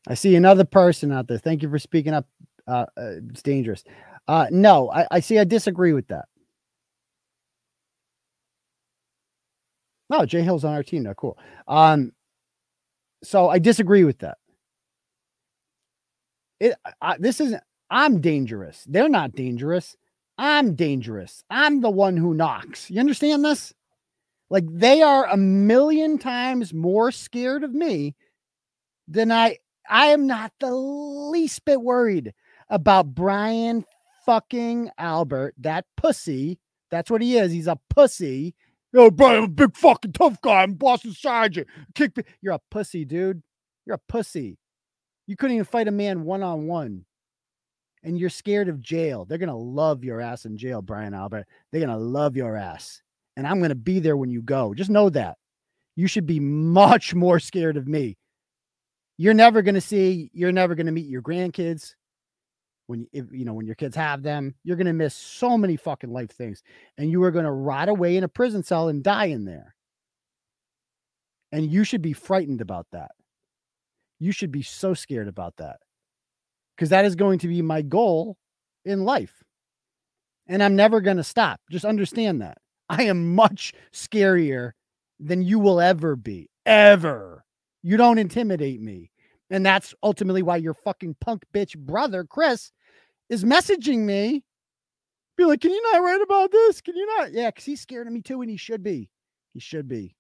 I see another person out there. Thank you for speaking up. Uh, uh, it's dangerous. Uh, no, I, I see. I disagree with that. No, Jay Hill's on our team now. Cool. Um, so I disagree with that. It I, this isn't. I'm dangerous. They're not dangerous. I'm dangerous. I'm the one who knocks. You understand this? Like they are a million times more scared of me than I. I am not the least bit worried about Brian fucking Albert, that pussy. That's what he is. He's a pussy Yo, bro, I'm a big fucking tough guy. I'm Boston Sergeant. Kick me. You're a pussy, dude. You're a pussy. You couldn't even fight a man one on one. And you're scared of jail. They're going to love your ass in jail, Brian Albert. They're going to love your ass. And I'm going to be there when you go. Just know that. You should be much more scared of me. You're never going to see, you're never going to meet your grandkids when if, you know when your kids have them you're to miss so many fucking life things and you are to rot away in a prison cell and die in there. And you should be frightened about that. You should be so scared about that. Because that is going to be my goal in life. And i'm never to stop. Just understand that. I am much scarier than you will ever be ever. You don't intimidate me. And that's ultimately why your fucking punk bitch brother, Chris, is messaging me. Be like, can you not write about this? Can you not? Yeah, because he's scared of me too, and he should be. He should be.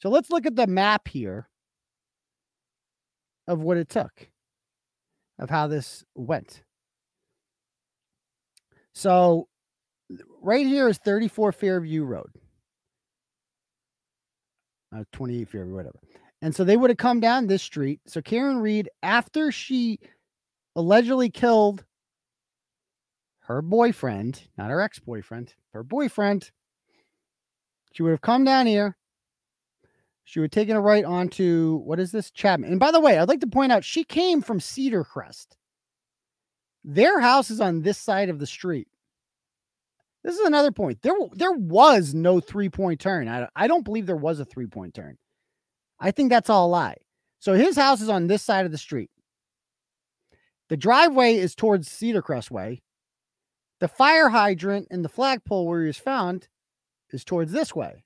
So let's look at the map here of what it took. of how this went. So, right here is 34 Fairview Road, uh, 28 Fairview, whatever. And so they would have come down this street. So Karen Read, after she allegedly killed her boyfriend, not her ex boyfriend, her boyfriend, she would have come down here. She would have taken a right onto what is this? Chapman. And by the way, I'd like to point out she came from Cedar Crest. Their house is on this side of the street. This is another point. There, there was no three point turn. I, I don't believe there was a three point turn. I think that's all a lie. So his house is on this side of the street. The driveway is towards Cedar Crest Way. The fire hydrant and the flagpole where he was found is towards this way.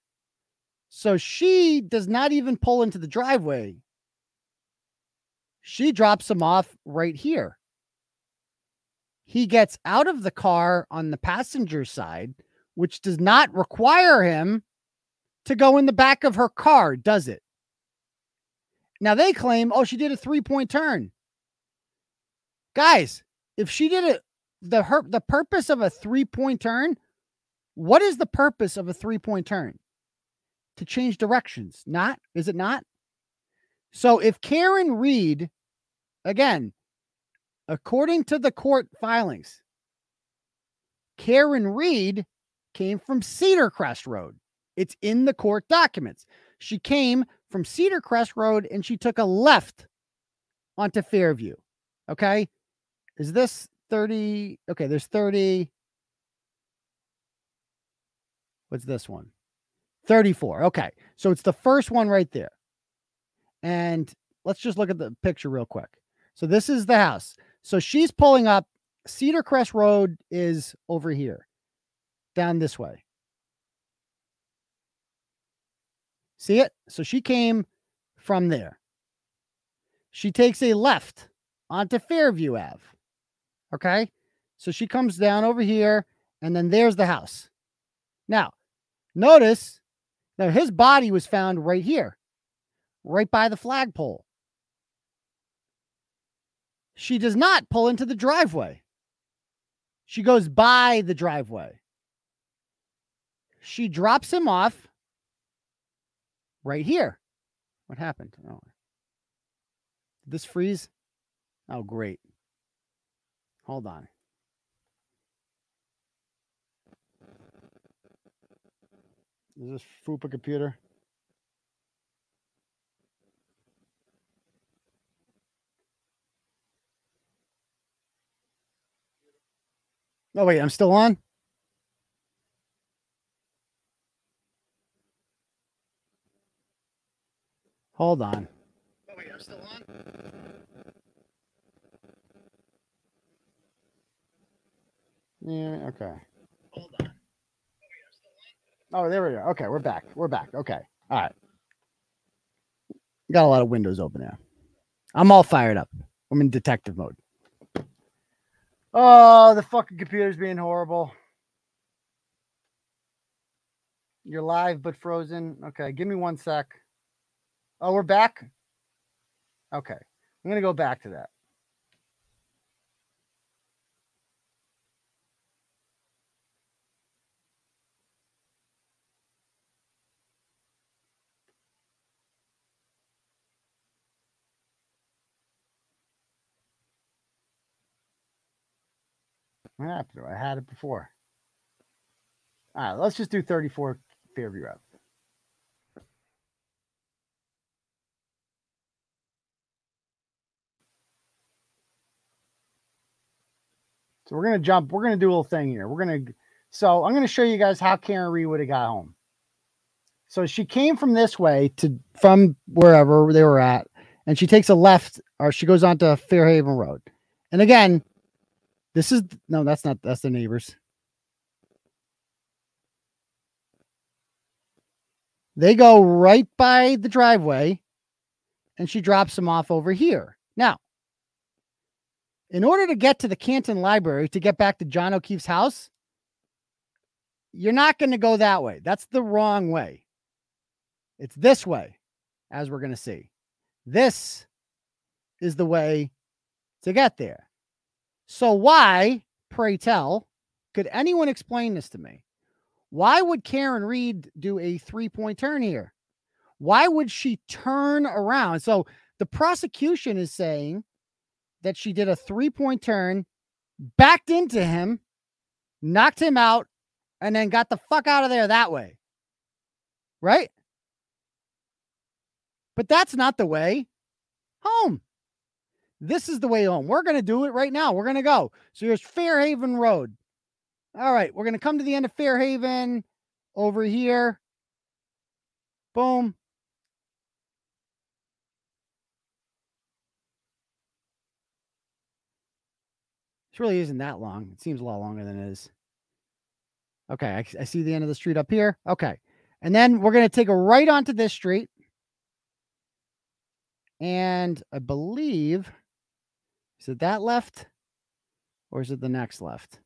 So she does not even pull into the driveway. She drops him off right here. He gets out of the car on the passenger side, which does not require him to go in the back of her car, does it? Now they claim, oh, she did a three point turn. Guys, if she did it, the her the purpose of a three point turn, what is the purpose of a three point turn? To change directions, not is it not? So if Karen Read, again, according to the court filings, Karen Read came from Cedar Crest Road. It's in the court documents. She came from Cedar Crest Road and she took a left onto Fairview. Okay. Is this 30? Okay. There's 30. What's this one? 34. Okay. So it's the first one right there. And let's just look at the picture real quick. So this is the house. So she's pulling up. Cedar Crest Road is over here, down this way. See it? So she came from there. She takes a left onto Fairview Ave. Okay. So she comes down over here, and then there's the house. Now, notice now his body was found right here, right by the flagpole. She does not pull into the driveway. She goes by the driveway. She drops him off right here. What happened? Oh. Did this freeze? Oh, great. Hold on. Is this Fupa computer? Oh, wait, I'm still on? Hold on. Oh, wait, I'm still on? Yeah, okay. Hold on. Oh, there we go. Okay, we're back. We're back. Okay. All right. Got a lot of windows open now. I'm all fired up. I'm in detective mode. Oh, the fucking computer's being horrible. You're live but frozen. Okay, give me one sec. Oh, we're back. Okay, I'm gonna go back to that. What happened? I had it before. All right, let's just do 34 Fairview Ave. So we're gonna jump. We're gonna do a little thing here. We're gonna. So I'm gonna show you guys how Karen Read would have got home. So she came from this way to from wherever they were at, and she takes a left, or she goes onto Fairhaven Road. And again, this is no, that's not that's the neighbors. They go right by the driveway and she drops them off over here. Now, in order to get to the Canton Library to get back to John O'Keefe's house, you're not going to go that way. That's the wrong way. It's this way, as we're going to see. This is the way to get there. So why, pray tell, could anyone explain this to me? Why would Karen Read do a three point turn here? Why would she turn around? So the prosecution is saying that she did a three point turn, backed into him, knocked him out, and then got the fuck out of there that way. Right? But that's not the way home. This is the way home. We're going to do it right now. We're going to go. So here's Fairhaven Road. All right. We're going to come to the end of Fairhaven over here. Boom. This really isn't that long. It seems a lot longer than it is. Okay. I, I see the end of the street up here. Okay. And then we're going to take a right onto this street. And I believe, is it that left or is it the next left?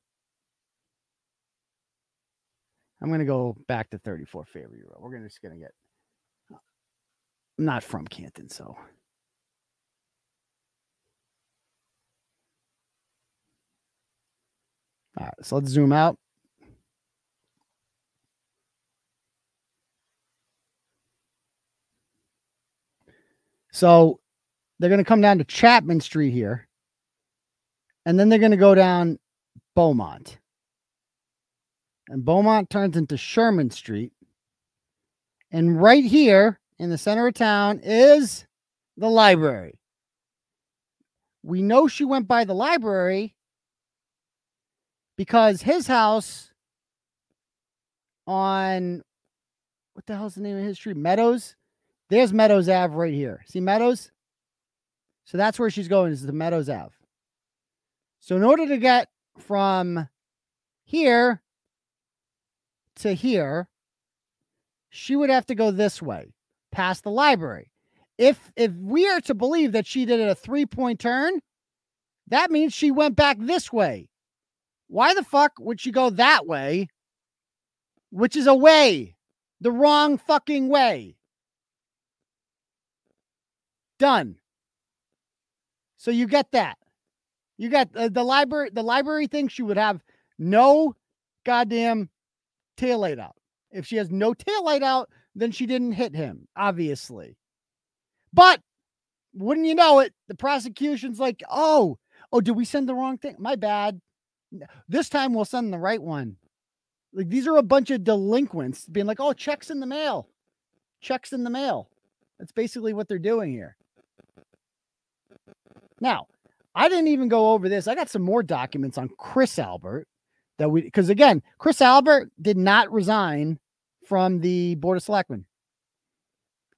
I'm going to go back to 34 Fairview. We're gonna, just going to get, uh, I'm not from Canton, so. All right, so let's zoom out. So they're going to come down to Chapman Street here. And then they're going to go down Beaumont. And Beaumont turns into Sherman Street. And right here in the center of town is the library. We know she went by the library because his house on what the hell's the name of his street? Meadows there's Meadows Ave right here. See Meadows? So that's where she's going, is the Meadows Ave. So in order to get from here to here, she would have to go this way, past the library. If if we are to believe that she did a three-point turn, that means she went back this way. Why the fuck would she go that way? Which is away, the wrong fucking way. Done. So you get that. You got uh, the library. The library thinks she would have no goddamn tail light out. If she has no tail light out, then she didn't hit him, obviously. But wouldn't you know it? The prosecution's like, oh, oh, did we send the wrong thing? My bad. This time we'll send the right one. Like these are a bunch of delinquents being like, oh, checks in the mail. Checks in the mail. That's basically what they're doing here. Now, I didn't even go over this. I got some more documents on Chris Albert that we, because again, Chris Albert did not resign from the Board of Selectmen.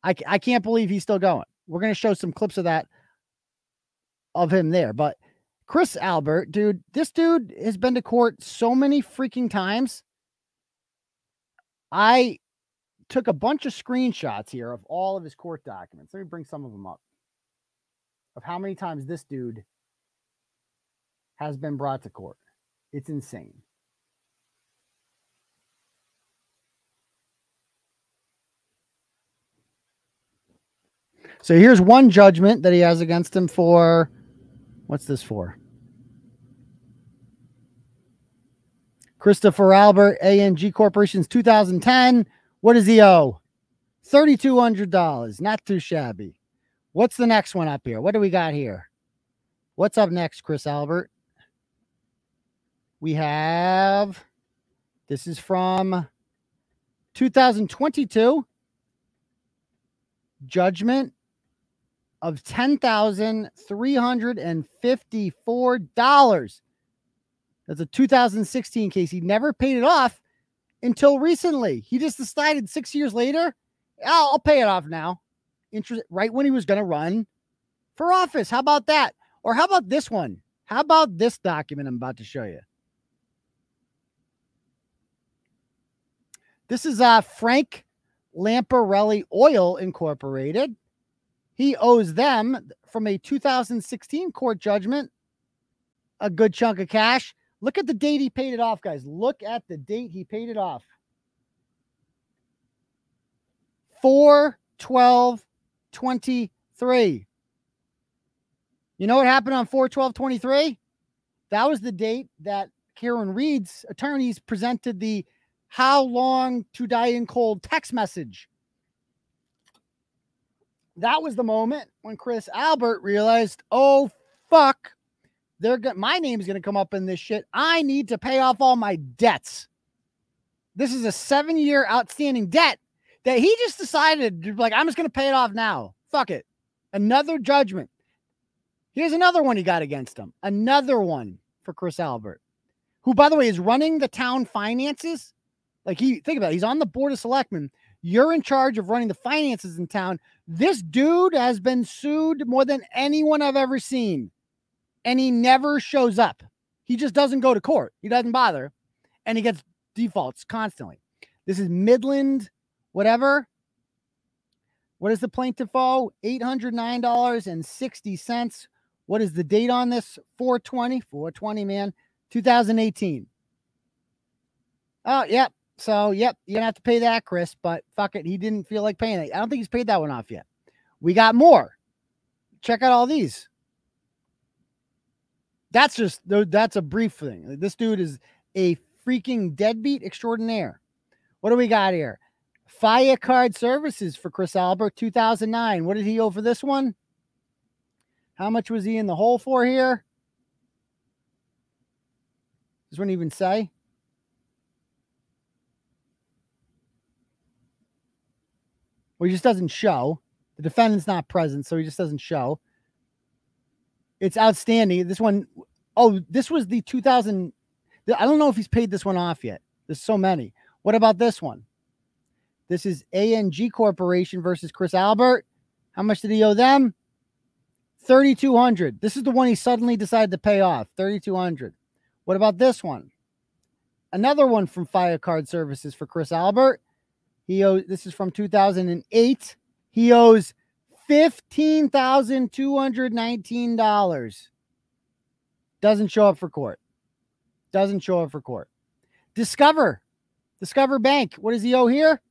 I, I can't believe he's still going. We're going to show some clips of that of him there. But Chris Albert, dude, this dude has been to court so many freaking times. I took a bunch of screenshots here of all of his court documents. Let me bring some of them up of how many times this dude has been brought to court. It's insane. So here's one judgment that he has against him for what's this for? Christopher Albert, ANG Corporation's 2010. What does he owe? $3,200. Not too shabby. What's the next one up here? What do we got here? What's up next, Chris Albert? We have this is from 2022 judgment of $10,354. That's a 2016 case. He never paid it off until recently. He just decided six years later, I'll, I'll pay it off now interest right when he was going to run for office. How about that? Or how about this one? How about this document I'm about to show you? This is uh, Frank Lamparelli Oil Incorporated. He owes them from a 2016 court judgment a good chunk of cash. Look at the date he paid it off, guys. Look at the date he paid it off. 4 12 23. You know what happened on 4 12 23? That was the date that Karen Read's attorneys presented the how long to die in cold text message. That was the moment when Chris Albert realized, oh fuck, they're go- my name's gonna come up in this shit. I need to pay off all my debts. This is a seven-year outstanding debt that he just decided like, I'm just gonna pay it off now. Fuck it. Another judgment. Here's another one he got against him. Another one for Chris Albert, who, by the way, is running the town finances. Like he think about it, he's on the board of selectmen. You're in charge of running the finances in town. This dude has been sued more than anyone I've ever seen. And he never shows up. He just doesn't go to court. He doesn't bother. And he gets defaults constantly. This is Midland, whatever. What is the plaintiff owe? $809.60. What is the date on this? 420, 420, man, 2018. Oh, yep. So, yep, you're gonna have to pay that, Chris, but fuck it. He didn't feel like paying it. I don't think he's paid that one off yet. We got more. Check out all these. That's just that's a brief thing. This dude is a freaking deadbeat extraordinaire. What do we got here? FIA card services for Chris Albert, 2009. What did he owe for this one? How much was he in the hole for here? Does one even say? Well, he just doesn't show. The defendant's not present, so he just doesn't show. It's outstanding. This one, oh, this was the 2000. I don't know if he's paid this one off yet. There's so many. What about this one? This is ANG Corporation versus Chris Albert. How much did he owe them? 3200 This is the one he suddenly decided to pay off. 3200 What about this one? Another one from FIA Card Services for Chris Albert. He owes this is from 2008. He owes $15,219. Doesn't show up for court. Doesn't show up for court. Discover. Discover Bank. What does he owe here?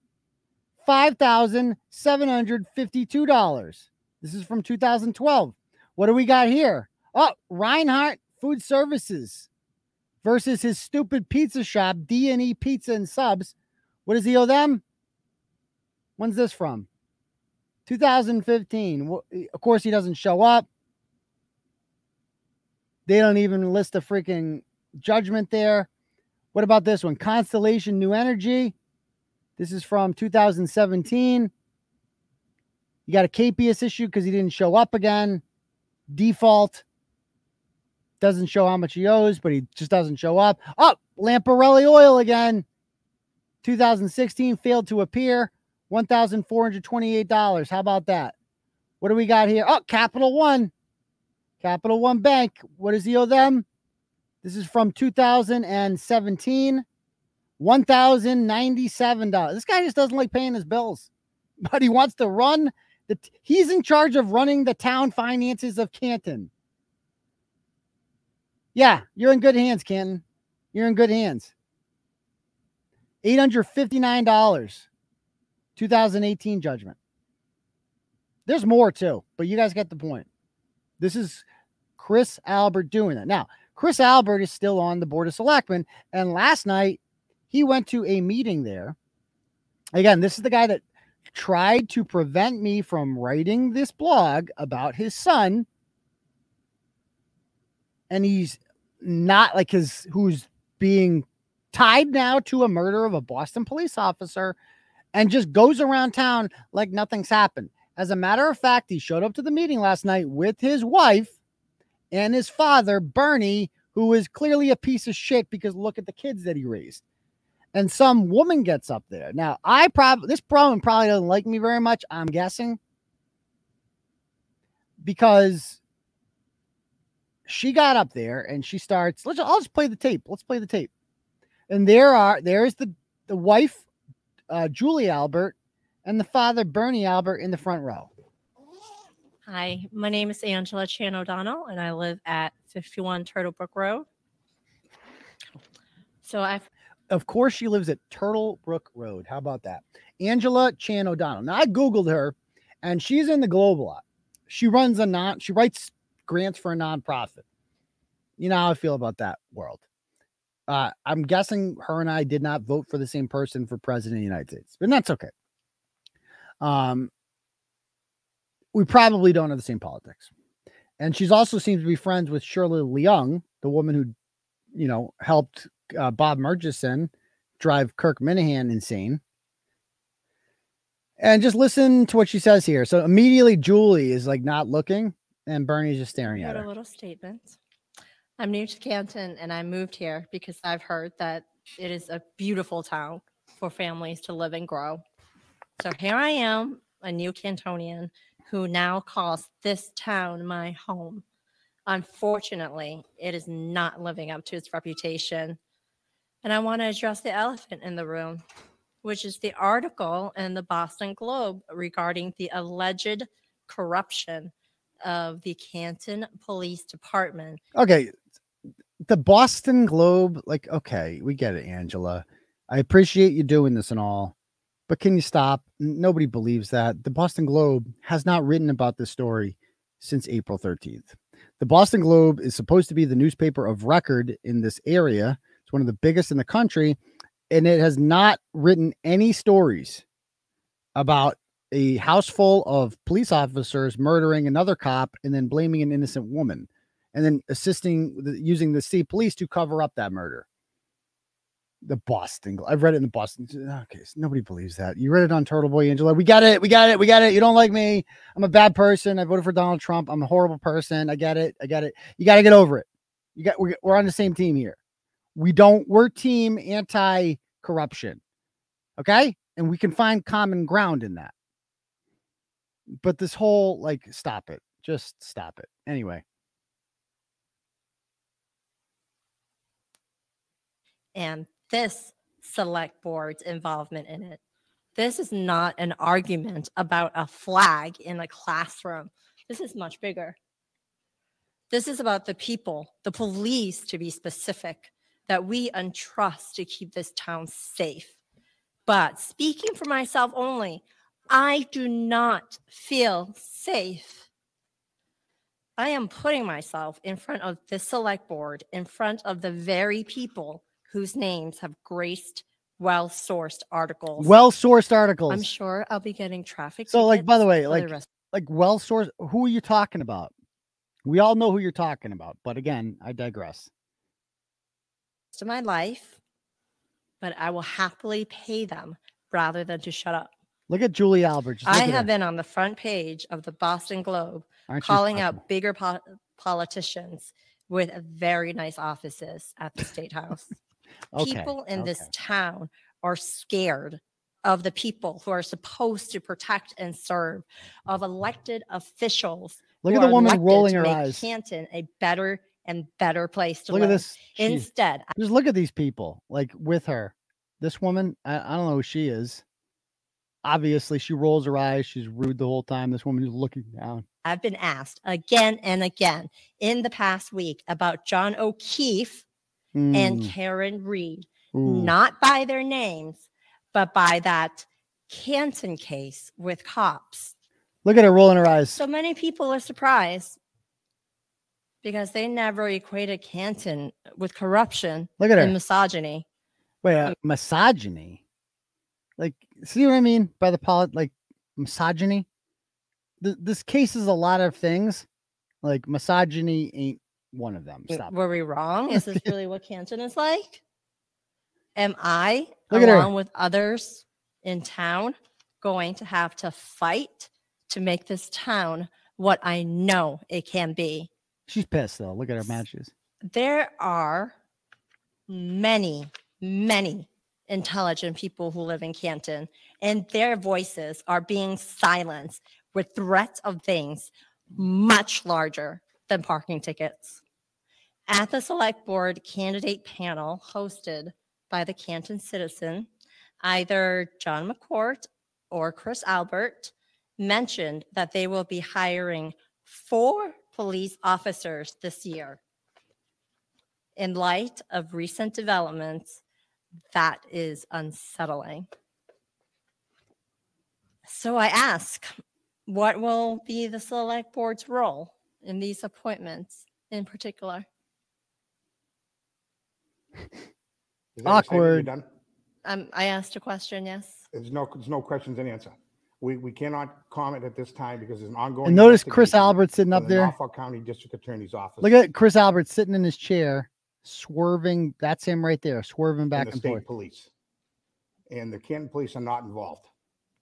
$5,752. This is from 2012. What do we got here? Oh, Reinhardt Food Services versus his stupid pizza shop, D&E Pizza and Subs. What does he owe them? When's this from? 2015. Of course, he doesn't show up. They don't even list a freaking judgment there. What about this one? Constellation New Energy. This is from 2017. You got a capias issue because he didn't show up again. Default. Doesn't show how much he owes, but he just doesn't show up. Oh, Lamparelli Oil again. 2016 failed to appear. $1,428. How about that? What do we got here? Oh, Capital One. Capital One Bank. What does he owe them? This is from 2017. $1,097. This guy just doesn't like paying his bills, but he wants to run the, he's in charge of running the town finances of Canton. Yeah, you're in good hands, Canton. You're in good hands. $859. 2018 judgment. There's more too, but you guys get the point. This is Chris Albert doing that. Now, Chris Albert is still on the board of selectmen, and last night he went to a meeting there. Again, this is the guy that tried to prevent me from writing this blog about his son. And he's not like his who's being tied now to a murder of a Boston police officer and just goes around town like nothing's happened. As a matter of fact, he showed up to the meeting last night with his wife and his father, Bernie, who is clearly a piece of shit because look at the kids that he raised. And some woman gets up there. Now, I probably, this woman probably doesn't like me very much, I'm guessing, because she got up there and she starts, let's, I'll just play the tape. Let's play the tape. And there are, there's the, the wife uh, Julie Albert and the father, Bernie Albert, in the front row. Hi, my name is Angela Chan O'Donnell, and I live at 51 Turtle Brook Road. So I've Of course, she lives at Turtle Brook Road. How about that? Angela Chan O'Donnell. Now, I Googled her and she's in the Globe a lot. She runs a non, she writes grants for a nonprofit. You know how I feel about that world. Uh, I'm guessing her and I did not vote for the same person for president of the United States, but that's okay. Um, we probably don't have the same politics. And she's also seems to be friends with Shirley Leung, the woman who, you know, helped uh, Bob Murchison drive Kirk Minihane insane. And just listen to what she says here. So immediately Julie is like not looking, and Bernie's just staring at Got a her. little statement. I'm new to Canton and I moved here because I've heard that it is a beautiful town for families to live and grow. So here I am, a new Cantonian who now calls this town my home. Unfortunately, it is not living up to its reputation. And I want to address the elephant in the room, which is the article in the Boston Globe regarding the alleged corruption of the Canton Police Department. Okay. The Boston Globe, like, okay, we get it, Angela. I appreciate you doing this and all, but can you stop? Nobody believes that. The Boston Globe has not written about this story since April 13th. The Boston Globe is supposed to be the newspaper of record in this area. It's one of the biggest in the country, and it has not written any stories about a house full of police officers murdering another cop and then blaming an innocent woman and then assisting the, using the state police to cover up that murder. The Boston, I've read it in the Boston. Okay, so nobody believes that. You read it on Turtle Boy Angela. We got it. We got it. We got it. You don't like me. I'm a bad person. I voted for Donald Trump. I'm a horrible person. I get it. I get it. You got to get over it. You got. We're, we're on the same team here. We don't. We're team anti corruption. Okay, and we can find common ground in that but this whole like stop it just stop it anyway and this select board's involvement in it. This is not an argument about a flag in a classroom. This is much bigger. This is about the people, the police to be specific, that we entrust to keep this town safe. But speaking for myself only, I do not feel safe. I am putting myself in front of this select board, in front of the very people whose names have graced well sourced articles. well sourced articles I'm sure I'll be getting traffic. so like by the way like rest- like well sourced who are you talking about we all know who you're talking about but again i digress of my life, but I will happily pay them rather than to shut up. look at julie albert I have her. been on the front page of the Boston Globe Aren't calling out bigger po- politicians with very nice offices at the state house. Okay, people in this okay. town are scared of the people who are supposed to protect and serve, of elected officials. Look at the woman rolling her eyes. Canton a better and better place to look at live. this she- Instead, just look at these people like with her this woman I, I don't know who she is obviously she rolls her eyes she's rude the whole time this woman is looking down I've been asked again and again in the past week about John O'Keefe and Mm, Karen Read, ooh. not by their names, but by that Canton case with cops. look at her rolling her eyes So many people are surprised because they never equated Canton with corruption Look at and her. misogyny. Wait, uh, misogyny? Like, see what I mean by the polit? Like, misogyny? Th- this case is a lot of things. Like, misogyny ain't one of them. Stop. Were we wrong? Is this really what Canton is like? Am I, Look along with others in town, going to have to fight to make this town what I know it can be? She's pissed though. Look at her matches. There are many, many intelligent people who live in Canton, and their voices are being silenced with threats of things much larger than parking tickets. At the select board candidate panel hosted by the Canton Citizen, either John McCourt or Chris Albert mentioned that they will be hiring four police officers this year. In light of recent developments, that is unsettling. So I ask, what will be the select board's role? In these appointments in particular? Is that your statement? You're Awkward. done? Um, I asked a question, yes. There's no, there's no questions and answer. We, we cannot comment at this time because there's an ongoing. And notice Chris Albert sitting up the there. Norfolk County District Attorney's Office. Look at Chris Albert sitting in his chair, swerving. That's him right there, swerving and back the and state forth. police. And the Canton Police are not involved.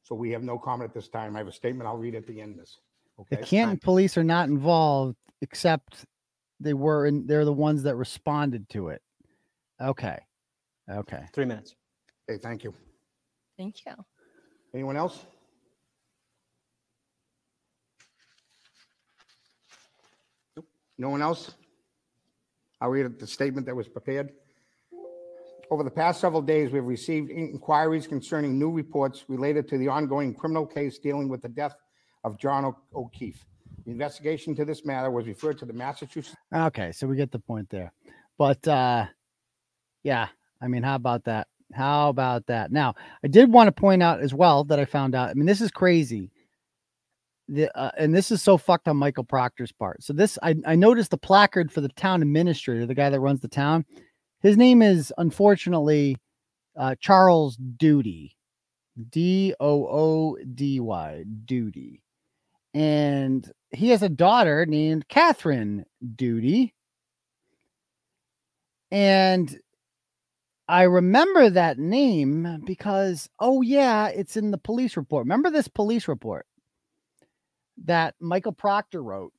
So we have no comment at this time. I have a statement I'll read at the end of this. The Okay? Canton police are not involved, except they were, and they're the ones that responded to it. Okay. Okay. Three minutes. Hey, thank you. Thank you. Anyone else? No one else? I'll read the statement that was prepared. Over the past several days, we've received inquiries concerning new reports related to the ongoing criminal case dealing with the death of John O- O'Keefe. The investigation to this matter was referred to the Massachusetts Okay, so we get the point there. But uh yeah, I mean, how about that? How about that? Now, I did want to point out as well that I found out. I mean, this is crazy. The, uh, and this is so fucked on Michael Proctor's part. So this, I, I noticed the placard for the town administrator, the guy that runs the town. His name is unfortunately uh, Charles Doody, D O O D Y, Doody, and he has a daughter named Catherine Doody. And I remember that name because, oh, yeah, it's in the police report. Remember this police report that Michael Proctor wrote,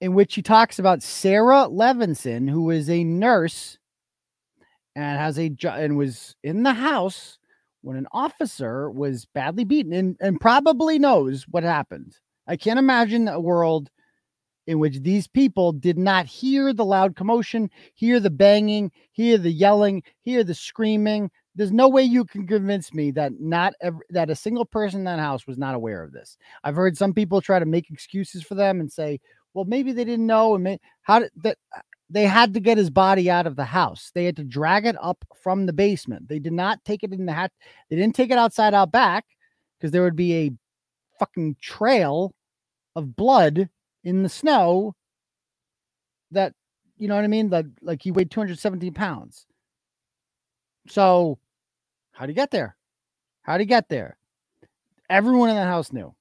in which he talks about Sarah Levinson, who is a nurse and has a job and was in the house when an officer was badly beaten and, and probably knows what happened. I can't imagine a world in which these people did not hear the loud commotion, hear the banging, hear the yelling, hear the screaming. There's no way you can convince me that not every, that a single person in that house was not aware of this. I've heard some people try to make excuses for them and say, "Well, maybe they didn't know." And may, how did that? They had to get his body out of the house. They had to drag it up from the basement. They did not take it in the hat. They didn't take it outside out back because there would be a fucking trail of blood in the snow that you know what I mean? That like he weighed 217 pounds. So how'd he get there? How'd he get there? Everyone in the house knew.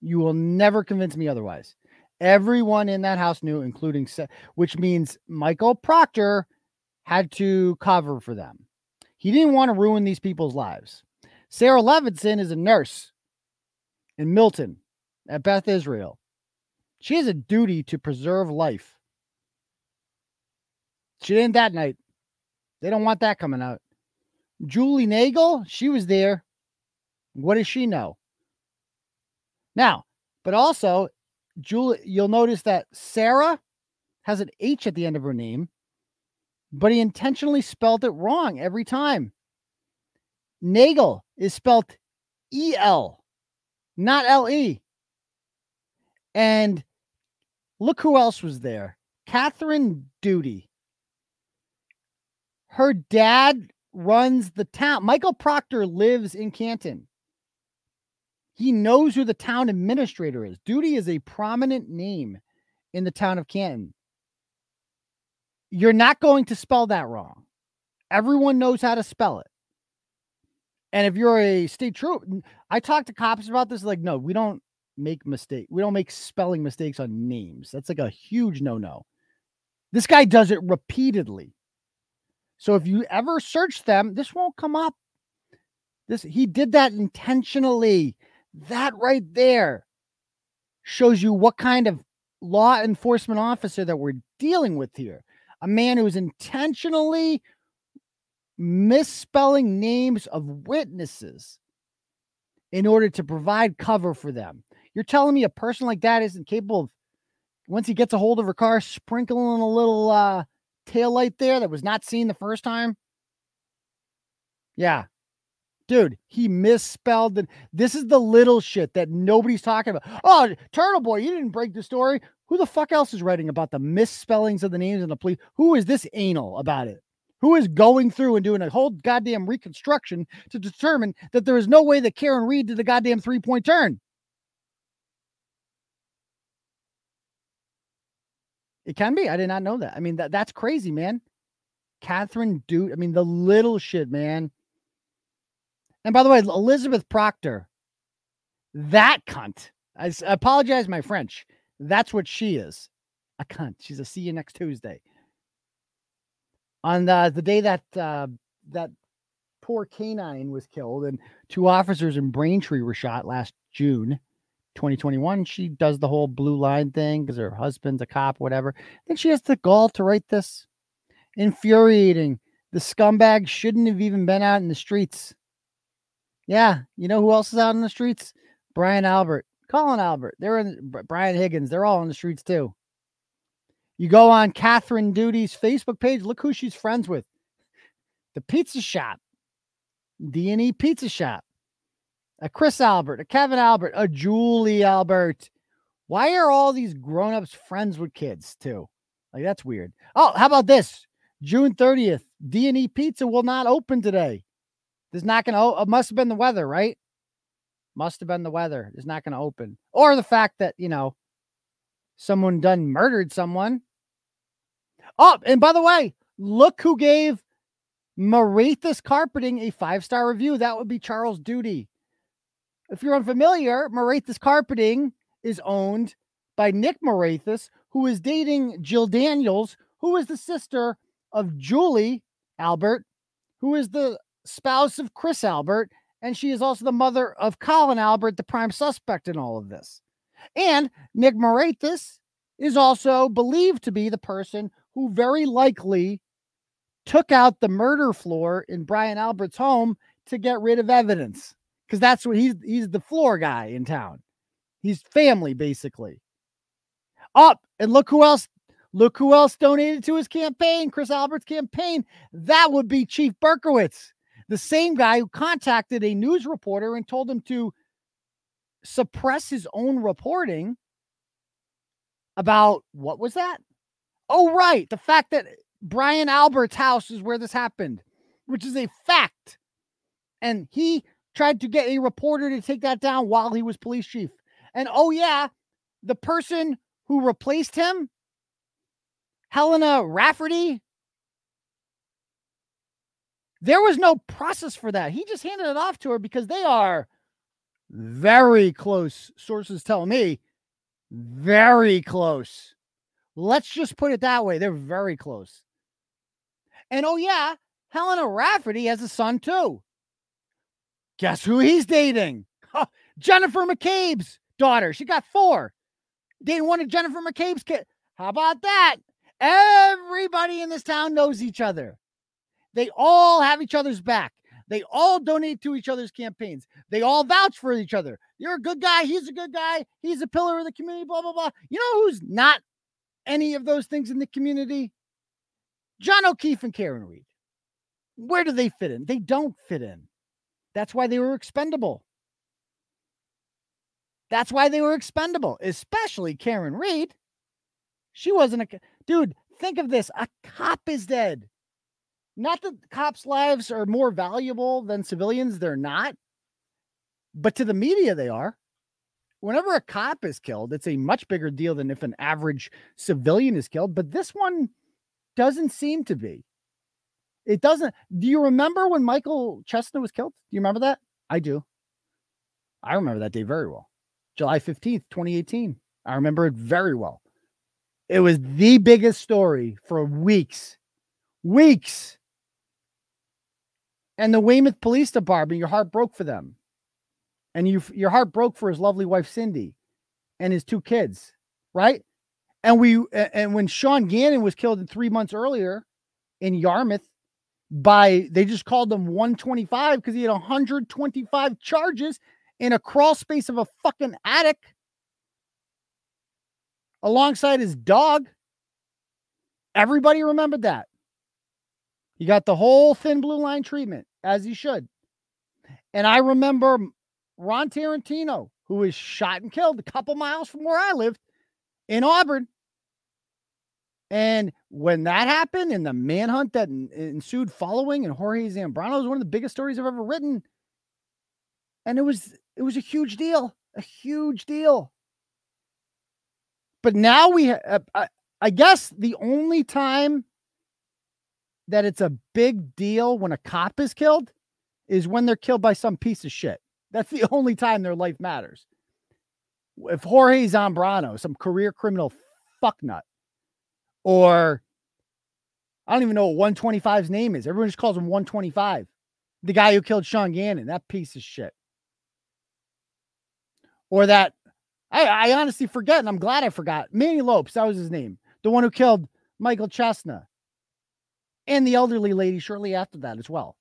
You will never convince me otherwise. Everyone in that house knew, including which means Michael Proctor had to cover for them. He didn't want to ruin these people's lives. Sarah Levinson is a nurse in Milton at Beth Israel. She has a duty to preserve life. She didn't that night. They don't want that coming out. Julie Nagel, she was there. What does she know? Now, but also, Julie, you'll notice that Sarah has an H at the end of her name, but he intentionally spelled it wrong every time. Nagel is spelled E L, not L E. And look who else was there Catherine Doody. Her dad runs the town. Michael Proctor lives in Canton. He knows who the town administrator is. Doody is a prominent name in the town of Canton. You're not going to spell that wrong. Everyone knows how to spell it. And if you're a state troop, I talked to cops about this. Like, no, we don't make mistake. We don't make spelling mistakes on names. That's like a huge no-no. This guy does it repeatedly. So if you ever search them, this won't come up. This he did that intentionally. That right there shows you what kind of law enforcement officer that we're dealing with here. A man who is intentionally misspelling names of witnesses in order to provide cover for them. You're telling me a person like that isn't capable of, once he gets a hold of her car, sprinkling a little uh, tail light there that was not seen the first time? Yeah. Dude, he misspelled it. This is the little shit that nobody's talking about. Oh, Turtle Boy, you didn't break the story. Who the fuck else is writing about the misspellings of the names in the police? Who is this anal about it? Who is going through and doing a whole goddamn reconstruction to determine that there is no way that Karen Read did the goddamn three point turn? It can be. I did not know that. I mean, that that's crazy, man. Catherine Dude. I mean, the little shit, man. And by the way, Elizabeth Proctor, that cunt. I apologize, my French. That's what she is. A cunt. She's a see you next Tuesday. On the, the day that uh, that poor canine was killed and two officers in Braintree were shot last June 2021, she does the whole blue line thing because her husband's a cop, whatever. Then she has the gall to write this. Infuriating. The scumbag shouldn't have even been out in the streets. Yeah, you know who else is out in the streets? Brian Albert, Colin Albert. They're in Brian Higgins. They're all in the streets too. You go on Catherine Doody's Facebook page. Look who she's friends with. The pizza shop, D and E Pizza Shop. A Chris Albert, a Kevin Albert, a Julie Albert. Why are all these grown-ups friends with kids too? Like that's weird. Oh, how about this? June 30th, D and E Pizza will not open today. There's not going to. It must have been the weather, right? Must have been the weather. It's not going to open, or the fact that you know someone done murdered someone. Oh, and by the way, look who gave Mauritius Carpeting a five star review. That would be Charles Doody. If you're unfamiliar, Mauritius Carpeting is owned by Nick Mauritius, who is dating Jill Daniels, who is the sister of Julie Albert, who is the spouse of Chris Albert, and she is also the mother of Colin Albert, the prime suspect in all of this. And Nick Mauritius is also believed to be the person who very likely took out the murder floor in Brian Albert's home to get rid of evidence because that's what he's he's the floor guy in town. He's family basically. Up and look who else look who else donated to his campaign, Chris Albert's campaign. That would be Chief Berkowitz, the same guy who contacted a news reporter and told him to suppress his own reporting about what was that? Oh, right. The fact that Brian Albert's house is where this happened, which is a fact. And he tried to get a reporter to take that down while he was police chief. And oh, yeah, the person who replaced him, Helena Rafferty, there was no process for that. He just handed it off to her because they are very close. Sources tell me very close. Let's just put it that way. They're very close. And oh, yeah, Helena Rafferty has a son too. Guess who he's dating? Jennifer McCabe's daughter. She got four. Dating one of Jennifer McCabe's kids. How about that? Everybody in this town knows each other. They all have each other's back. They all donate to each other's campaigns. They all vouch for each other. You're a good guy. He's a good guy. He's a pillar of the community, blah, blah, blah. You know who's not any of those things in the community? John O'Keefe and Karen Read. Where do they fit in? They don't fit in. That's why they were expendable. That's why they were expendable, especially Karen Read. She wasn't a dude. Think of this a cop is dead. Not that cops' lives are more valuable than civilians, they're not. But to the media, they are. Whenever a cop is killed, it's a much bigger deal than if an average civilian is killed. But this one doesn't seem to be. It doesn't. Do you remember when Michael Chesna was killed? Do you remember that? I do. I remember that day very well. July 15th, 2018. I remember it very well. It was the biggest story for weeks. Weeks. And the Weymouth Police Department, your heart broke for them. And you your heart broke for his lovely wife Cindy and his two kids, right? And we and when Sean Gannon was killed three months earlier in Yarmouth by they just called him 125 because he had 125 charges in a crawl space of a fucking attic alongside his dog. Everybody remembered that. He got the whole thin blue line treatment, as he should. And I remember Ron Tarantino, who was shot and killed a couple miles from where I lived in Auburn. And when that happened and the manhunt that ensued following, and Jorge Zambrano was one of the biggest stories I've ever written. And it was it was a huge deal, a huge deal. But now we uh, uh, I guess the only time that it's a big deal when a cop is killed is when they're killed by some piece of shit. That's the only time their life matters. If Jorge Zambrano, some career criminal fucknut, or I don't even know what 125's name is. Everyone just calls him 125. The guy who killed Sean Gannon, that piece of shit. Or that I, I honestly forget, and I'm glad I forgot. Manny Lopes, that was his name. The one who killed Michael Chesna. And the elderly lady shortly after that as well.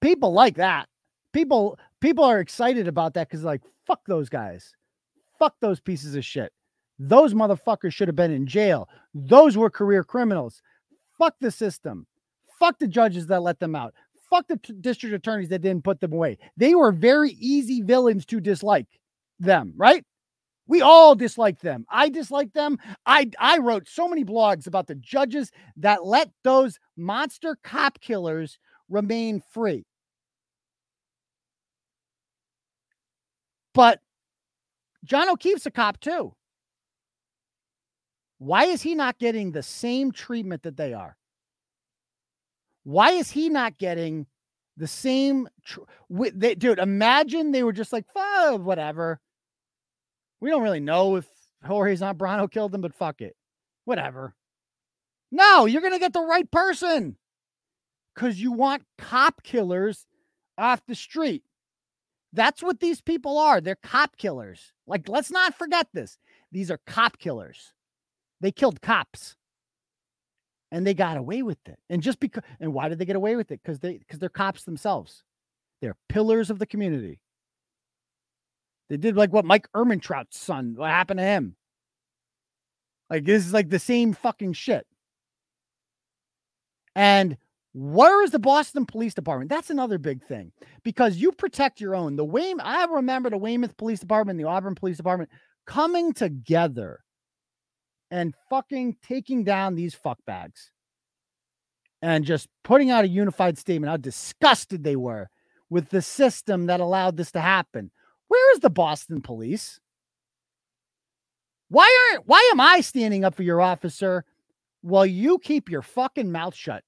People like that. People people are excited about that because like fuck those guys. Fuck those pieces of shit. Those motherfuckers should have been in jail. Those were career criminals. Fuck the system. Fuck the judges that let them out. Fuck the t- district attorneys that didn't put them away. They were very easy villains to dislike them, right? We all dislike them. I dislike them. I I wrote so many blogs about the judges that let those monster cop killers remain free. But John O'Keefe's a cop too. Why is he not getting the same treatment that they are? Why is he not getting the same? Tr- they, dude, imagine they were just like, "Fuck, whatever. We don't really know if Jorge's not Zambrano killed him, but fuck it. Whatever. No, you're going to get the right person because you want cop killers off the street. That's what these people are. They're cop killers. Like, let's not forget this. These are cop killers. They killed cops and they got away with it. And just because, and why did they get away with it? Because they, because they're cops themselves. They're pillars of the community. They did like what Mike Ermintrout's son, what happened to him. Like, this is like the same fucking shit. And where is the Boston Police Department? That's another big thing because you protect your own. The Wayne, I remember the Weymouth Police Department, the Auburn Police Department coming together and fucking taking down these fuckbags and just putting out a unified statement how disgusted they were with the system that allowed this to happen. Where is the Boston police? Why aren't why am I standing up for your officer while you keep your fucking mouth shut?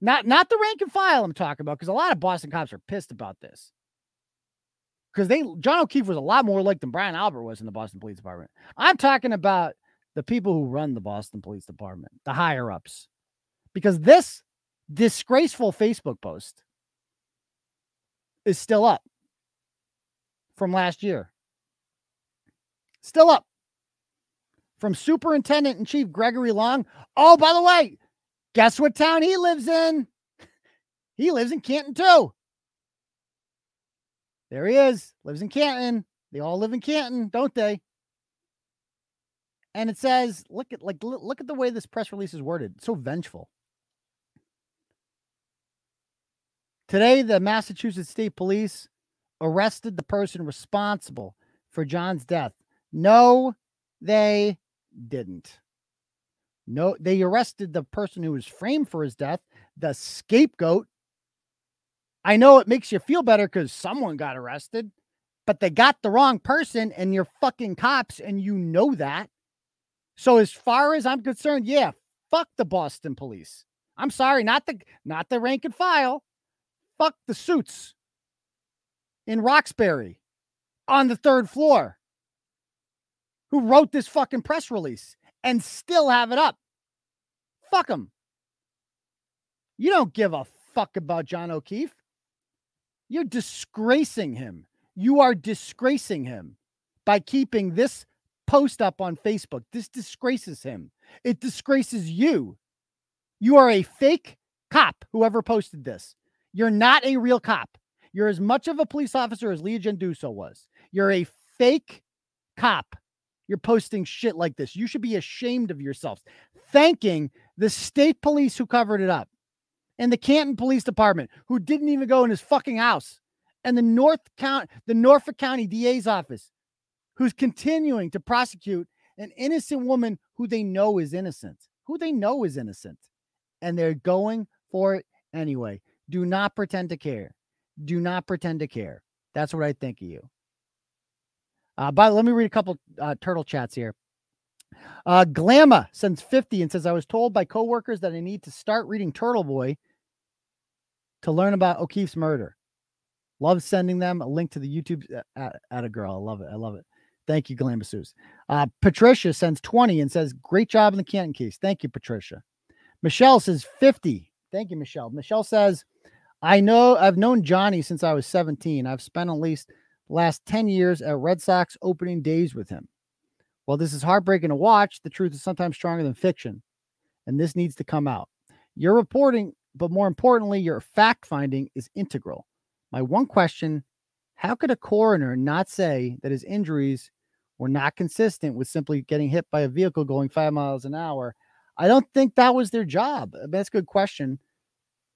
Not not the rank and file I'm talking about because a lot of Boston cops are pissed about this. Because they John O'Keefe was a lot more like than Brian Albert was in the Boston Police Department. I'm talking about the people who run the Boston Police Department, the higher ups. Because this disgraceful Facebook post is still up from last year. Still up from Superintendent and Chief Gregory Long. Oh, by the way, guess what town he lives in? He lives in Canton too. There he is, lives in Canton. They all live in Canton, don't they? And it says, look at like look at the way this press release is worded. It's so vengeful. Today, the Massachusetts State Police arrested the person responsible for John's death. No, they didn't. No, they arrested the person who was framed for his death, the scapegoat. I know it makes you feel better because someone got arrested, but they got the wrong person and you're fucking cops and you know that. So as far as I'm concerned, yeah, fuck the Boston police. I'm sorry, not the not the rank and file. Fuck the suits in Roxbury on the third floor who wrote this fucking press release and still have it up. Fuck them. You don't give a fuck about John O'Keefe. You're disgracing him. You are disgracing him by keeping this post up on Facebook. This disgraces him. It disgraces you. You are a fake cop, whoever posted this. You're not a real cop. You're as much of a police officer as Leah Genduso was. You're a fake cop. You're posting shit like this. You should be ashamed of yourselves. Thanking the state police who covered it up and the Canton Police Department who didn't even go in his fucking house and the North County, the Norfolk County DA's office who's continuing to prosecute an innocent woman who they know is innocent, who they know is innocent, and they're going for it anyway. Do not pretend to care. Do not pretend to care. That's what I think of you. Uh, but let me read a couple uh, turtle chats here. Uh, Glamma sends 50 and says, I was told by coworkers that I need to start reading Turtle Boy to learn about O'Keefe's murder. Love sending them a link to the YouTube uh, at, at a girl. I love it. I love it. Thank you, Glamma Seuss. Uh, Patricia sends 20 and says, Great job in the Canton case. Thank you, Patricia. Michelle says 50. Thank you, Michelle. Michelle says, I know I've known Johnny since I was 17. I've spent at least last 10 years at Red Sox opening days with him. While this is heartbreaking to watch, the truth is sometimes stronger than fiction, and this needs to come out. Your reporting, but more importantly, your fact finding is integral. My one question how could a coroner not say that his injuries were not consistent with simply getting hit by a vehicle going five miles an hour? I don't think that was their job. That's a good question.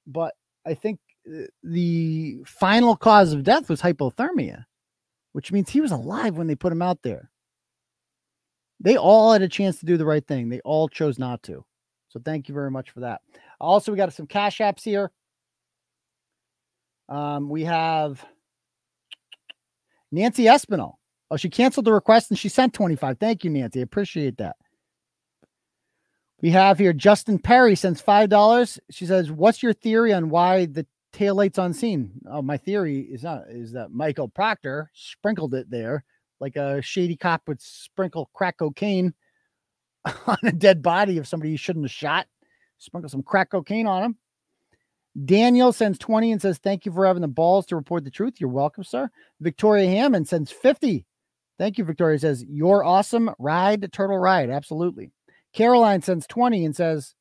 But I think the final cause of death was hypothermia, which means he was alive when they put him out there. They all had a chance to do the right thing. They all chose not to. So thank you very much for that. Also, we got some cash apps here. Um, we have Nancy Espinal. Oh, she canceled the request and she sent 25. Thank you, Nancy. I appreciate that. We have here Justin Perry sends five dollars. She says, "What's your theory on why the taillight's on scene?" Oh, my theory is not is that Michael Proctor sprinkled it there like a shady cop would sprinkle crack cocaine on a dead body of somebody he shouldn't have shot. Sprinkle some crack cocaine on him. Daniel sends 20 and says, Thank you for having the balls to report the truth. You're welcome, sir. Victoria Hammond sends 50. Thank you, Victoria. Says, You're awesome. Ride, turtle ride. Absolutely. Caroline sends 20 and says,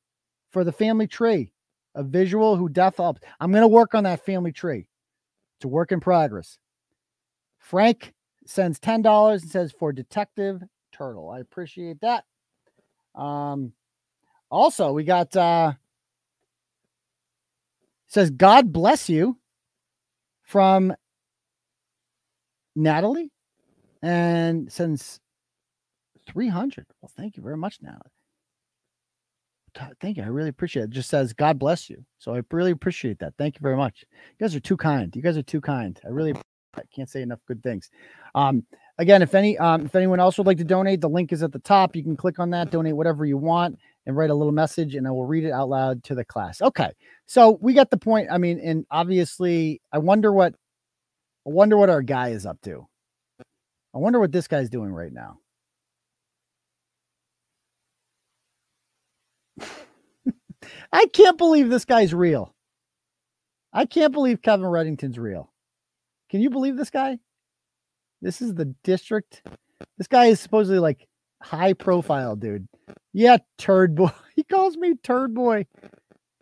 For the family tree, a visual who death up. I'm going to work on that family tree. It's a work in progress. Frank sends $10 and says, For Detective Turtle. I appreciate that. Um, also, we got uh says God bless you from Natalie and sends 300. Well, thank you very much, Natalie. Thank you. I really appreciate it. it. Just says God bless you. So I really appreciate that. Thank you very much. You guys are too kind. You guys are too kind. I really I can't say enough good things. Um, again, if any um, if anyone else would like to donate, the link is at the top. You can click on that, donate whatever you want, and write a little message, and I will read it out loud to the class. Okay, so we got the point. I mean, and obviously, I wonder what I wonder what our guy is up to. I wonder what this guy's doing right now. I can't believe this guy's real. I can't believe Kevin Reddington's real. Can you believe this guy? This is the district. This guy is supposedly like high profile, dude. Yeah, turd boy. He calls me turd boy.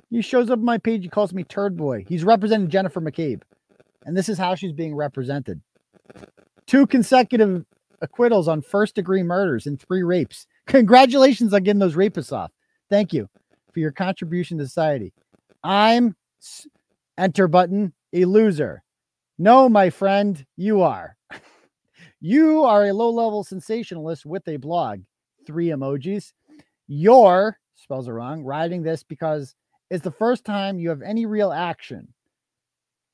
He shows up on my page. He calls me turd boy. He's representing Jennifer McCabe. And this is how she's being represented. Two consecutive acquittals on first degree murders and three rapes. Congratulations on getting those rapists off. Thank you for your contribution to society. I'm enter button a loser. No, my friend, you are. you are a low level sensationalist with a blog. Three emojis. You're, spells are wrong, writing this because it's the first time you have any real action.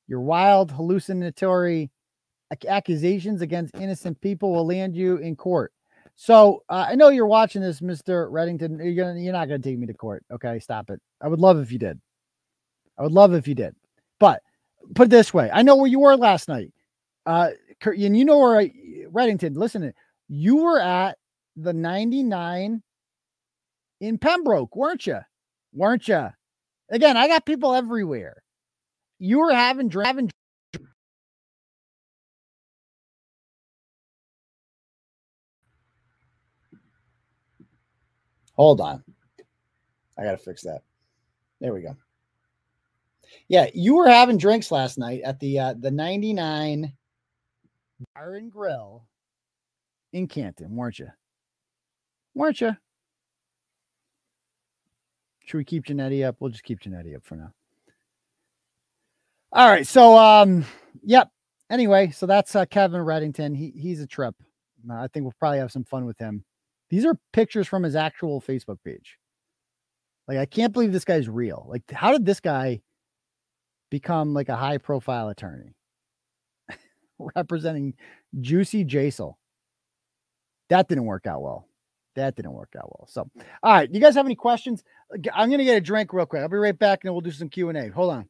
Your wild, hallucinatory accusations against innocent people will land you in court. So uh, I know you're watching this, Mr. Reddington. You're gonna, you're not gonna take me to court. Okay, stop it. I would love if you did. I would love if you did. But put it this way I know where you were last night. Uh, and you know where I, Reddington, listen, you were at the 99 in Pembroke, weren't you? Weren't you? Again, I got people everywhere. You were having driving. Hold on. I got to fix that. There we go. Yeah, you were having drinks last night at the uh, the 99 Bar and Grill in Canton, weren't you? Weren't you? Should we keep Janetti up? We'll just keep Janetti up for now. All right. So um, yep. Anyway, so that's uh, Kevin Reddington. He he's a trip. Uh, I think we'll probably have some fun with him. These are pictures from his actual Facebook page. Like, I can't believe this guy's real. Like, how did this guy become like a high profile attorney representing Juicy Jasel. that didn't work out well. That didn't work out well. So, all right, you guys have any questions? I'm gonna get a drink real quick. I'll be right back, and then we'll do some Q and A. Hold on.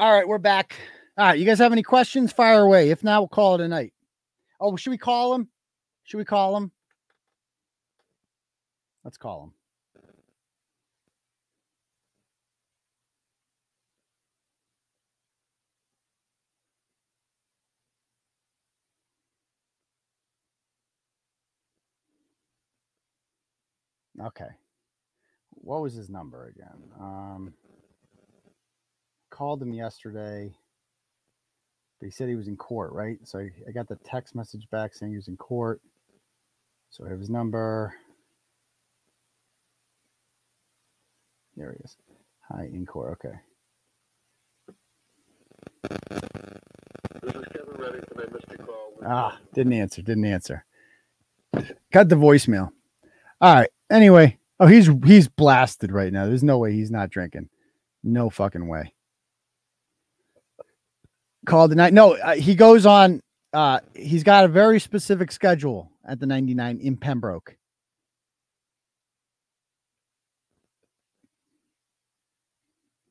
All right, we're back. All right, you guys have any questions? Fire away. If not, we'll call it a night. Oh, should we call him? Should we call him? Let's call him. Okay. What was his number again? Um, called him yesterday. But he said he was in court, right? So I, I got the text message back saying he was in court. So I have his number. There he is. Hi, in court. Okay. Ah, didn't answer. Didn't answer. Cut the voicemail. All right. Anyway, oh, he's he's blasted right now. There's no way he's not drinking. No fucking way. Called tonight. No, uh, he goes on. Uh, he's got a very specific schedule at the 99 in Pembroke.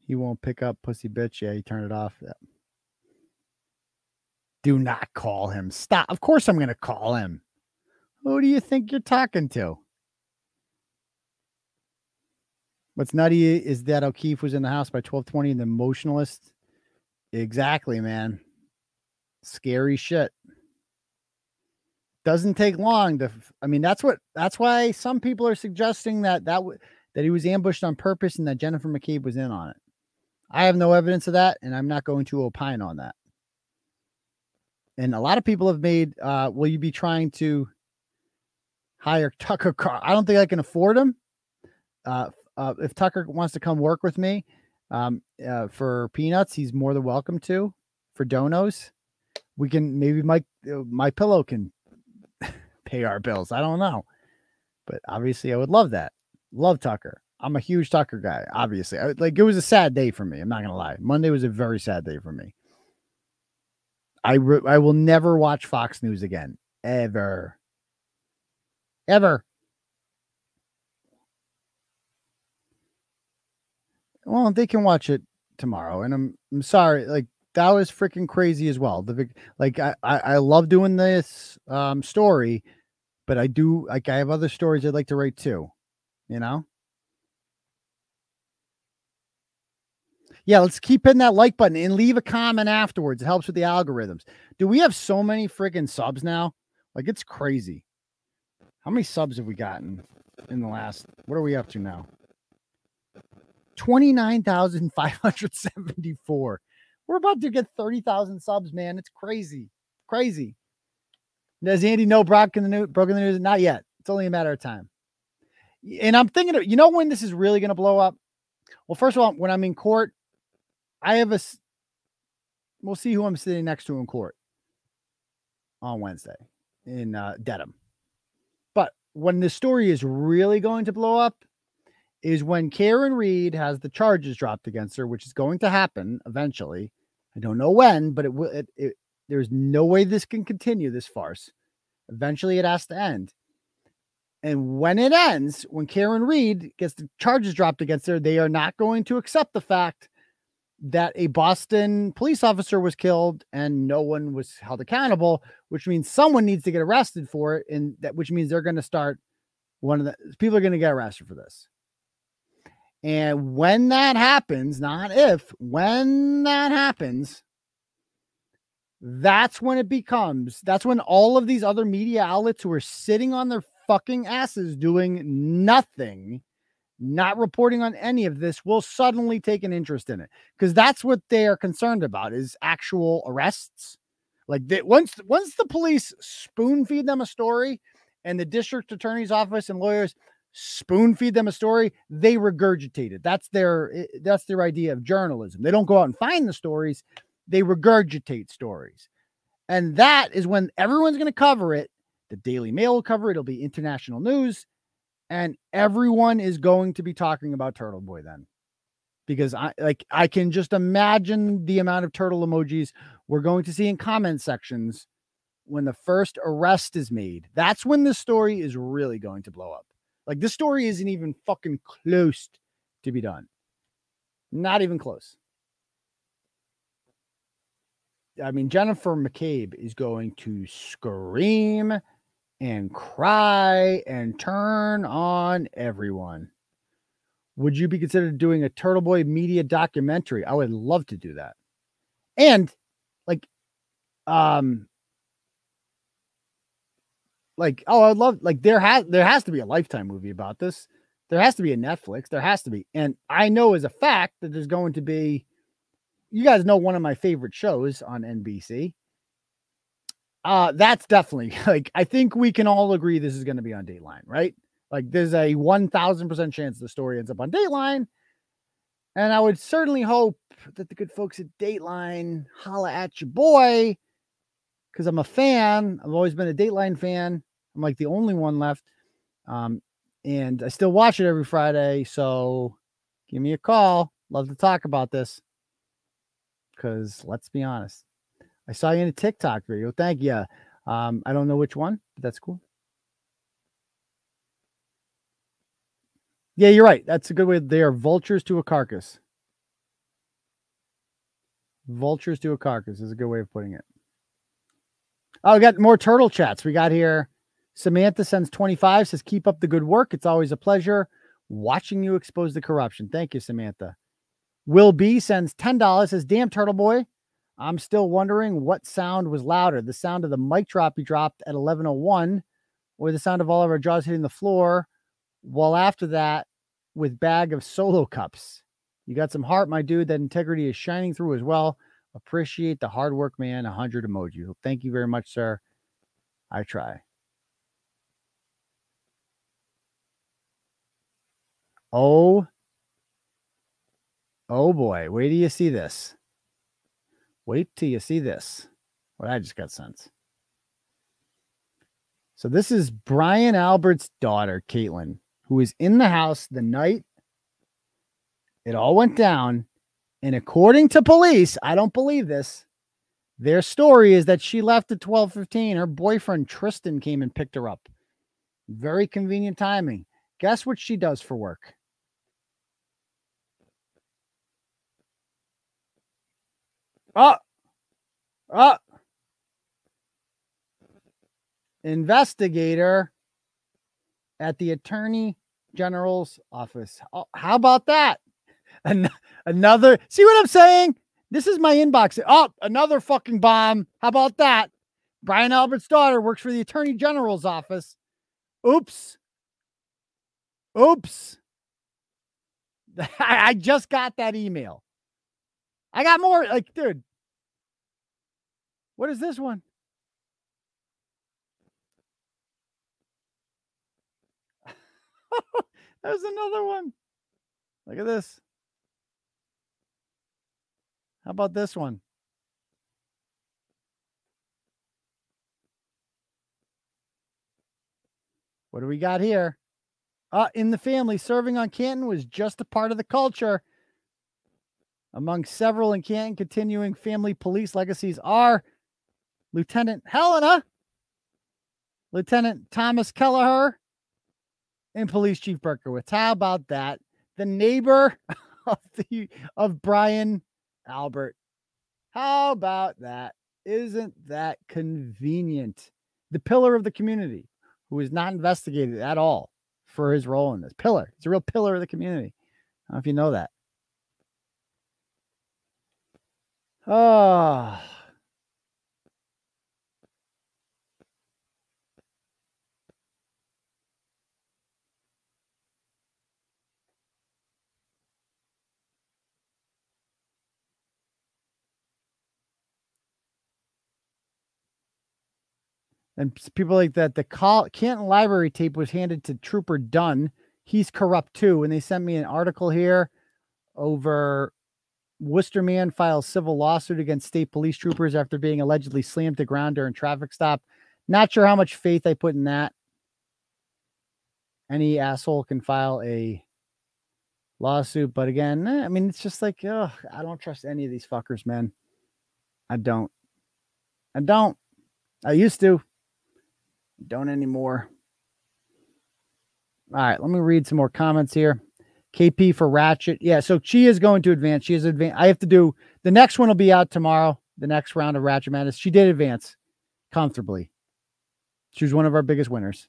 He won't pick up pussy bitch. Yeah, he turned it off. Yeah. Do not call him. Stop. Of course I'm going to call him. Who do you think you're talking to? What's nutty is that O'Keefe was in the house by 1220 and the emotionalist. Exactly, man. Scary shit. Doesn't take long to I mean that's what that's why some people are suggesting that that w- that he was ambushed on purpose and that Jennifer McCabe was in on it. I have no evidence of that and I'm not going to opine on that. And a lot of people have made uh will you be trying to hire Tucker Car- I don't think I can afford him. Uh uh, if Tucker wants to come work with me um, uh, for peanuts, he's more than welcome to. For donos, we can maybe my uh, my pillow can pay our bills. I don't know, but obviously, I would love that. Love Tucker. I'm a huge Tucker guy. Obviously, I, like it was a sad day for me. I'm not gonna lie. Monday was a very sad day for me. I re- I will never watch Fox News again, ever, ever. Well, they can watch it tomorrow, and I'm I'm sorry, like that was freaking crazy as well. The like I, I I love doing this um story, but I do like I have other stories I'd like to write too, you know. Yeah, let's keep hitting that like button and leave a comment afterwards. It helps with the algorithms. Do we have so many freaking subs now? Like it's crazy. How many subs have we gotten in the last? What are we up to now? 29,574. We're about to get 30,000 subs, man. It's crazy. Crazy. Does Andy know Brock in the news, broken the news? Not yet. It's only a matter of time. And I'm thinking, of, you know, when this is really going to blow up? Well, first of all, when I'm in court, I have a, we'll see who I'm sitting next to in court on Wednesday in uh, Dedham. But when the story is really going to blow up, is when Karen Read has the charges dropped against her, which is going to happen eventually. I don't know when, but it will. It, it, there's no way this can continue this farce. Eventually, it has to end. And when it ends, when Karen Read gets the charges dropped against her, they are not going to accept the fact that a Boston police officer was killed and no one was held accountable, which means someone needs to get arrested for it. And that which means they're going to start one of the people are going to get arrested for this. And when that happens, not if, when that happens, that's when it becomes, that's when all of these other media outlets who are sitting on their fucking asses doing nothing, not reporting on any of this, will suddenly take an interest in it. Because that's what they are concerned about is actual arrests. Like they, once once the police spoon feed them a story and the district attorney's office and lawyers spoon feed them a story, they regurgitate it. That's their eh, that's their idea of journalism. They don't go out and find the stories, they regurgitate stories. And that is when everyone's going to cover it. The Daily Mail will cover it, it'll be international news, and everyone is going to be talking about Turtle Boy then. Because I like I can just imagine the amount of turtle emojis we're going to see in comment sections when the first arrest is made. That's when the story is really going to blow up. Like this story isn't even fucking close to be done. Not even close. I mean, Jennifer McCabe is going to scream and cry and turn on everyone. Would you be considered doing a Turtle Boy media documentary? I would love to do that. And like, um, like oh i'd love like there has there has to be a lifetime movie about this there has to be a netflix there has to be and i know as a fact that there's going to be you guys know one of my favorite shows on nbc uh that's definitely like i think we can all agree this is going to be on dateline right like there's a 1000% chance the story ends up on dateline and i would certainly hope that the good folks at dateline holla at your boy because I'm a fan. I've always been a Dateline fan. I'm like the only one left. Um, and I still watch it every Friday. So give me a call. Love to talk about this. Because let's be honest, I saw you in a TikTok video. Thank you. Um, I don't know which one, but that's cool. Yeah, you're right. That's a good way. They are vultures to a carcass. Vultures to a carcass is a good way of putting it. Oh, we got more turtle chats. We got here. Samantha sends 25, says, Keep up the good work. It's always a pleasure watching you expose the corruption. Thank you, Samantha. Will B sends $10, says, Damn, Turtle Boy. I'm still wondering what sound was louder the sound of the mic drop you dropped at 1101 or the sound of all of our jaws hitting the floor. Well, after that, with bag of solo cups. You got some heart, my dude. That integrity is shining through as well. Appreciate the hard work, man. 100 emoji. Thank you very much, sir. I try. Oh, oh boy. Wait till you see this. Wait till you see this. What I just got sent. So this is Brian Albert's daughter, Caitlin, who was in the house the night it all went down. And according to police, I don't believe this. Their story is that she left at 12:15. Her boyfriend Tristan came and picked her up. Very convenient timing. Guess what she does for work? Oh, oh, investigator at the attorney general's office. Oh, how about that? An- another, see what I'm saying? This is my inbox. Oh, another fucking bomb. How about that? Brian Albert's daughter works for the attorney general's office. Oops. Oops. I just got that email. I got more. Like, dude, what is this one? There's another one. Look at this. How about this one? What do we got here? Uh, in the family, serving on Canton was just a part of the culture. Among several in Canton continuing family police legacies are Lieutenant Helena, Lieutenant Thomas Kelleher, and Police Chief Berkowitz. How about that? The neighbor of the of Brian Albert. How about that? Isn't that convenient? The pillar of the community who is not investigated at all for his role in this. Pillar. He's a real pillar of the community. I don't know if you know that. Oh. And people like that. The call Canton Library tape was handed to Trooper Dunn. He's corrupt too. And they sent me an article here over Worcester man files civil lawsuit against state police troopers after being allegedly slammed to ground during traffic stop. Not sure how much faith I put in that. Any asshole can file a lawsuit, but again, eh, I mean, it's just like, oh, I don't trust any of these fuckers, man. I don't. I don't. I used to. Don't anymore. All right, let me read some more comments here. KP for Ratchet. Yeah, so she is going to advance. She is advance. I have to do the next one will be out tomorrow. The next round of Ratchet Madness. She did advance comfortably. She was one of our biggest winners.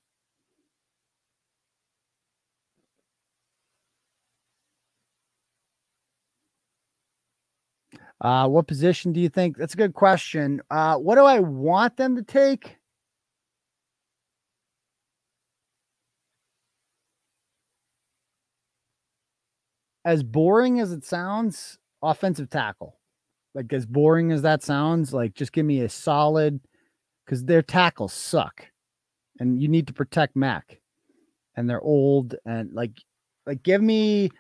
Uh, what position do you think? That's a good question. Uh, what do I want them to take? As boring as it sounds, offensive tackle. Like as boring as that sounds, like just give me a solid because their tackles suck, and you need to protect Mac, and they're old and like, like give me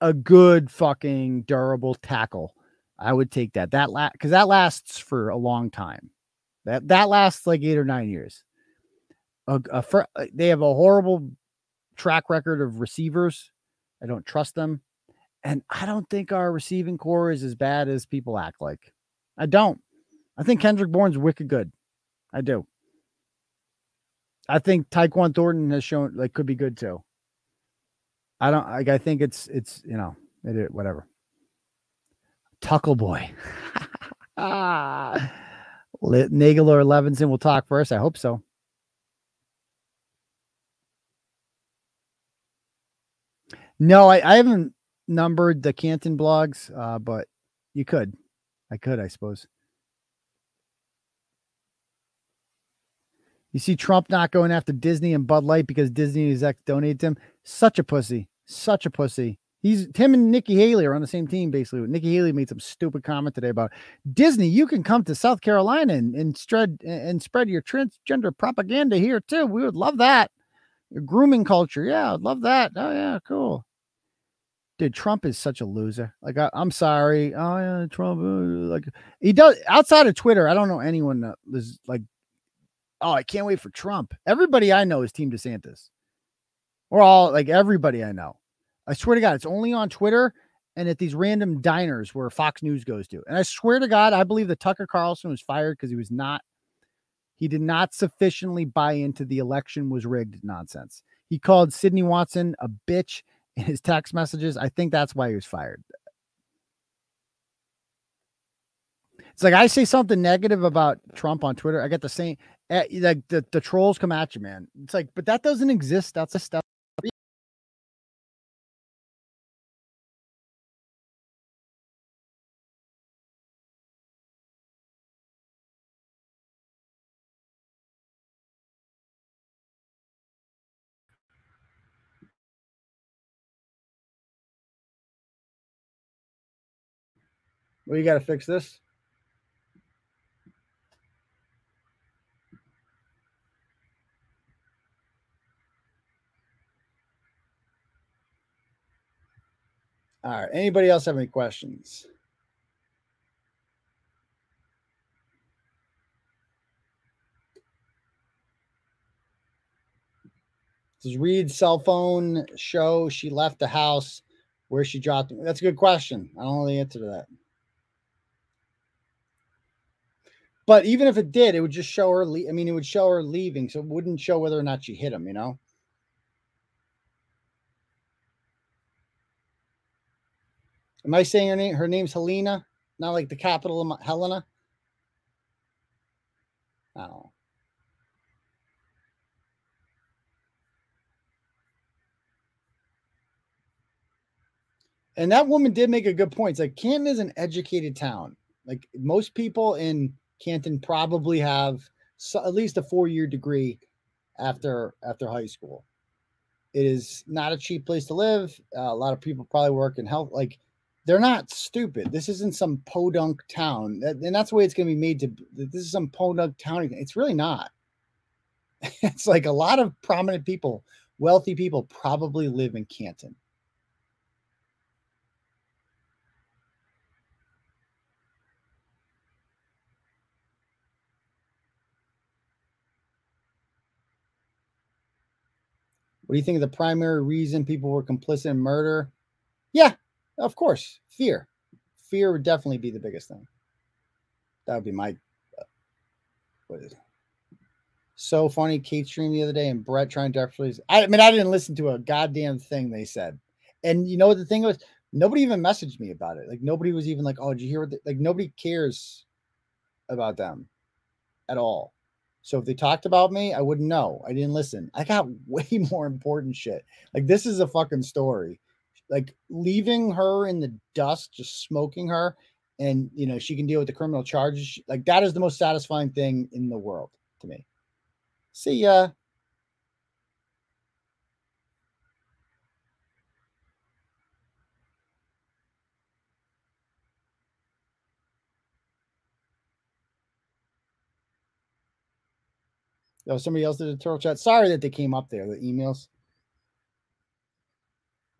a good fucking durable tackle. I would take that. That la because that lasts for a long time. That that lasts like eight or nine years. A, a fir- uh, they have a horrible track record of receivers. I don't trust them, and I don't think our receiving core is as bad as people act like. I don't. I think Kendrick Bourne's wicked good. I do. I think Tyquan Thornton has shown like could be good too. I don't like. I think it's it's you know it, whatever. Tuckle boy. Nagel or Levinson will talk first. I hope so. No, I, I haven't numbered the Canton blogs, uh, but you could. I could, I suppose. You see Trump not going after Disney and Bud Light because Disney is ex donated to him. Such a pussy. Such a pussy. He's him and Nikki Haley are on the same team, basically. Nikki Haley made some stupid comment today about Disney. You can come to South Carolina and, and spread and spread your transgender propaganda here too. We would love that. Your grooming culture. Yeah, I'd love that. Oh, yeah, cool. Dude, Trump is such a loser. Like, I, I'm sorry. Oh, yeah, Trump. uh, like, he does outside of Twitter. I don't know anyone that is like, oh, I can't wait for Trump. Everybody I know is Team DeSantis. We're all like everybody I know. I swear to God, it's only on Twitter and at these random diners where Fox News goes to. And I swear to God, I believe that Tucker Carlson was fired because he was not, he did not sufficiently buy into the election was rigged nonsense. He called Sidney Watson a bitch in his text messages. I think that's why he was fired. It's like I say something negative about Trump on Twitter. I get the same, eh, like the, the trolls come at you, man. It's like, but that doesn't exist. That's a stuff. Well, you got to fix this. All right. Anybody else have any questions? Does Read's cell phone show she left the house where she dropped? That's a good question. I don't know the answer to that. But even if it did, it would just show her. Le- I mean, it would show her leaving, so it wouldn't show whether or not she hit him. You know. Am I saying her name? Her name's Helena, not like the capital of my- Helena. Don't. And that woman did make a good point. It's like Canton is an educated town. Like most people in Canton probably have so, at least a four-year degree after after high school. It is not a cheap place to live. Uh, a lot of people probably work in health. Like they're not stupid. This isn't some podunk town, That- and that's the way it's going to be made. To this is some podunk town. It's really not. it's like a lot of prominent people, wealthy people, probably live in Canton. What do you think of the primary reason people were complicit in murder? Yeah, of course. Fear. Fear would definitely be the biggest thing. That would be my. Uh, what is it? So funny. Kate stream the other day and Brett trying to actually. I mean, I didn't listen to a goddamn thing they said. And you know what the thing was? Nobody even messaged me about it. Like nobody was even like, "Oh, did you hear what?" Like nobody cares about them at all. So if they talked about me, I wouldn't know. I didn't listen. I got way more important shit. Like this is a fucking story. Like leaving her in the dust, just smoking her, and you know she can deal with the criminal charges. Like that is the most satisfying thing in the world to me. See ya. Oh, somebody else did a turtle chat. Sorry that they came up there, the emails.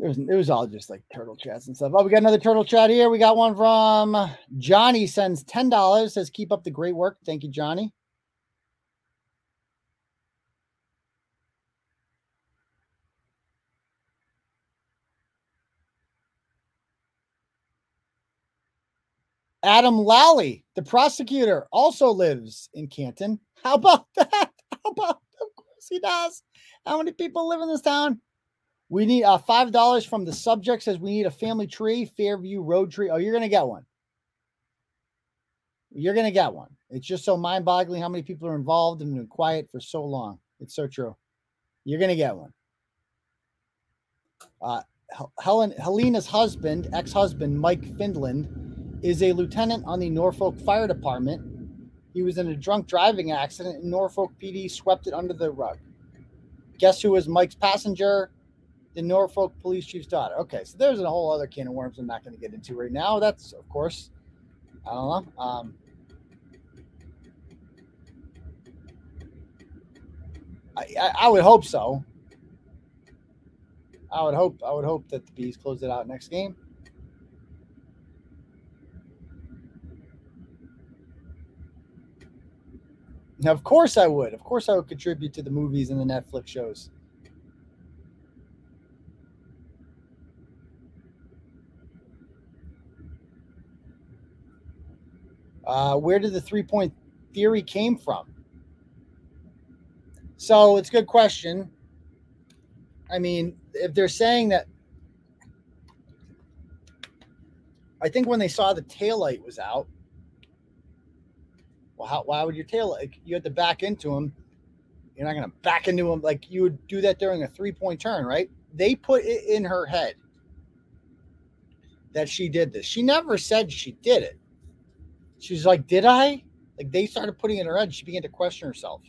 It was, it was all just like turtle chats and stuff. Oh, we got another turtle chat here. We got one from Johnny sends $10, says, Keep up the great work. Thank you, Johnny. Adam Lally, the prosecutor, also lives in Canton. How about that? About of course he does. How many people live in this town? We need uh, five dollars from the subject says we need a family tree, Fairview Road tree. Oh, you're gonna get one. You're gonna get one. It's just so mind-boggling how many people are involved and been quiet for so long. It's so true. You're gonna get one. Uh, Helen Helena's husband, ex-husband Mike Findland, is a lieutenant on the Norfolk Fire Department he was in a drunk driving accident, and Norfolk PD swept it under the rug. Guess who was Mike's passenger? The Norfolk police chief's daughter. Okay, so there's a whole other can of worms I'm not going to get into right now. That's, of course, I don't know. Um, I, I, I would hope so. I would hope I would hope that the bees close it out next game. Now, of course I would. Of course I would contribute to the movies and the Netflix shows. Uh, where did the three point theory came from? So it's a good question. I mean, if they're saying that, I think when they saw the tail light was out, well, how, why would your tail like you had to back into him? You're not going to back into him like you would do that during a three point turn, right? They put it in her head that she did this. She never said she did it. She's like, Did I? Like they started putting it in her head. She began to question herself.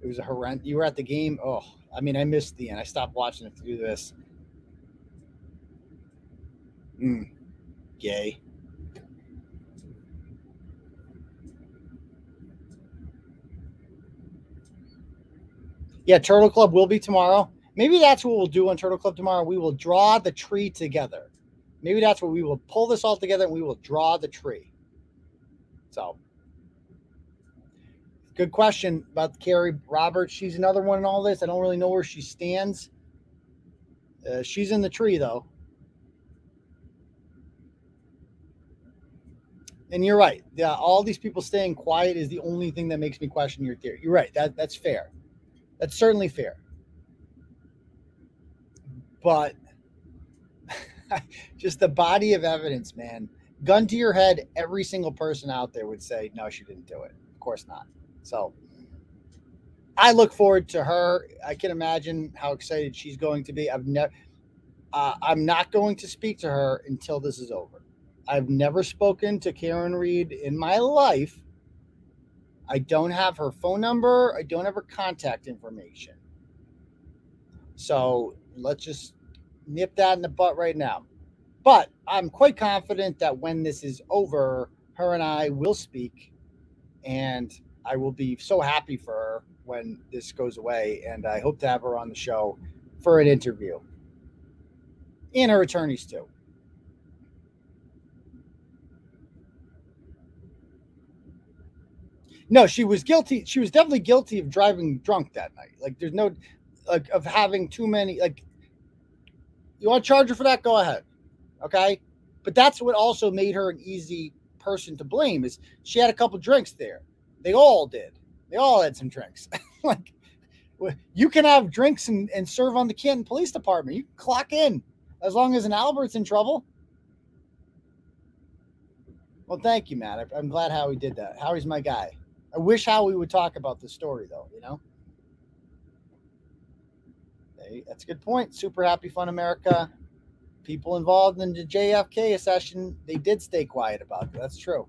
It was a horrendous. You were at the game. Oh, I mean, I missed the end. I stopped watching it to do this. Mm, gay. Yeah, Turtle Club will be tomorrow. Maybe that's what we'll do on Turtle Club tomorrow. We will draw the tree together. Maybe that's what we will pull this all together and we will draw the tree. So, good question about Kerry Roberts. She's another one in all this. I don't really know where she stands. Uh, she's in the tree though. And you're right. Yeah, all these people staying quiet is the only thing that makes me question your theory. You're right. That that's fair. That's certainly fair. But just the body of evidence, man. Gun to your head, every single person out there would say, no, she didn't do it. Of course not. So I look forward to her. I can imagine how excited she's going to be. I've never, uh, I'm not going to speak to her until this is over. I've never spoken to Karen Read in my life I don't have her phone number. I don't have her contact information. So let's just nip that in the butt right now. But I'm quite confident that when this is over, her and I will speak and I will be so happy for her when this goes away. And I hope to have her on the show for an interview, and her attorneys too. No, she was guilty. She was definitely guilty of driving drunk that night. Like, there's no, like, of having too many. Like, you want to charge her for that? Go ahead. Okay. But that's what also made her an easy person to blame is she had a couple drinks there. They all did. They all had some drinks. like, you can have drinks and, and serve on the Canton Police Department. You clock in as long as an Albert's in trouble. Well, thank you, Matt. I'm glad Howie did that. Howie's my guy. I wish Howie would talk about the story, though. You know, Hey, that's a good point. Super happy fun America. People involved in the JFK assassination, they did stay quiet about it. That's true.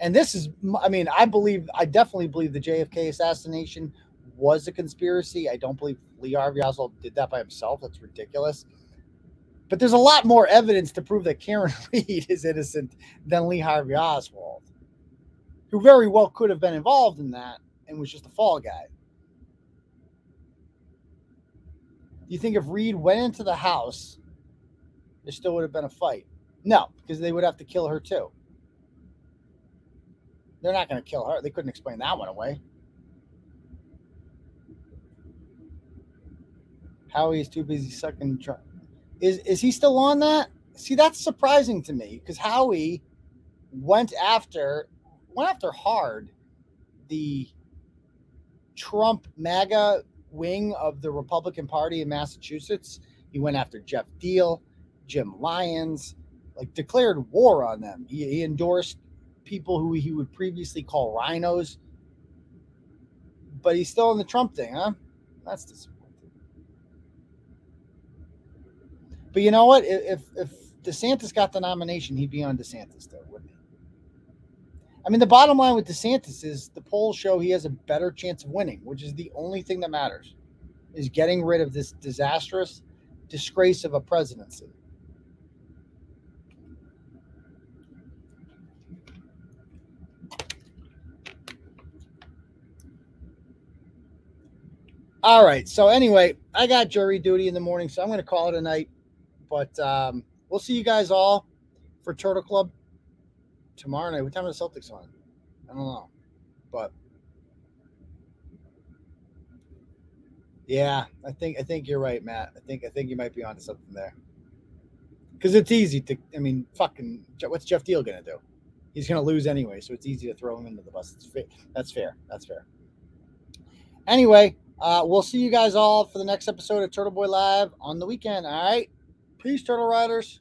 And this is, I mean, I believe, I definitely believe the JFK assassination was a conspiracy. I don't believe Lee Harvey Oswald did that by himself. That's ridiculous. But there's a lot more evidence to prove that Karen Read is innocent than Lee Harvey Oswald, who very well could have been involved in that and was just a fall guy. Do you think if Read went into the house, there still would have been a fight? No, because they would have to kill her too. They're not going to kill her. They couldn't explain that one away. Howie is too busy sucking. Tr- is is he still on that? See, that's surprising to me because Howie went after went after hard the Trump MAGA wing of the Republican Party in Massachusetts. He went after Geoff Diehl, Jim Lyons, like declared war on them. He, he endorsed people who he would previously call rhinos. But he's still in the Trump thing, huh? That's disappointing. But you know what? If if DeSantis got the nomination, he'd be on DeSantis, though, wouldn't he? I mean, the bottom line with DeSantis is the polls show he has a better chance of winning, which is the only thing that matters, is getting rid of this disastrous disgrace of a presidency. All right. So anyway, I got jury duty in the morning, so I'm going to call it a night. But um, we'll see you guys all for Turtle Club tomorrow night. What time are the Celtics on? I don't know, but yeah, I think I think you're right, Matt. I think I think you might be onto something there. Because it's easy to, I mean, fucking, what's Geoff Diehl gonna do? He's gonna lose anyway, so it's easy to throw him into the bus. Fair. That's fair. That's fair. Anyway, uh, we'll see you guys all for the next episode of Turtle Boy Live on the weekend. All right, peace, Turtle Riders.